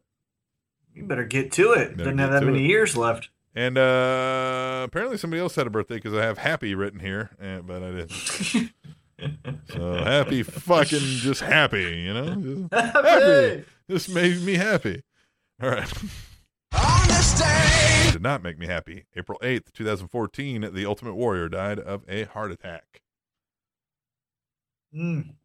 You better get to it. Better Doesn't have that many it. years left. And uh apparently somebody else had a birthday because I have happy written here, eh, but I didn't. so happy fucking just happy, you know? Just happy. This made me happy. All right. Did not make me happy. April 8th, 2014, the Ultimate Warrior died of a heart attack. Mm.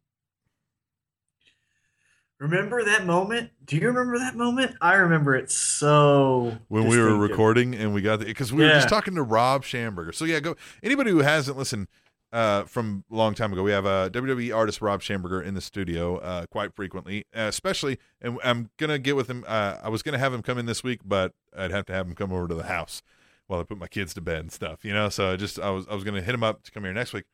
Remember that moment? Do you remember that moment? I remember it so. when we were recording and we got the because we were just talking to Rob Schamberger. So yeah, go anybody who hasn't listened uh, from a long time ago. We have a WWE artist Rob Schamberger in the studio uh, quite frequently, uh, especially. And I'm gonna get with him. Uh, I was gonna have him come in this week, but I'd have to have him come over to the house while I put my kids to bed and stuff. You know, so I just I was I was gonna hit him up to come here next week,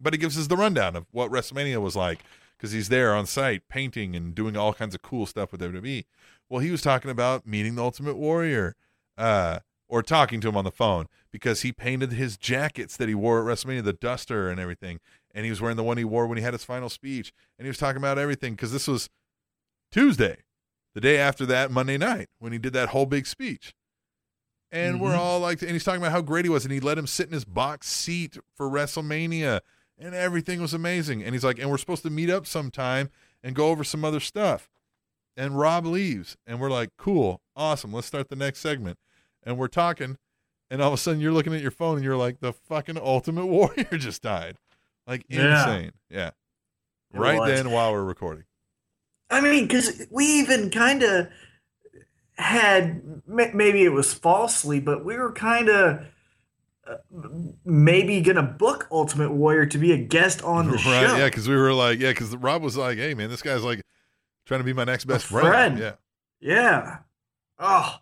but he gives us the rundown of what WrestleMania was like because he's there on site painting and doing all kinds of cool stuff with WWE. Well, he was talking about meeting the Ultimate Warrior, uh, or talking to him on the phone because he painted his jackets that he wore at WrestleMania, the duster and everything, and he was wearing the one he wore when he had his final speech, and he was talking about everything because this was Tuesday, the day after that Monday night when he did that whole big speech. And we're Mhm. all like, and he's talking about how great he was, and he let him sit in his box seat for WrestleMania, and everything was amazing. And he's like, and we're supposed to meet up sometime and go over some other stuff. And Rob leaves, and we're like, cool, awesome, let's start the next segment. And we're talking, and all of a sudden you're looking at your phone, and you're like, the fucking Ultimate Warrior just died, like insane, yeah. It Right was. then, while we're recording. I mean, because we even kind of had maybe it was falsely, but we were kind of uh, maybe gonna book Ultimate Warrior to be a guest on the right? show. Yeah, because we were like, yeah, because Rob was like, hey man, this guy's like trying to be my next best friend. friend. Yeah, Yeah. Oh.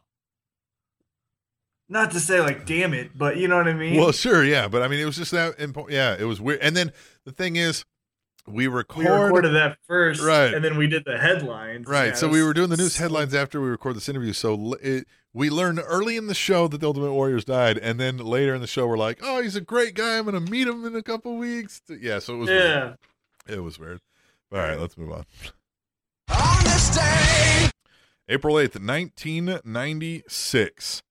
Not to say like, damn it, but you know what I mean. well, sure, yeah, but I mean, it was just that important. Yeah, it was weird. And then the thing is, we record, we recorded that first, Right. And then we did the headlines. right. Yeah, so it we were doing the news headlines after we record this interview. So it, we learned early in the show that the Ultimate Warriors died, and then later in the show, we're like, oh, he's a great guy. I'm going to meet him in a couple weeks. Yeah, so it was weird. Yeah. It was weird. All right, let's move on. April 8th, 1996.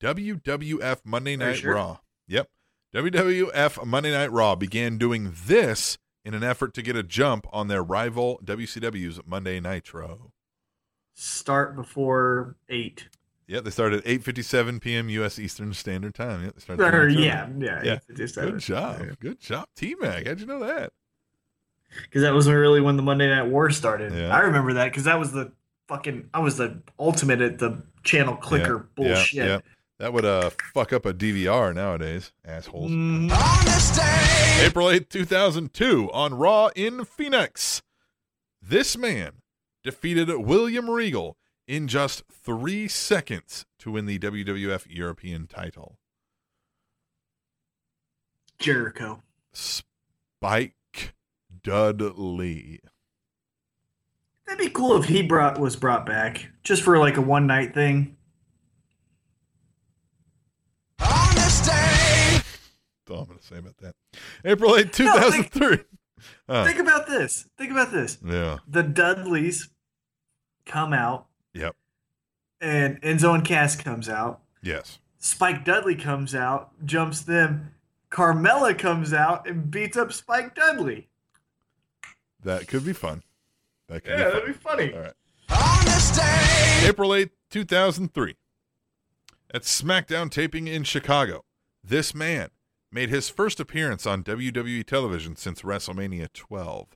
WWF Monday Night sure? Raw. Yep. WWF Monday Night Raw began doing this in an effort to get a jump on their rival WCW's Monday Nitro. Start before eight. Yeah, they started at 8:57 p.m. U.S. Eastern Standard Time. Yeah, they started Or, yeah, yeah, yeah. Good job, good job, T Mac. How'd you know that? because that was really when the Monday Night War started. Yeah. I remember that because that was the fucking I was the ultimate at the channel clicker Yeah, yeah, bullshit. That would uh fuck up a DVR nowadays, assholes. Mhm. April 8th, 2002, on Raw in Phoenix. This man defeated William Regal in just three seconds to win the WWF European title. Jericho. Spike Dudley. That'd be cool if he brought was brought back just for like a one night thing. All I'm going to say about that. April 8, 2003. Uh, Think about this. Think about this. yeah. The Dudleys come out, Yep. and Enzo and Cass comes out. Yes. Spike Dudley comes out, jumps them. Carmella comes out and beats up Spike Dudley. That could be fun. That could Yeah, be that'd be funny. All right. April 8th, 2003. At SmackDown taping in Chicago, this man made his first appearance on WWE television since WrestleMania 12.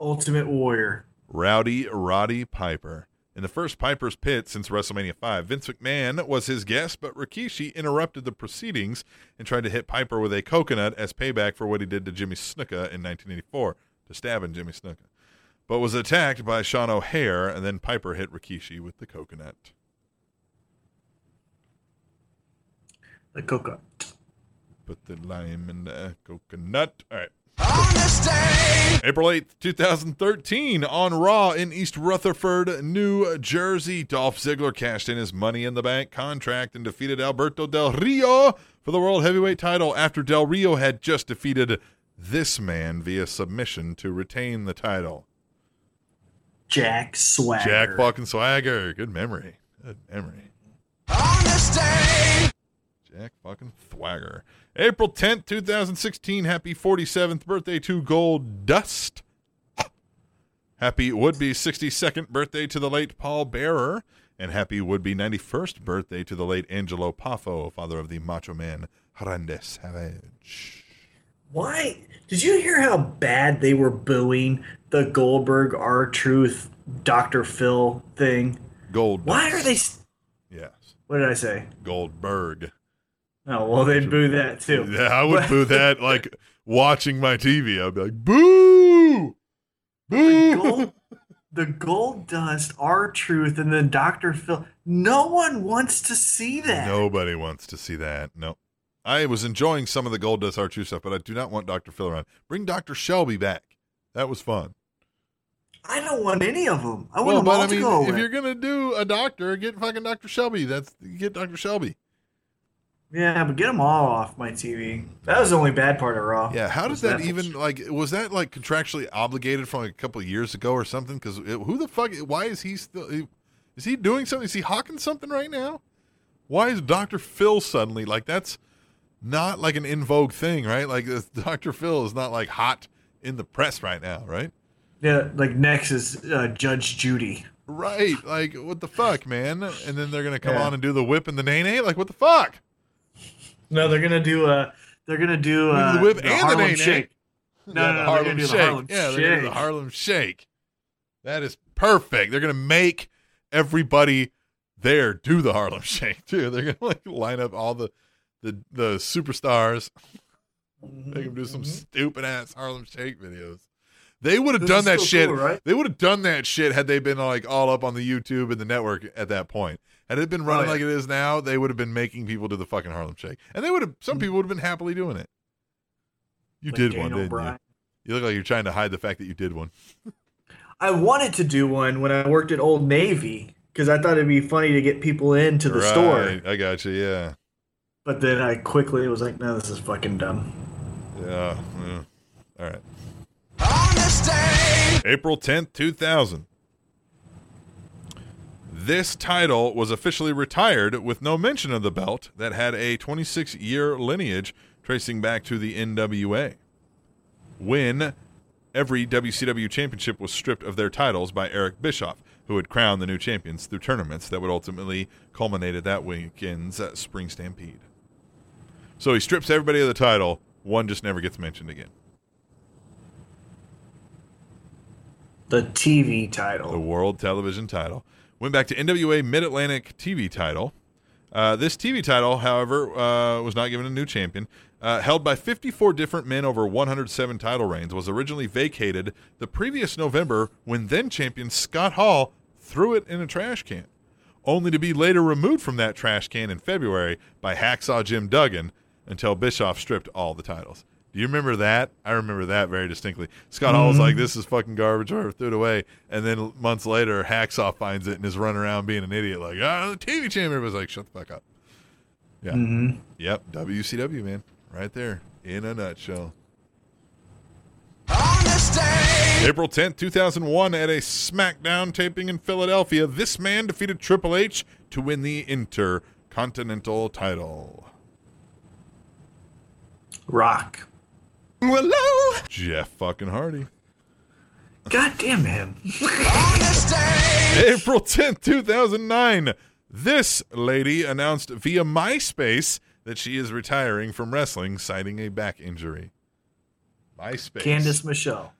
Ultimate Warrior. Rowdy Roddy Piper. In the first Piper's Pit since WrestleMania 5, Vince McMahon was his guest, but Rikishi interrupted the proceedings and tried to hit Piper with a coconut as payback for what he did to Jimmy Snuka in 1984, to stabbing Jimmy Snuka. But was attacked by Sean O'Haire, and then Piper hit Rikishi with the coconut. The coconut. Put the lime in the coconut. All right. April 8th, 2013, on Raw in East Rutherford, New Jersey, Dolph Ziggler cashed in his Money in the Bank contract and defeated Alberto Del Rio for the World Heavyweight title after Del Rio had just defeated this man via submission to retain the title. Jack Swagger. Jack fucking Swagger. Good memory. Good memory. Jack fucking Swagger. April 10th, 2016. Happy 47th birthday to Goldust. Happy would be 62nd birthday to the late Paul Bearer. And happy would be 91st birthday to the late Angelo Poffo, father of the Macho Man Randy Savage. Why? Did you hear how bad they were booing the Goldberg R Truth Dr. Phil thing? Gold. Why are they. s- Yes. What did I say? Goldberg. Oh, well, they'd boo that too. Yeah, I would boo that like watching my TV. I'd be like, boo! The Boo! gold, the Goldust, R Truth, and then Dr. Phil. No one wants to see that. Nobody wants to see that. No. I was enjoying some of the Goldust R2 stuff, but I do not want Dr. Phil around. Bring Dr. Shelby back. That was fun. I don't want any of them. I want well, them but all I to mean, go if away. you're gonna do a doctor, get fucking Dr. Shelby. That's get Dr. Shelby. Yeah, but get them all off my TV. That was the only bad part of Raw. Yeah, how does that that- even like? Was that like contractually obligated from like a couple of years ago or something? Because who the fuck? Why is he still? Is he doing something? Is he hawking something right now? Why is Doctor Phil suddenly like that's not like an in vogue thing, right? Like Doctor Phil is not like hot in the press right now, right? Yeah, like next is uh, Judge Judy. Right. Like what the fuck, man? And then they're gonna come Yeah. on and do the whip and the nay nay. Like what the fuck? No, they're gonna do a. they're gonna do uh, the whip the and the Harlem nay-nay. Shake. No, Yeah, no, the no, Harlem they're gonna do Shake. the Harlem yeah, they're Shake. gonna do the Harlem Shake. That is perfect. They're gonna make everybody there do the Harlem Shake too. They're gonna like line up all the the the superstars. Mm-hmm, make them do some mm-hmm. stupid ass Harlem Shake videos. They would have done that shit. cool, right? They would have done that shit had they been like all up on the YouTube and the network at that point. Had it been oh, running Oh, yeah. like it is now, they would have been making people do the fucking Harlem Shake, and they would have. Some hmm. people would have been happily doing it. You Like did one, Daniel didn't Bryan. you? You look like you're trying to hide the fact that you did one. I wanted to do one when I worked at Old Navy because I thought it'd be funny to get people into the store. I got you. Yeah, But then I quickly was like, no, this is fucking dumb. yeah. yeah. All right. April tenth, two thousand. This title was officially retired with no mention of the belt that had a 26 year lineage tracing back to the NWA. When every WCW championship was stripped of their titles by Eric Bischoff, who had crowned the new champions through tournaments that would ultimately culminate at that weekend's uh, Spring Stampede. So he strips everybody of the title, one just never gets mentioned again. The TV title. the world television title. Went back to NWA Mid Atlantic TV title. Uh, this TV title, however, uh, was not given a new champion. Uh, held by 54 different men over 107 title reigns, was originally vacated the previous November when then champion Scott Hall threw it in a trash can, only to be later removed from that trash can in February by Hacksaw Jim Duggan until Bischoff stripped all the titles. Do you remember that? I remember that very distinctly. Scott Hall was like, "This is fucking garbage," or threw it away. And then months later, Hacksaw finds it and is running around being an idiot, like, "Ah, the TV champion." was like, "Shut the fuck up." Yeah. Yep. WCW man, right there in a nutshell. April 10th, 2001, at a SmackDown taping in Philadelphia, this man defeated Triple H to win the Intercontinental title. Rock. Jeff fucking Hardy. God damn him. April 10th, 2009, this lady announced via MySpace that she is retiring from wrestling, citing a back injury. MySpace. Candice Michelle.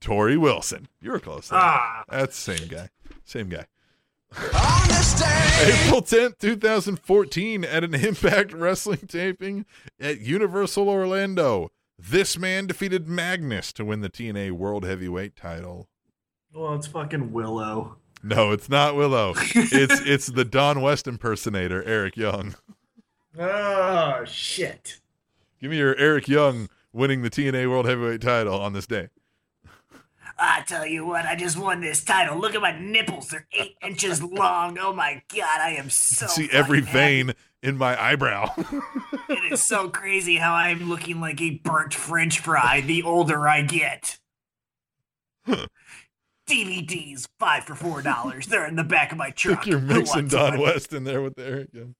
Torrie Wilson. You were close. there. Ah. That's the same guy. Same guy. April 10th, 2014, at an Impact Wrestling taping at Universal Orlando. This man defeated Magnus to win the TNA World Heavyweight title. Well, it's fucking Willow. No, it's not Willow. It's it's the Don West impersonator, Eric Young. Oh shit. Give me your Eric Young winning the TNA World Heavyweight title on this day. I tell you what, I just won this title. Look at my nipples; they're eight inches long. Oh my god, I am so. See every happy. vein in my eyebrow. It is so crazy how I'm looking like a burnt French fry the older I get. DVDs five for four dollars. They're in the back of my truck. You're mixing Don? West in there with Eric Young.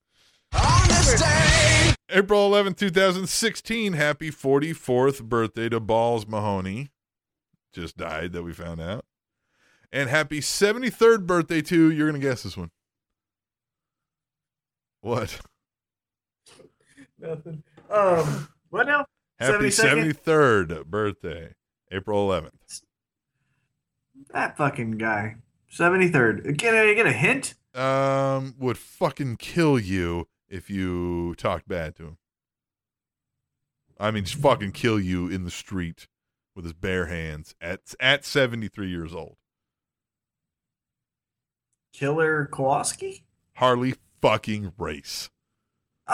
April 11, 2016. Happy 44th birthday to Balls Mahoney. Just died that we found out. And happy 73rd birthday to, you're going to guess this one. What? Nothing. Um, what now? Happy 72nd? 73rd birthday, April 11th. That fucking guy. 73rd. Get a, get a hint? Um, would fucking kill you if you talked bad to him. I mean, just fucking kill you in the street with his bare hands at at 73 years old. Killer Kowalski? Harley fucking race.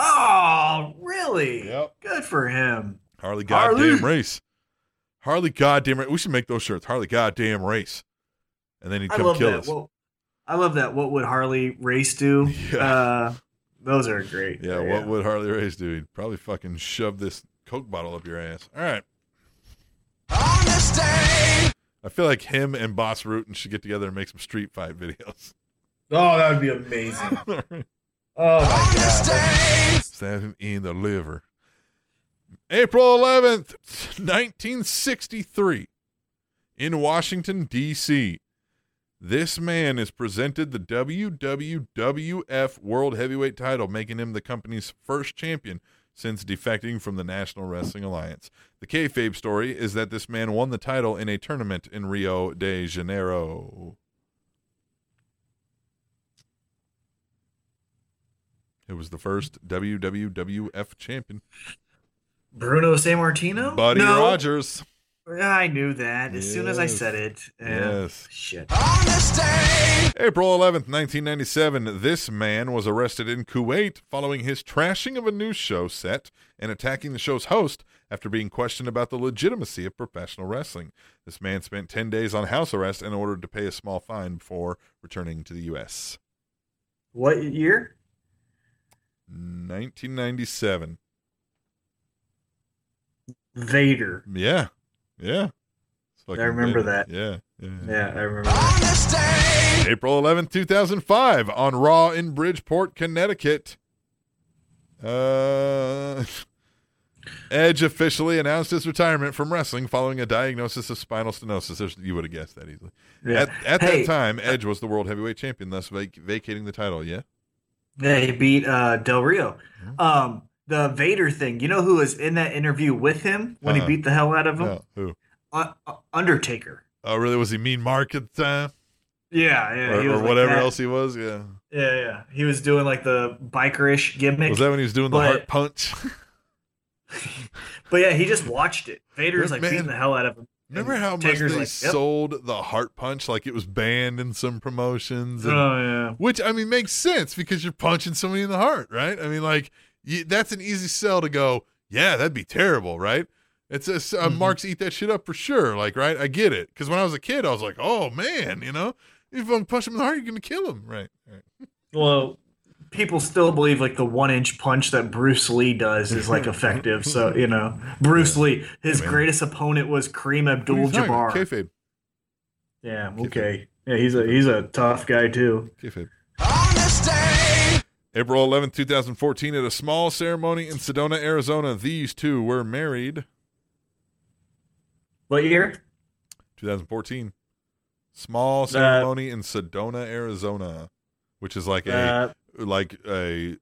Oh, really? Yep. Good for him. Harley Harley. goddamn race. Harley goddamn race. We should make those shirts. Harley goddamn race. And then he'd come kill that. us. What, I love that. What would Harley race do? Yeah. Uh, those are great. yeah, what would Harley race do? He'd probably fucking shove this Coke bottle up your ass. All right. On this day. I feel like him and Bas Rutten should get together and make some street fight videos. Oh, that would be amazing. oh my god. Stab him in the liver. April 11th, 1963, in Washington, D.C. This man is presented the WWWF World Heavyweight title, making him the company's first champion since defecting from the National Wrestling Alliance. The kayfabe story is that this man won the title in a tournament in Rio de Janeiro. It was the first WWWF champion. Bruno Sammartino? Buddy no. Rogers. I knew that as soon as I said it. Yeah. Yes. Shit. April 11th, 1997, this man was arrested in Kuwait following his trashing of a news show set and attacking the show's host after being questioned about the legitimacy of professional wrestling. This man spent 10 days on house arrest and ordered to pay a small fine before returning to the U.S. What year? 1997. Vader. Yeah. Yeah. I remember big. that. Yeah. yeah. Yeah, I remember that. April 11th, 2005, on Raw in Bridgeport, Connecticut. Uh, Edge officially announced his retirement from wrestling following a diagnosis of spinal stenosis. There's, you would have guessed that easily. Yeah. At, at Hey, that time, Edge was the world heavyweight champion, thus vac- vacating the title. Yeah. Yeah, he beat uh, Del Rio. Um, the Vader thing. You know who was in that interview with him when Uh-uh. he beat the hell out of him? No, who? Uh, uh, Undertaker. Oh, really? Was he Mean Mark at the time? Yeah, yeah. or he was or like whatever that. else he was? Yeah. Yeah, yeah. He was doing like the bikerish gimmick. Was that when he was doing the heart punch? But yeah, he just watched it. Vader's like Man, beating the hell out of him. Remember how much they like, yep. sold the heart punch like it was banned in some promotions? and- Oh yeah. Which I mean makes sense because you're punching somebody in the heart, right? I mean, like you, that's an easy sell to go. Yeah, that'd be terrible, right? It's a, uh, Marks eat that shit up for sure. Like, right? I get it. Because when I was a kid, I was like, oh man, you know, if I'm punch him in the heart, you're gonna kill him, right? right. Well, people still believe like the one inch punch that Bruce Lee does is like effective. so you know, Bruce Lee, his man. greatest opponent was Kareem What are you talking about? Abdul-Jabbar. Kayfabe. Yeah, okay. Yeah, he's a he's a tough guy too. Kayfabe. April 11th, 2014, at a small ceremony in Sedona, Arizona, these two were married. What year? 2014. Small ceremony in Sedona, Arizona, which is like a Uh, like a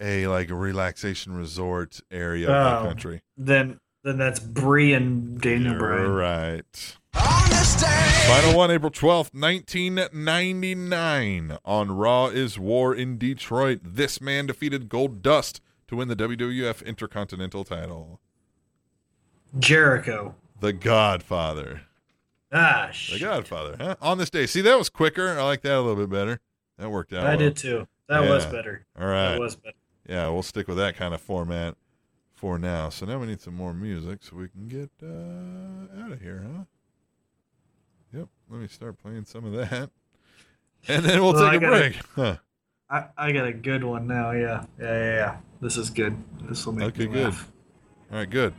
a like a relaxation resort area of the Oh. country. then then that's Bree and Daniel You're Bryan. right. Final one, April 12th, 1999. On Raw is War in Detroit. This man defeated Goldust to win the WWF Intercontinental title. Jericho. The Godfather. Ah, The. Godfather, huh? On this day. See, that was quicker. I like that a little bit better. That worked out. I well. did too. That was better. All right. That was better. Yeah, we'll stick with that kind of format for now. So now we need some more music so we can get uh, out of here, huh? Yep. Let me start playing some of that. And then we'll Well, take a gotta- break. Huh. I, I got a good one now. Yeah, yeah, yeah. yeah. This is good. This will make Okay, me good. All right, good.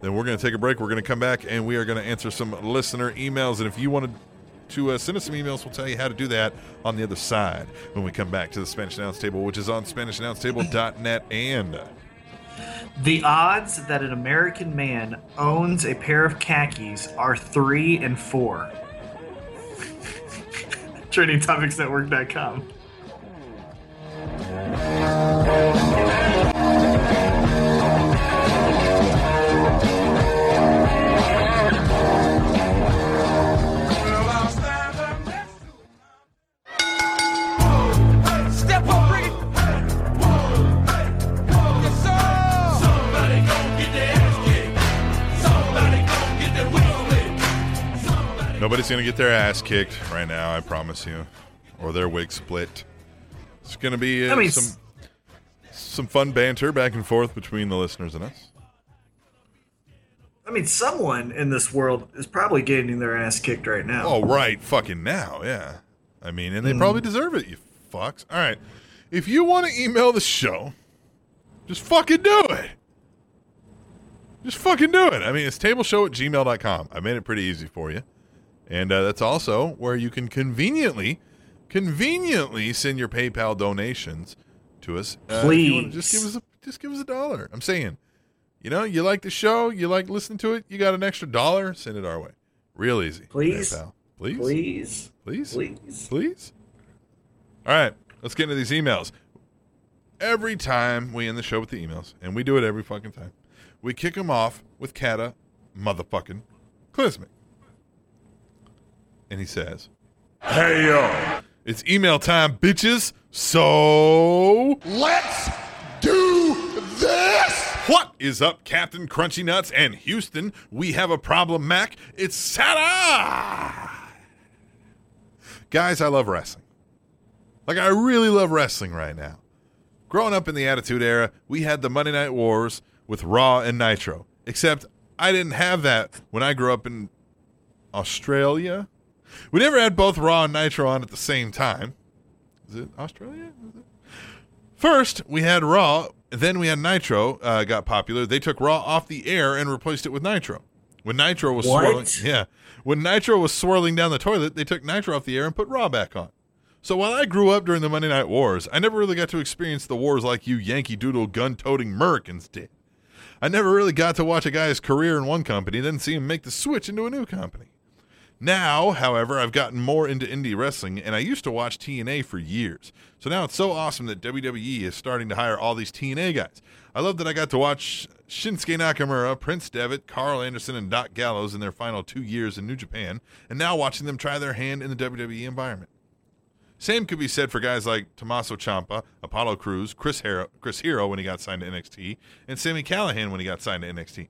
Then we're going to take a break. We're going to come back and we are going to answer some listener emails. And if you wanted to uh, send us some emails, we'll tell you how to do that on the other side when we come back to the Spanish Announce Table, which is on SpanishAnnounceTable.net and The odds that an American man owns a pair of khakis are three and four. TrainingTopicsNetwork.com. Nobody's going to get their ass kicked right now, I promise you, or their wig split. It's going to be uh, some some fun banter back and forth between the listeners and us. I mean, someone in this world is probably getting their ass kicked right now. Oh, right, fucking now, yeah. I mean, and they probably deserve it, you fucks. All right, if you want to email the show, just fucking do it. Just fucking do it. I mean, it's tableshow at gmail.com. I made it pretty easy for you. And uh, that's also where you can conveniently, conveniently send your PayPal donations to us. Uh, Please. just give us a just give us a dollar. I'm saying, you know, you like the show, you like listening to it, you got an extra dollar, send it our way. Real easy. Please. PayPal. Please. Please. Please. Please. Please. All right, let's get into these emails. Every time we end the show with the emails, and we do it every fucking time, we kick them off with Kata motherfucking Klismic. And he says, Hey yo, it's email time, bitches. So Let's do this! what is up, Captain Crunchy Nuts and Houston? We have a problem, Mac. It's Saturday. Guys, I love wrestling. Like, I really love wrestling right now. Growing up in the Attitude Era, we had the Monday Night Wars with Raw and Nitro. Except I didn't have that when I grew up in Australia. We never had both Raw and Nitro on at the same time. Is it Australia? First, we had Raw, then we had Nitro uh, got popular. They took Raw off the air and replaced it with Nitro. When Nitro was What? swirling, yeah, when Nitro was swirling down the toilet, they took Nitro off the air and put Raw back on. So while I grew up during the Monday Night Wars, I never really got to experience the wars like you Yankee Doodle gun-toting Americans did. I never really got to watch a guy's career in one company, then see him make the switch into a new company. Now, however, I've gotten more into indie wrestling, and I used to watch TNA for years. So now it's so awesome that WWE is starting to hire all these TNA guys. I love that I got to watch Shinsuke Nakamura, Prince Devitt, Karl Anderson, and Doc Gallows in their final two years in New Japan, and now watching them try their hand in the WWE environment. Same could be said for guys like Tommaso Ciampa, Apollo Crews, Chris Hero, Chris Hero when he got signed to NXT, and Sami Callihan when he got signed to NXT.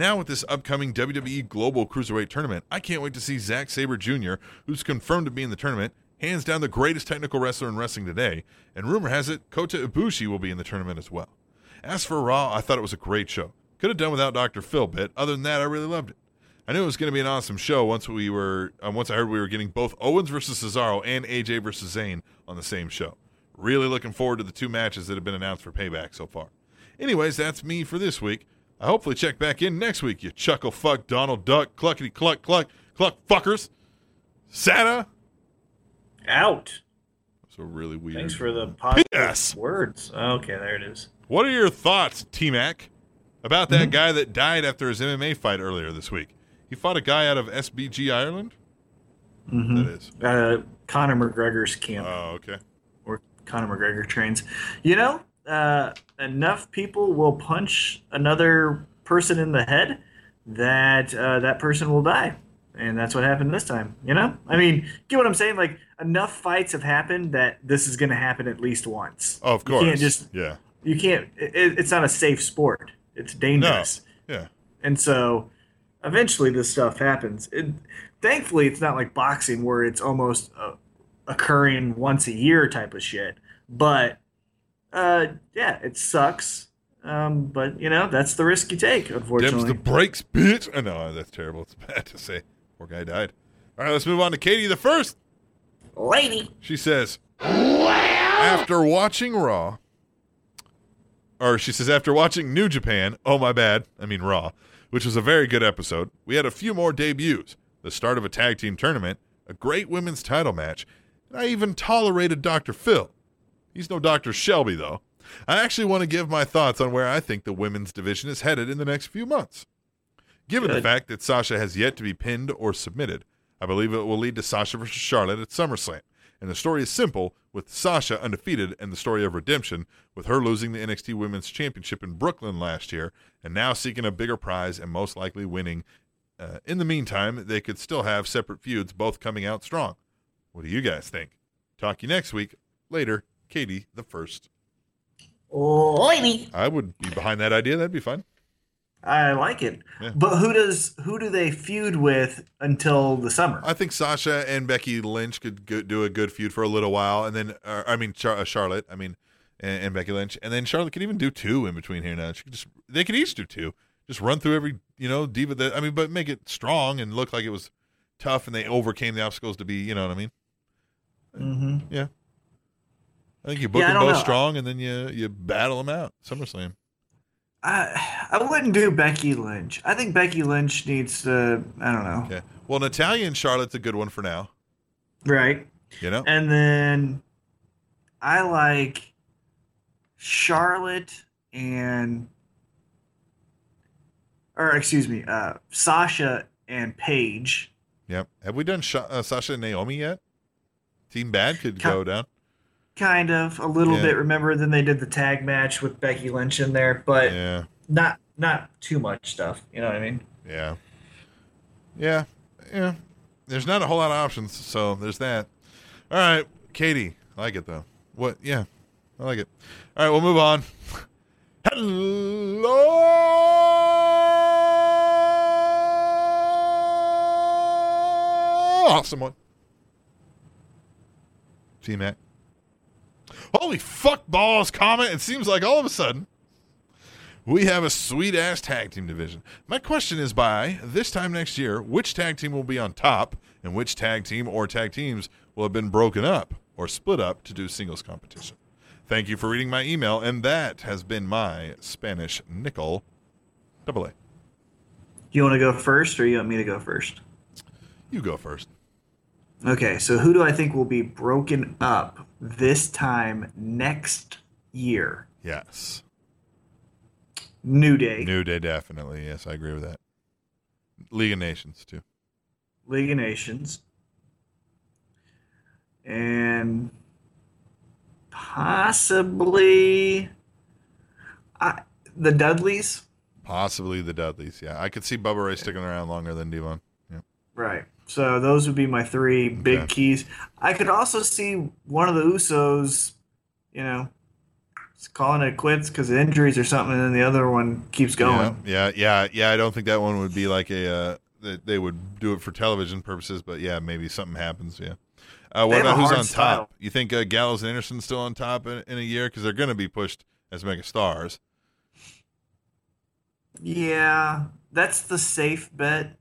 Now with this upcoming WWE Global Cruiserweight tournament, I can't wait to see Zack Sabre Jr., who's confirmed to be in the tournament, hands down the greatest technical wrestler in wrestling today, and rumor has it Kota Ibushi will be in the tournament as well. As for Raw, I thought it was a great show. Could have done without Dr. Phil bit. Other than that, I really loved it. I knew it was going to be an awesome show once we were uh, once I heard we were getting both Owens versus Cesaro and AJ versus Zayn on the same show. Really looking forward to the two matches that have been announced for Payback so far. Anyways, that's me for this week. I hopefully check back in next week. You chuckle fuck Donald Duck cluckety cluck cluck cluck fuckers. Santa. Out. So really weird. Thanks for the positive Yes. words. Okay, there it is. What are your thoughts, T Mac, about that guy that died after his MMA fight earlier this week? He fought a guy out of SBG Ireland. Mm-hmm. That is. Uh, Conor McGregor's camp, Oh, okay. where Conor McGregor trains. You know, uh, enough people will punch another person in the head that uh, that person will die. And that's what happened this time. You know? I mean, get what I'm saying? Like, enough fights have happened that this is going to happen at least once. Oh, of course. You can't just, yeah. you can't, it, it's not a safe sport. It's dangerous. Yeah. And so eventually this stuff happens. It, thankfully, it's not like boxing where it's almost uh, occurring once a year type of shit. But uh, yeah, it sucks. Um, but, you know, that's the risk you take, Dems unfortunately. the breaks, bitch. I know that's terrible. It's bad to say. Poor guy died. All right, let's move on to Katie the first. Lady. She says, after watching Raw, or she says, after watching New Japan, oh my bad, I mean Raw, which was a very good episode, we had a few more debuts, the start of a tag team tournament, a great women's title match, and I even tolerated Dr. Phil. He's no Dr. Shelby, though. I actually want to give my thoughts on where I think the women's division is headed in the next few months. Given the fact that Sasha has yet to be pinned or submitted, I believe it will lead to Sasha versus Charlotte at SummerSlam. And the story is simple, with Sasha undefeated and the story of redemption, with her losing the NXT Women's Championship in Brooklyn last year, and now seeking a bigger prize and most likely winning. Uh, in the meantime, they could still have separate feuds, both coming out strong. What do you guys think? Talk you next week. Later, Katie the first. Lady. I would be behind that idea. That'd be fun. I like it. Yeah. But who does who do they feud with until the summer? I think Sasha and Becky Lynch could go, do a good feud for a little while, and then uh, I mean Char- uh, Charlotte, I mean, and, and Becky Lynch, and then Charlotte could even do two in between here now. She could just they could each do two, just run through every you know diva that I mean, but make it strong and look like it was tough, and they overcame the obstacles to be you know what I mean. mm-hmm. Yeah, I think you book Yeah, them both know. strong, and then you you battle them out SummerSlam. I I wouldn't do Becky Lynch. I think Becky Lynch needs to. I don't know. Okay, well Natalya and Charlotte's a good one for now. Right. You know, And then I like Charlotte and or excuse me, uh, Sasha and Paige. yep. Have we done Sha- uh, Sasha and Naomi yet? Team Bad could Ca- go down. Kind of a little Yeah. bit. Remember, then they did the tag match with Becky Lynch in there, but Yeah. not not too much stuff. You know what I mean? Yeah. Yeah. Yeah. There's not a whole lot of options, so there's that. All right, Katie. I like it though. What? Yeah. I like it. All right, we'll move on. Hello. Awesome one. T Mac. Holy fuck balls comment. It seems like all of a sudden we have a sweet ass tag team division. My question is by this time next year, which tag team will be on top and which tag team or tag teams will have been broken up or split up to do singles competition? Thank you for reading my email, and that has been my Spanish nickel double A. You want to go first, or you want me to go first? You go first. Okay, so who do I think will be broken up this time next year? Yes. New Day, New Day, definitely. Yes, I agree with that. League of Nations, too. League of Nations, and possibly I, the Dudleys. Possibly the Dudleys. Yeah, I could see Bubba Ray sticking around longer than D-Von. Yeah. Right. So those would be my three big Okay. keys. I could also see one of the Usos, you know, calling it quits because of injuries or something, and then the other one keeps going. Yeah, yeah, yeah, yeah. I don't think that one would be like a uh, that they would do it for television purposes, but yeah, maybe something happens. Yeah. Uh, what about who's on style. top? You think uh, Gallows and Anderson still on top in, in a year because they're going to be pushed as mega stars? Yeah, that's the safe bet.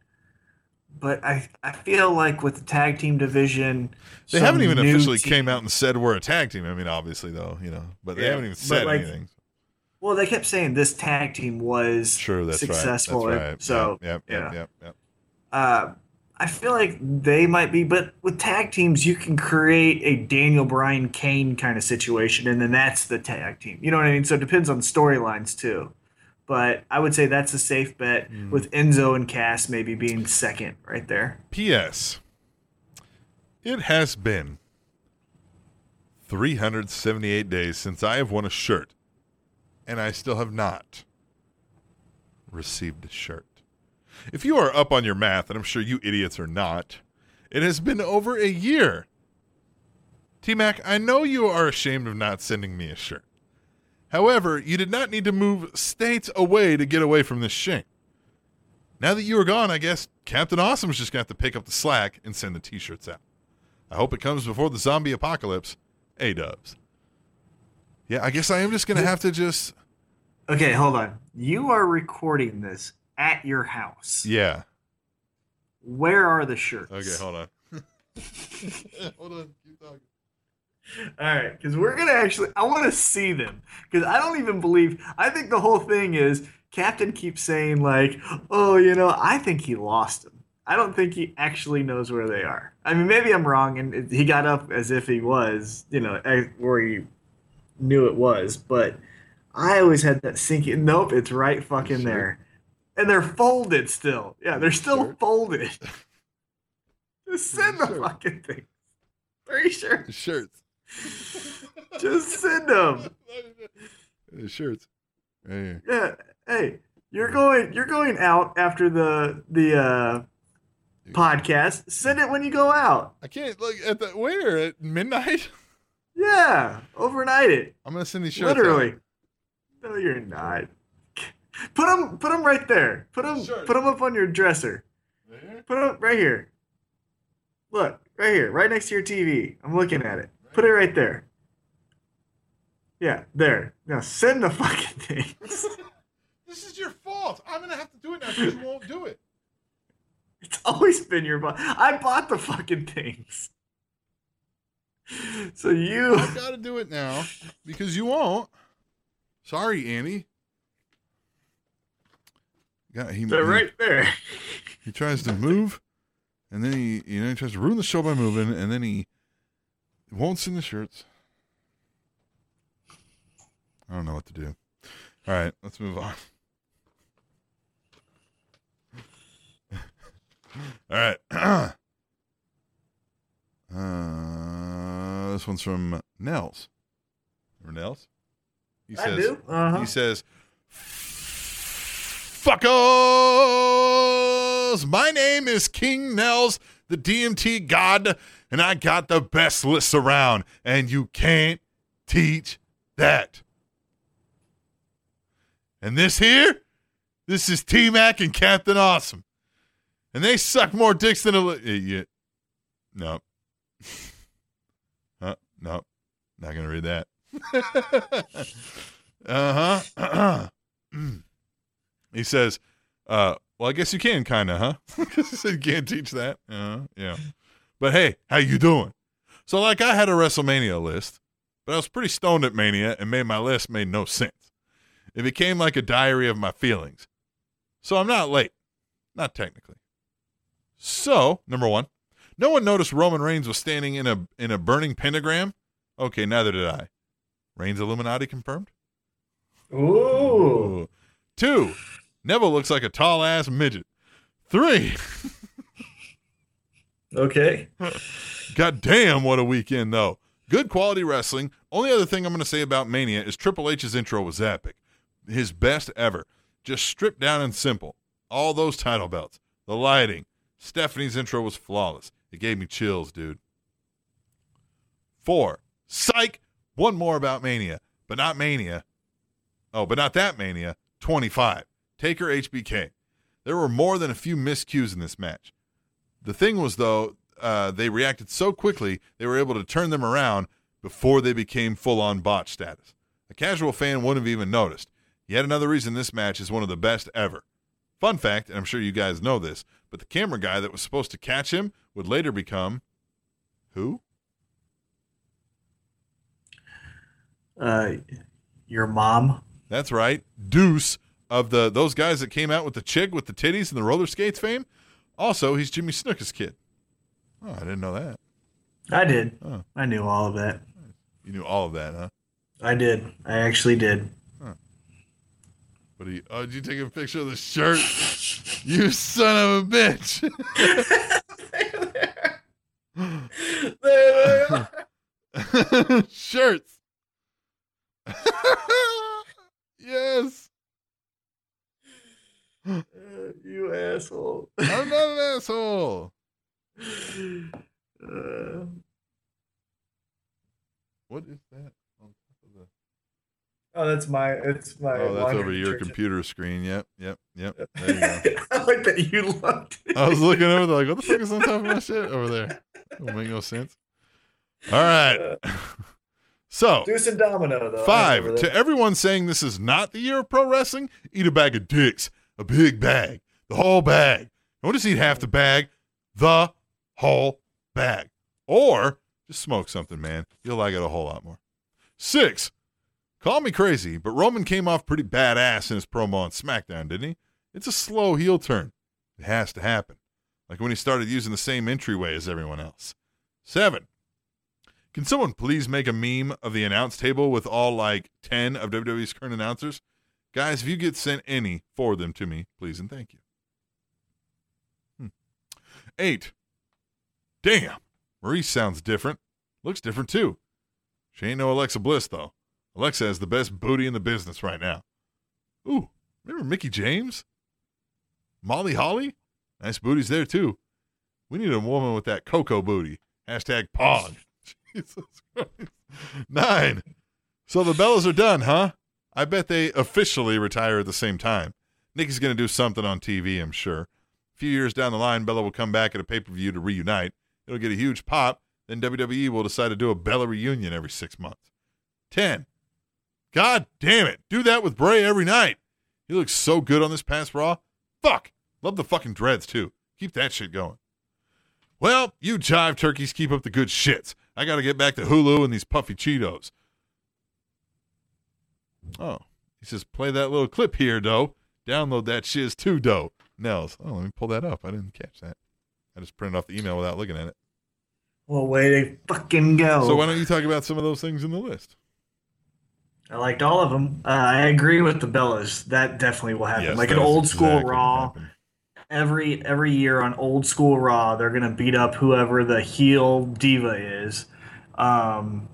But I I feel like with the tag team division, They haven't even officially came out and said we're a tag team. I mean, obviously though, you know, but they Yeah, haven't even said like, anything. Well, they kept saying this tag team was True, that's successful. right. That's right. So yep, yeah. yep, yep. Uh, I feel like they might be, but with tag teams, you can create a Daniel Bryan Kane kind of situation, and then that's the tag team. You know what I mean? So it depends on storylines too. But I would say that's a safe bet Hmm. with Enzo and Cass maybe being second right there. P.S. It has been 378 days since I have won a shirt, and I still have not received a shirt. If you are up on your math, and I'm sure you idiots are not, it has been over a year. T Mac, I know you are ashamed of not sending me a shirt. However, you did not need to move states away to get away from this shame. Now that you are gone, I guess Captain Awesome's just going to have to pick up the slack and send the t shirts out. I hope it comes before the zombie apocalypse. A dubs. Yeah, I guess I am just going to have to just. Okay, hold on. You are recording this at your house. Yeah. Where are the shirts? Okay, hold on. hold on. All right, because we're gonna actually. I want to see them because I don't even believe. I think the whole thing is Captain keeps saying like, "Oh, you know, I think he lost them." I don't think he actually knows where they are. I mean, maybe I'm wrong, and he got up as if he was, you know, where he knew it was. But I always had that sinking. Nope, it's right fucking Sure. there, and they're folded still. Yeah, they're still Sure. folded. Just send the Sure. fucking thing. Pretty sure. Shirts. Just send them. The shirts. Here. Yeah. Hey, you're going you're going out after the the uh podcast. Send it when you go out. I can't look at the where at midnight. Yeah. Overnight it. I'm gonna send these shirts. out. Literally. No, you're not. Put them put them right there. Put them Sure. put them up on your dresser. There? Put them right here. Look, right here, right next to your TV. I'm looking at it. Put it right there. Yeah, there. Now send the fucking things. This is your fault. I'm gonna have to do it now because you won't do it. It's always been your butt. I bought the fucking things. So you I gotta do it now because you won't. Sorry, Annie. Yeah, he, they're he- right there. he tries to move, and then he you know he tries to ruin the show by moving, and then he won't send the shirts. I don't know what to do. All right, let's move on. All right. uh, this one's from Nels. Remember Nels? He I do. Uh-huh. He says, Fuckos! My name is King Nels, the DMT god, and I got the best lists around, and you can't teach that. And this here, this is T Mac and Captain Awesome. And they suck more dicks than a. Li- yeah. Nope. uh, nope. Not going to read that. uh huh. he says, uh, well, I guess you can, kind of, huh? Because he said you can't teach that. Uh, yeah. But hey, how you doing? So, like, I had a WrestleMania list, but I was pretty stoned at Mania and made my list made no sense. It became like a diary of my feelings. So I'm not late. Not technically. So, number one, no one noticed Roman Reigns was standing in a in a burning pentagram. Okay, neither did I. Reigns Illuminati confirmed. Ooh. Two, Neville looks like a tall ass midget. Three, Okay. God damn, what a weekend, though. Good quality wrestling. Only other thing I'm going to say about Mania is Triple H's intro was epic. His best ever. Just stripped down and simple. All those title belts. The lighting. Stephanie's intro was flawless. It gave me chills, dude. Four. Psych. One more about Mania, but not Mania. Oh, but not that Mania. 25. Taker HBK. There were more than a few miscues in this match. The thing was, though, uh, they reacted so quickly, they were able to turn them around before they became full on botch status. A casual fan wouldn't have even noticed. Yet another reason this match is one of the best ever. Fun fact, and I'm sure you guys know this, but the camera guy that was supposed to catch him would later become who? Uh, your mom. That's right, Deuce of the those guys that came out with the chick with the titties and the roller skates fame. Also, he's Jimmy Snuka's kid. Oh, I didn't know that. I did. Oh. I knew all of that. You knew all of that, huh? I did. I actually did. But he, oh, did you take a picture of the shirt? you son of a bitch! There, Shirts. yes. you asshole. I'm not an asshole. Uh, What is that? on top of the- oh, that's my. It's my. Oh, that's over your computer screen. Yep, yep, yep. There you go. I like that you looked. I was looking over there like, what the fuck is on top of my shit over there? Don't make no sense. All right. So Deuce and Domino though. five to everyone saying this is not the year of pro wrestling. Eat a bag of dicks, a big bag, the whole bag. Don't just eat half the bag, the whole bag, or just smoke something, man. You'll like it a whole lot more. Six. Call me crazy, but Roman came off pretty badass in his promo on SmackDown, didn't he? It's a slow heel turn. It has to happen. Like when he started using the same entryway as everyone else. Seven. Can someone please make a meme of the announce table with all like 10 of WWE's current announcers? Guys, if you get sent any, forward them to me, please and thank you. Eight. Damn. Maryse sounds different. Looks different too. She ain't no Alexa Bliss, though. Alexa has the best booty in the business right now. Ooh, remember Mickie James? Molly Holly? Nice booties there, too. We need a woman with that cocoa booty. Hashtag Pog. Jesus Christ. Nine. So the Bellas are done, huh? I bet they officially retire at the same time. Nikki's going to do something on TV, I'm sure. Few years down the line, Bella will come back at a pay per view to reunite. It'll get a huge pop. Then WWE will decide to do a Bella reunion every six months. 10. God damn it. Do that with Bray every night. He looks so good on this past Raw. Fuck. Love the fucking dreads, too. Keep that shit going. Well, you jive turkeys keep up the good shits. I got to get back to Hulu and these puffy Cheetos. Oh, he says, play that little clip here, dough. Download that shiz too, dough. Nels. Oh, let me pull that up. I didn't catch that. I just printed off the email without looking at it. Well, way to fucking go. So why don't you talk about some of those things in the list? I liked all of them. Uh, I agree with the Bellas. That definitely will happen. Yes, like an old school exactly Raw. Every every year on old school Raw, they're gonna beat up whoever the heel diva is. Um,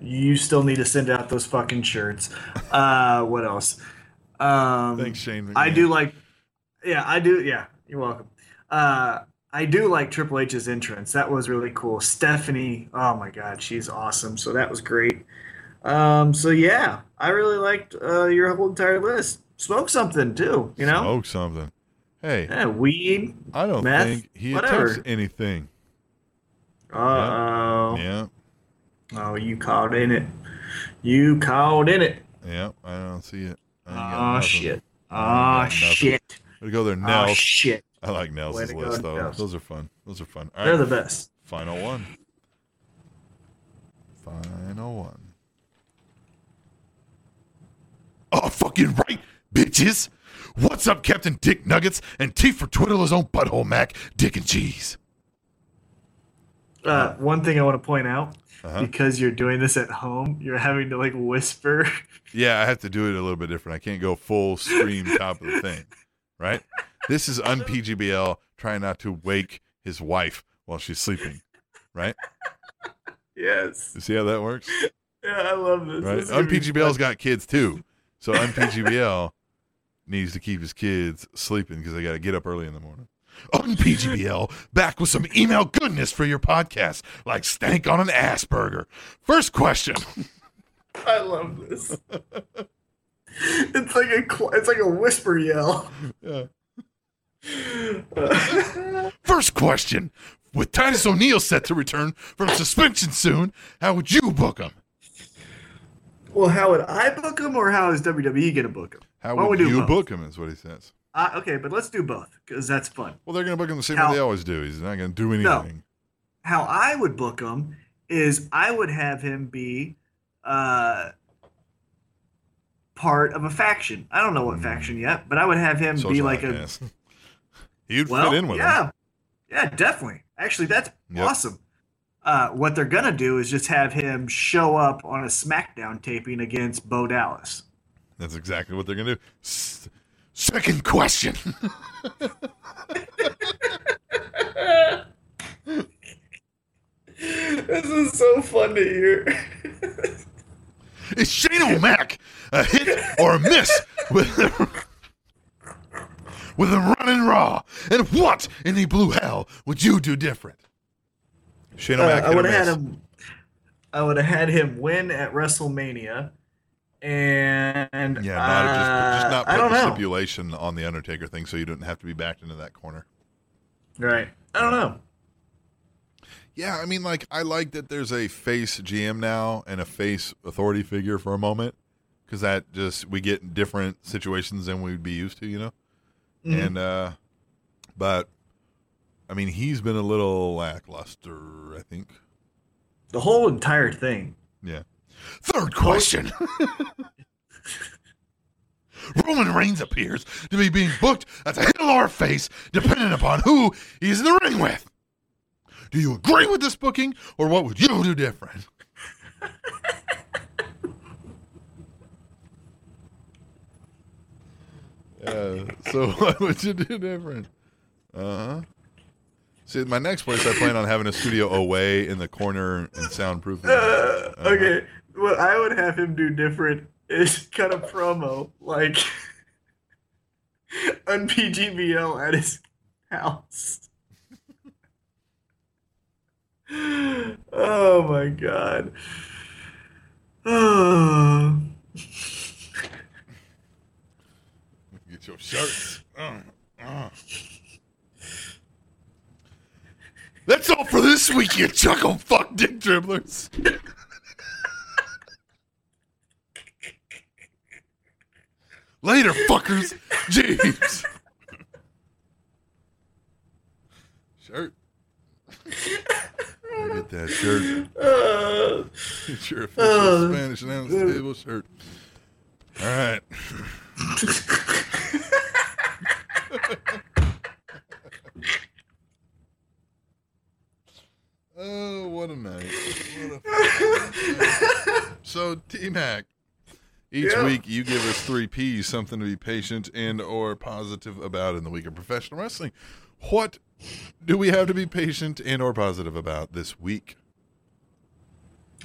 you still need to send out those fucking shirts. Uh, what else? Um, Thanks, Shane. I do like. Yeah, I do. Yeah, you're welcome. Uh, I do like Triple H's entrance. That was really cool. Stephanie, oh my god, she's awesome. So that was great. Um, so yeah, I really liked uh, your whole entire list. Smoke something too, you know? Smoke something. Hey, Yeah, weed. I don't meth, think he whatever. anything. Uh oh. Yeah, Oh, you caught in it. You caught in it. yeah. I don't see it. Oh shit. Oh shit. Way to go there, Oh shit. I like Way Nels's to go, list though. Nels. Those are fun. Those are fun. All They're right, the best. Final one. Final one. Oh, fucking right, bitches. What's up, Captain Dick Nuggets and T for Twiddle his own butthole Mac, Dick and Cheese. Uh, one thing I want to point out, Uh-huh. because you're doing this at home, you're having to like whisper. Yeah, I have to do it a little bit different. I can't go full stream top of the thing, right? This is un-PGBL trying not to wake his wife while she's sleeping, right? yes. You see how that works? Yeah, I love this. right? This is gonna be UnPGBL's got kids too, so UnPGBL needs to keep his kids sleeping because they got to get up early in the morning. UnPGBL back with some email goodness for your podcast, like stank on an ass burger. First question: I love this. it's like a it's like a whisper yell. Yeah. First question: With Titus O'Neil set to return from suspension soon, how would you book him? Well, how would I book him, or how is WWE gonna book him? How would do you both? book him? Is what he says. Uh, okay, but let's do both because that's fun. Well, they're going to book him the same How- way they always do. He's not going to do anything. No. anything. How I would book him is I would have him be uh, part of a faction. I don't know what faction yet, but I would have him be Social like a. He'd well, fit in with yeah, him. yeah, definitely. Actually, that's Yep. awesome. Uh, what they're gonna do is just have him show up on a SmackDown taping against Bo Dallas. That's exactly what they're going to do. S- second question. This is so fun to hear. Is Shane O'Mac a hit or a miss with with a running raw? And what in the blue hell would you do different? Shane Uh, O'Mac I would have had him. I would have had him win at WrestleMania, and Yeah, not just, just uh, not I put the know. stipulation on the Undertaker thing, so you didn't have to be backed into that corner. Right. I don't know. Yeah, I mean, like I like that there's a face GM now and a face authority figure for a moment, because that just we get in different situations than we'd be used to, you know. Mhm. And uh but I mean, he's been a little lackluster, I think. The whole entire thing. Yeah. Third question. Roman Reigns appears to be being booked as a heel or a face, depending upon who he's in the ring with. Do you agree with this booking, or what would you do different? Uh, so what would you do different? Uh huh. See, my next place, I plan on having a studio away in the corner and soundproofing. Uh, Uh-huh. okay, what I would have him do different is cut a promo like on PGBL at his house. Oh my god. Oh. Get your shirts. Uh, uh. That's all for this week, you chuckle fuck dick dribblers. Later, fuckers. James. Shirt. Get that shirt. Uh, Get your official Uh, Spanish announce table shirt. All right. Oh, what a night. What a night. so, T Mac, each Yeah. week you give us three P's, something to be patient and or positive about in the week of professional wrestling. What do we have to be patient and or positive about this week?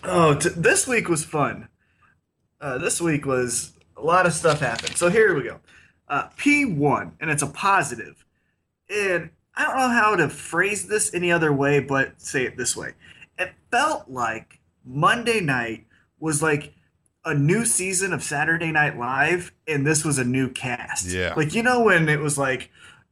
Oh, t- this week was fun. Uh, this week was a lot of stuff happened. So here we go. Uh, P1, and it's a positive. And I don't know how to phrase this any other way, but say it this way. It felt like Monday night was like a new season of Saturday Night Live, and this was a new cast. Yeah. Like, you know, when it was like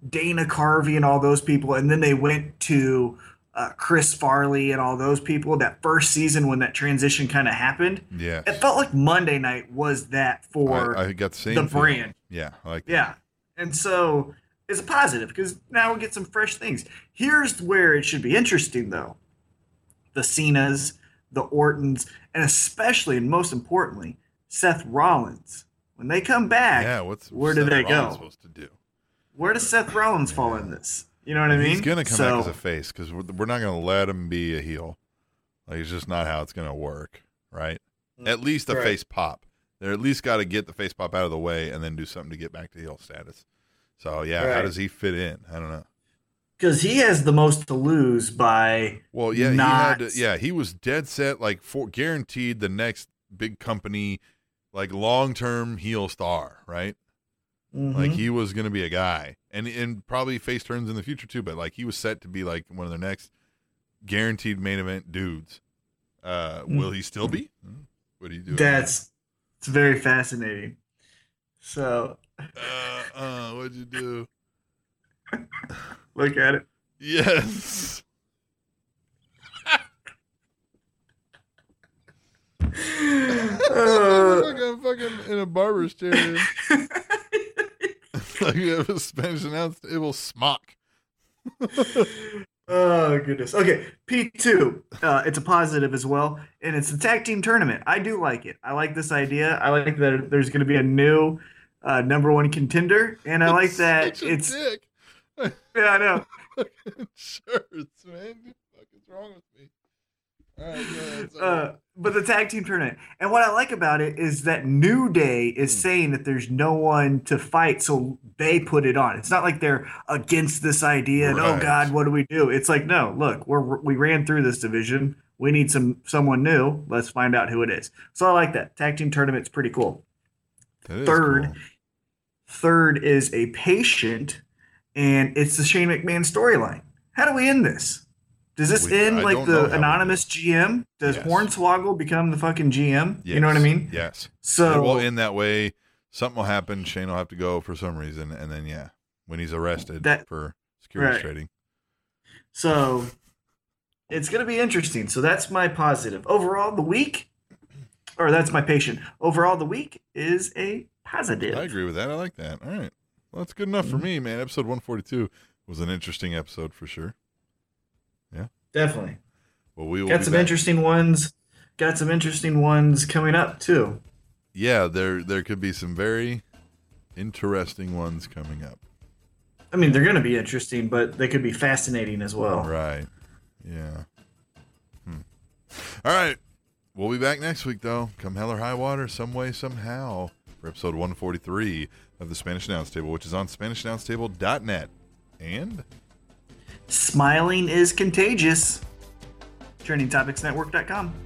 Dana Carvey and all those people, and then they went to uh, Chris Farley and all those people that first season when that transition kind of happened. Yeah. It felt like Monday night was that for I, I got the same the brand. Yeah, I like that. Yeah. And so it's a positive because now we get some fresh things. Here's where it should be interesting though. The Cenas, the Ortons, and especially and most importantly, Seth Rollins. When they come back, Yeah, what's where do they Rollins go? supposed to do? Where does Seth Rollins fall in this? You know what I mean? He's gonna come so, back as a face because we're, we're not gonna let him be a heel. Like it's just not how it's gonna work, right? At least a Mm, Right. face pop. They're at least got to get the face pop out of the way and then do something to get back to heel status. So yeah, how does he fit in? I don't know. because he has the most to lose by Well, yeah, not he had yeah, he was dead set, like for guaranteed the next big company, like long term heel star, right? Like Mhm. he was gonna be a guy, and and probably face turns in the future too. But like he was set to be like one of the next guaranteed main event dudes. Uh, will he still be? Hmm. What do you do? That's it's very fascinating. So uh, uh, what'd you do? look at it. Yes. Uh, fucking in a barber's chair. like you have a Spanish announce table smock. Oh goodness. Okay, P two. Uh, it's a positive as well, and it's a tag team tournament. I do like it. I like this idea. I like that there's going to be a new uh, number one contender, and I like that it's. dick. Yeah, I know. Shirts, man. What the fuck is wrong with me? All right, go Uh, but the tag team tournament, and what I like about it is that New Day is Hmm. saying that there's no one to fight, so they put it on. It's not like they're against this idea. And, oh God, what do we do? It's like, no, look, we're we ran through this division. We need some someone new. Let's find out who it is. So I like that tag team tournament's pretty cool. Third, cool. third is a patient, and it's the Shane McMahon storyline. How do we end this? Does this We- end I like the anonymous GM? Does Yes. Hornswoggle become the fucking GM? You know what I mean? Yes. So it will end that way. Something will happen. Shane will have to go for some reason, and then yeah, when he's arrested That- for securities right. trading. So it's going to be interesting. So that's my positive. Overall, the week, or that's my patient. Overall, the week is a positive. I agree with that. I like that. All right. Well, that's good enough for Mm-hmm. me, man. Episode 142 was an interesting episode for sure. Definitely. Well, we will Got some back- interesting ones. Got some interesting ones coming up too. Yeah, there there could be some very interesting ones coming up. I mean, they're going to be interesting, but they could be fascinating as well. Right. Yeah. Hmm. All right. We'll be back next week, though. Come hell or high water, some way, somehow, for episode 143 of the Spanish Announce Table, which is on SpanishAnnounceTable.net. And Smiling is contagious. TrainingTopicsNetwork.com.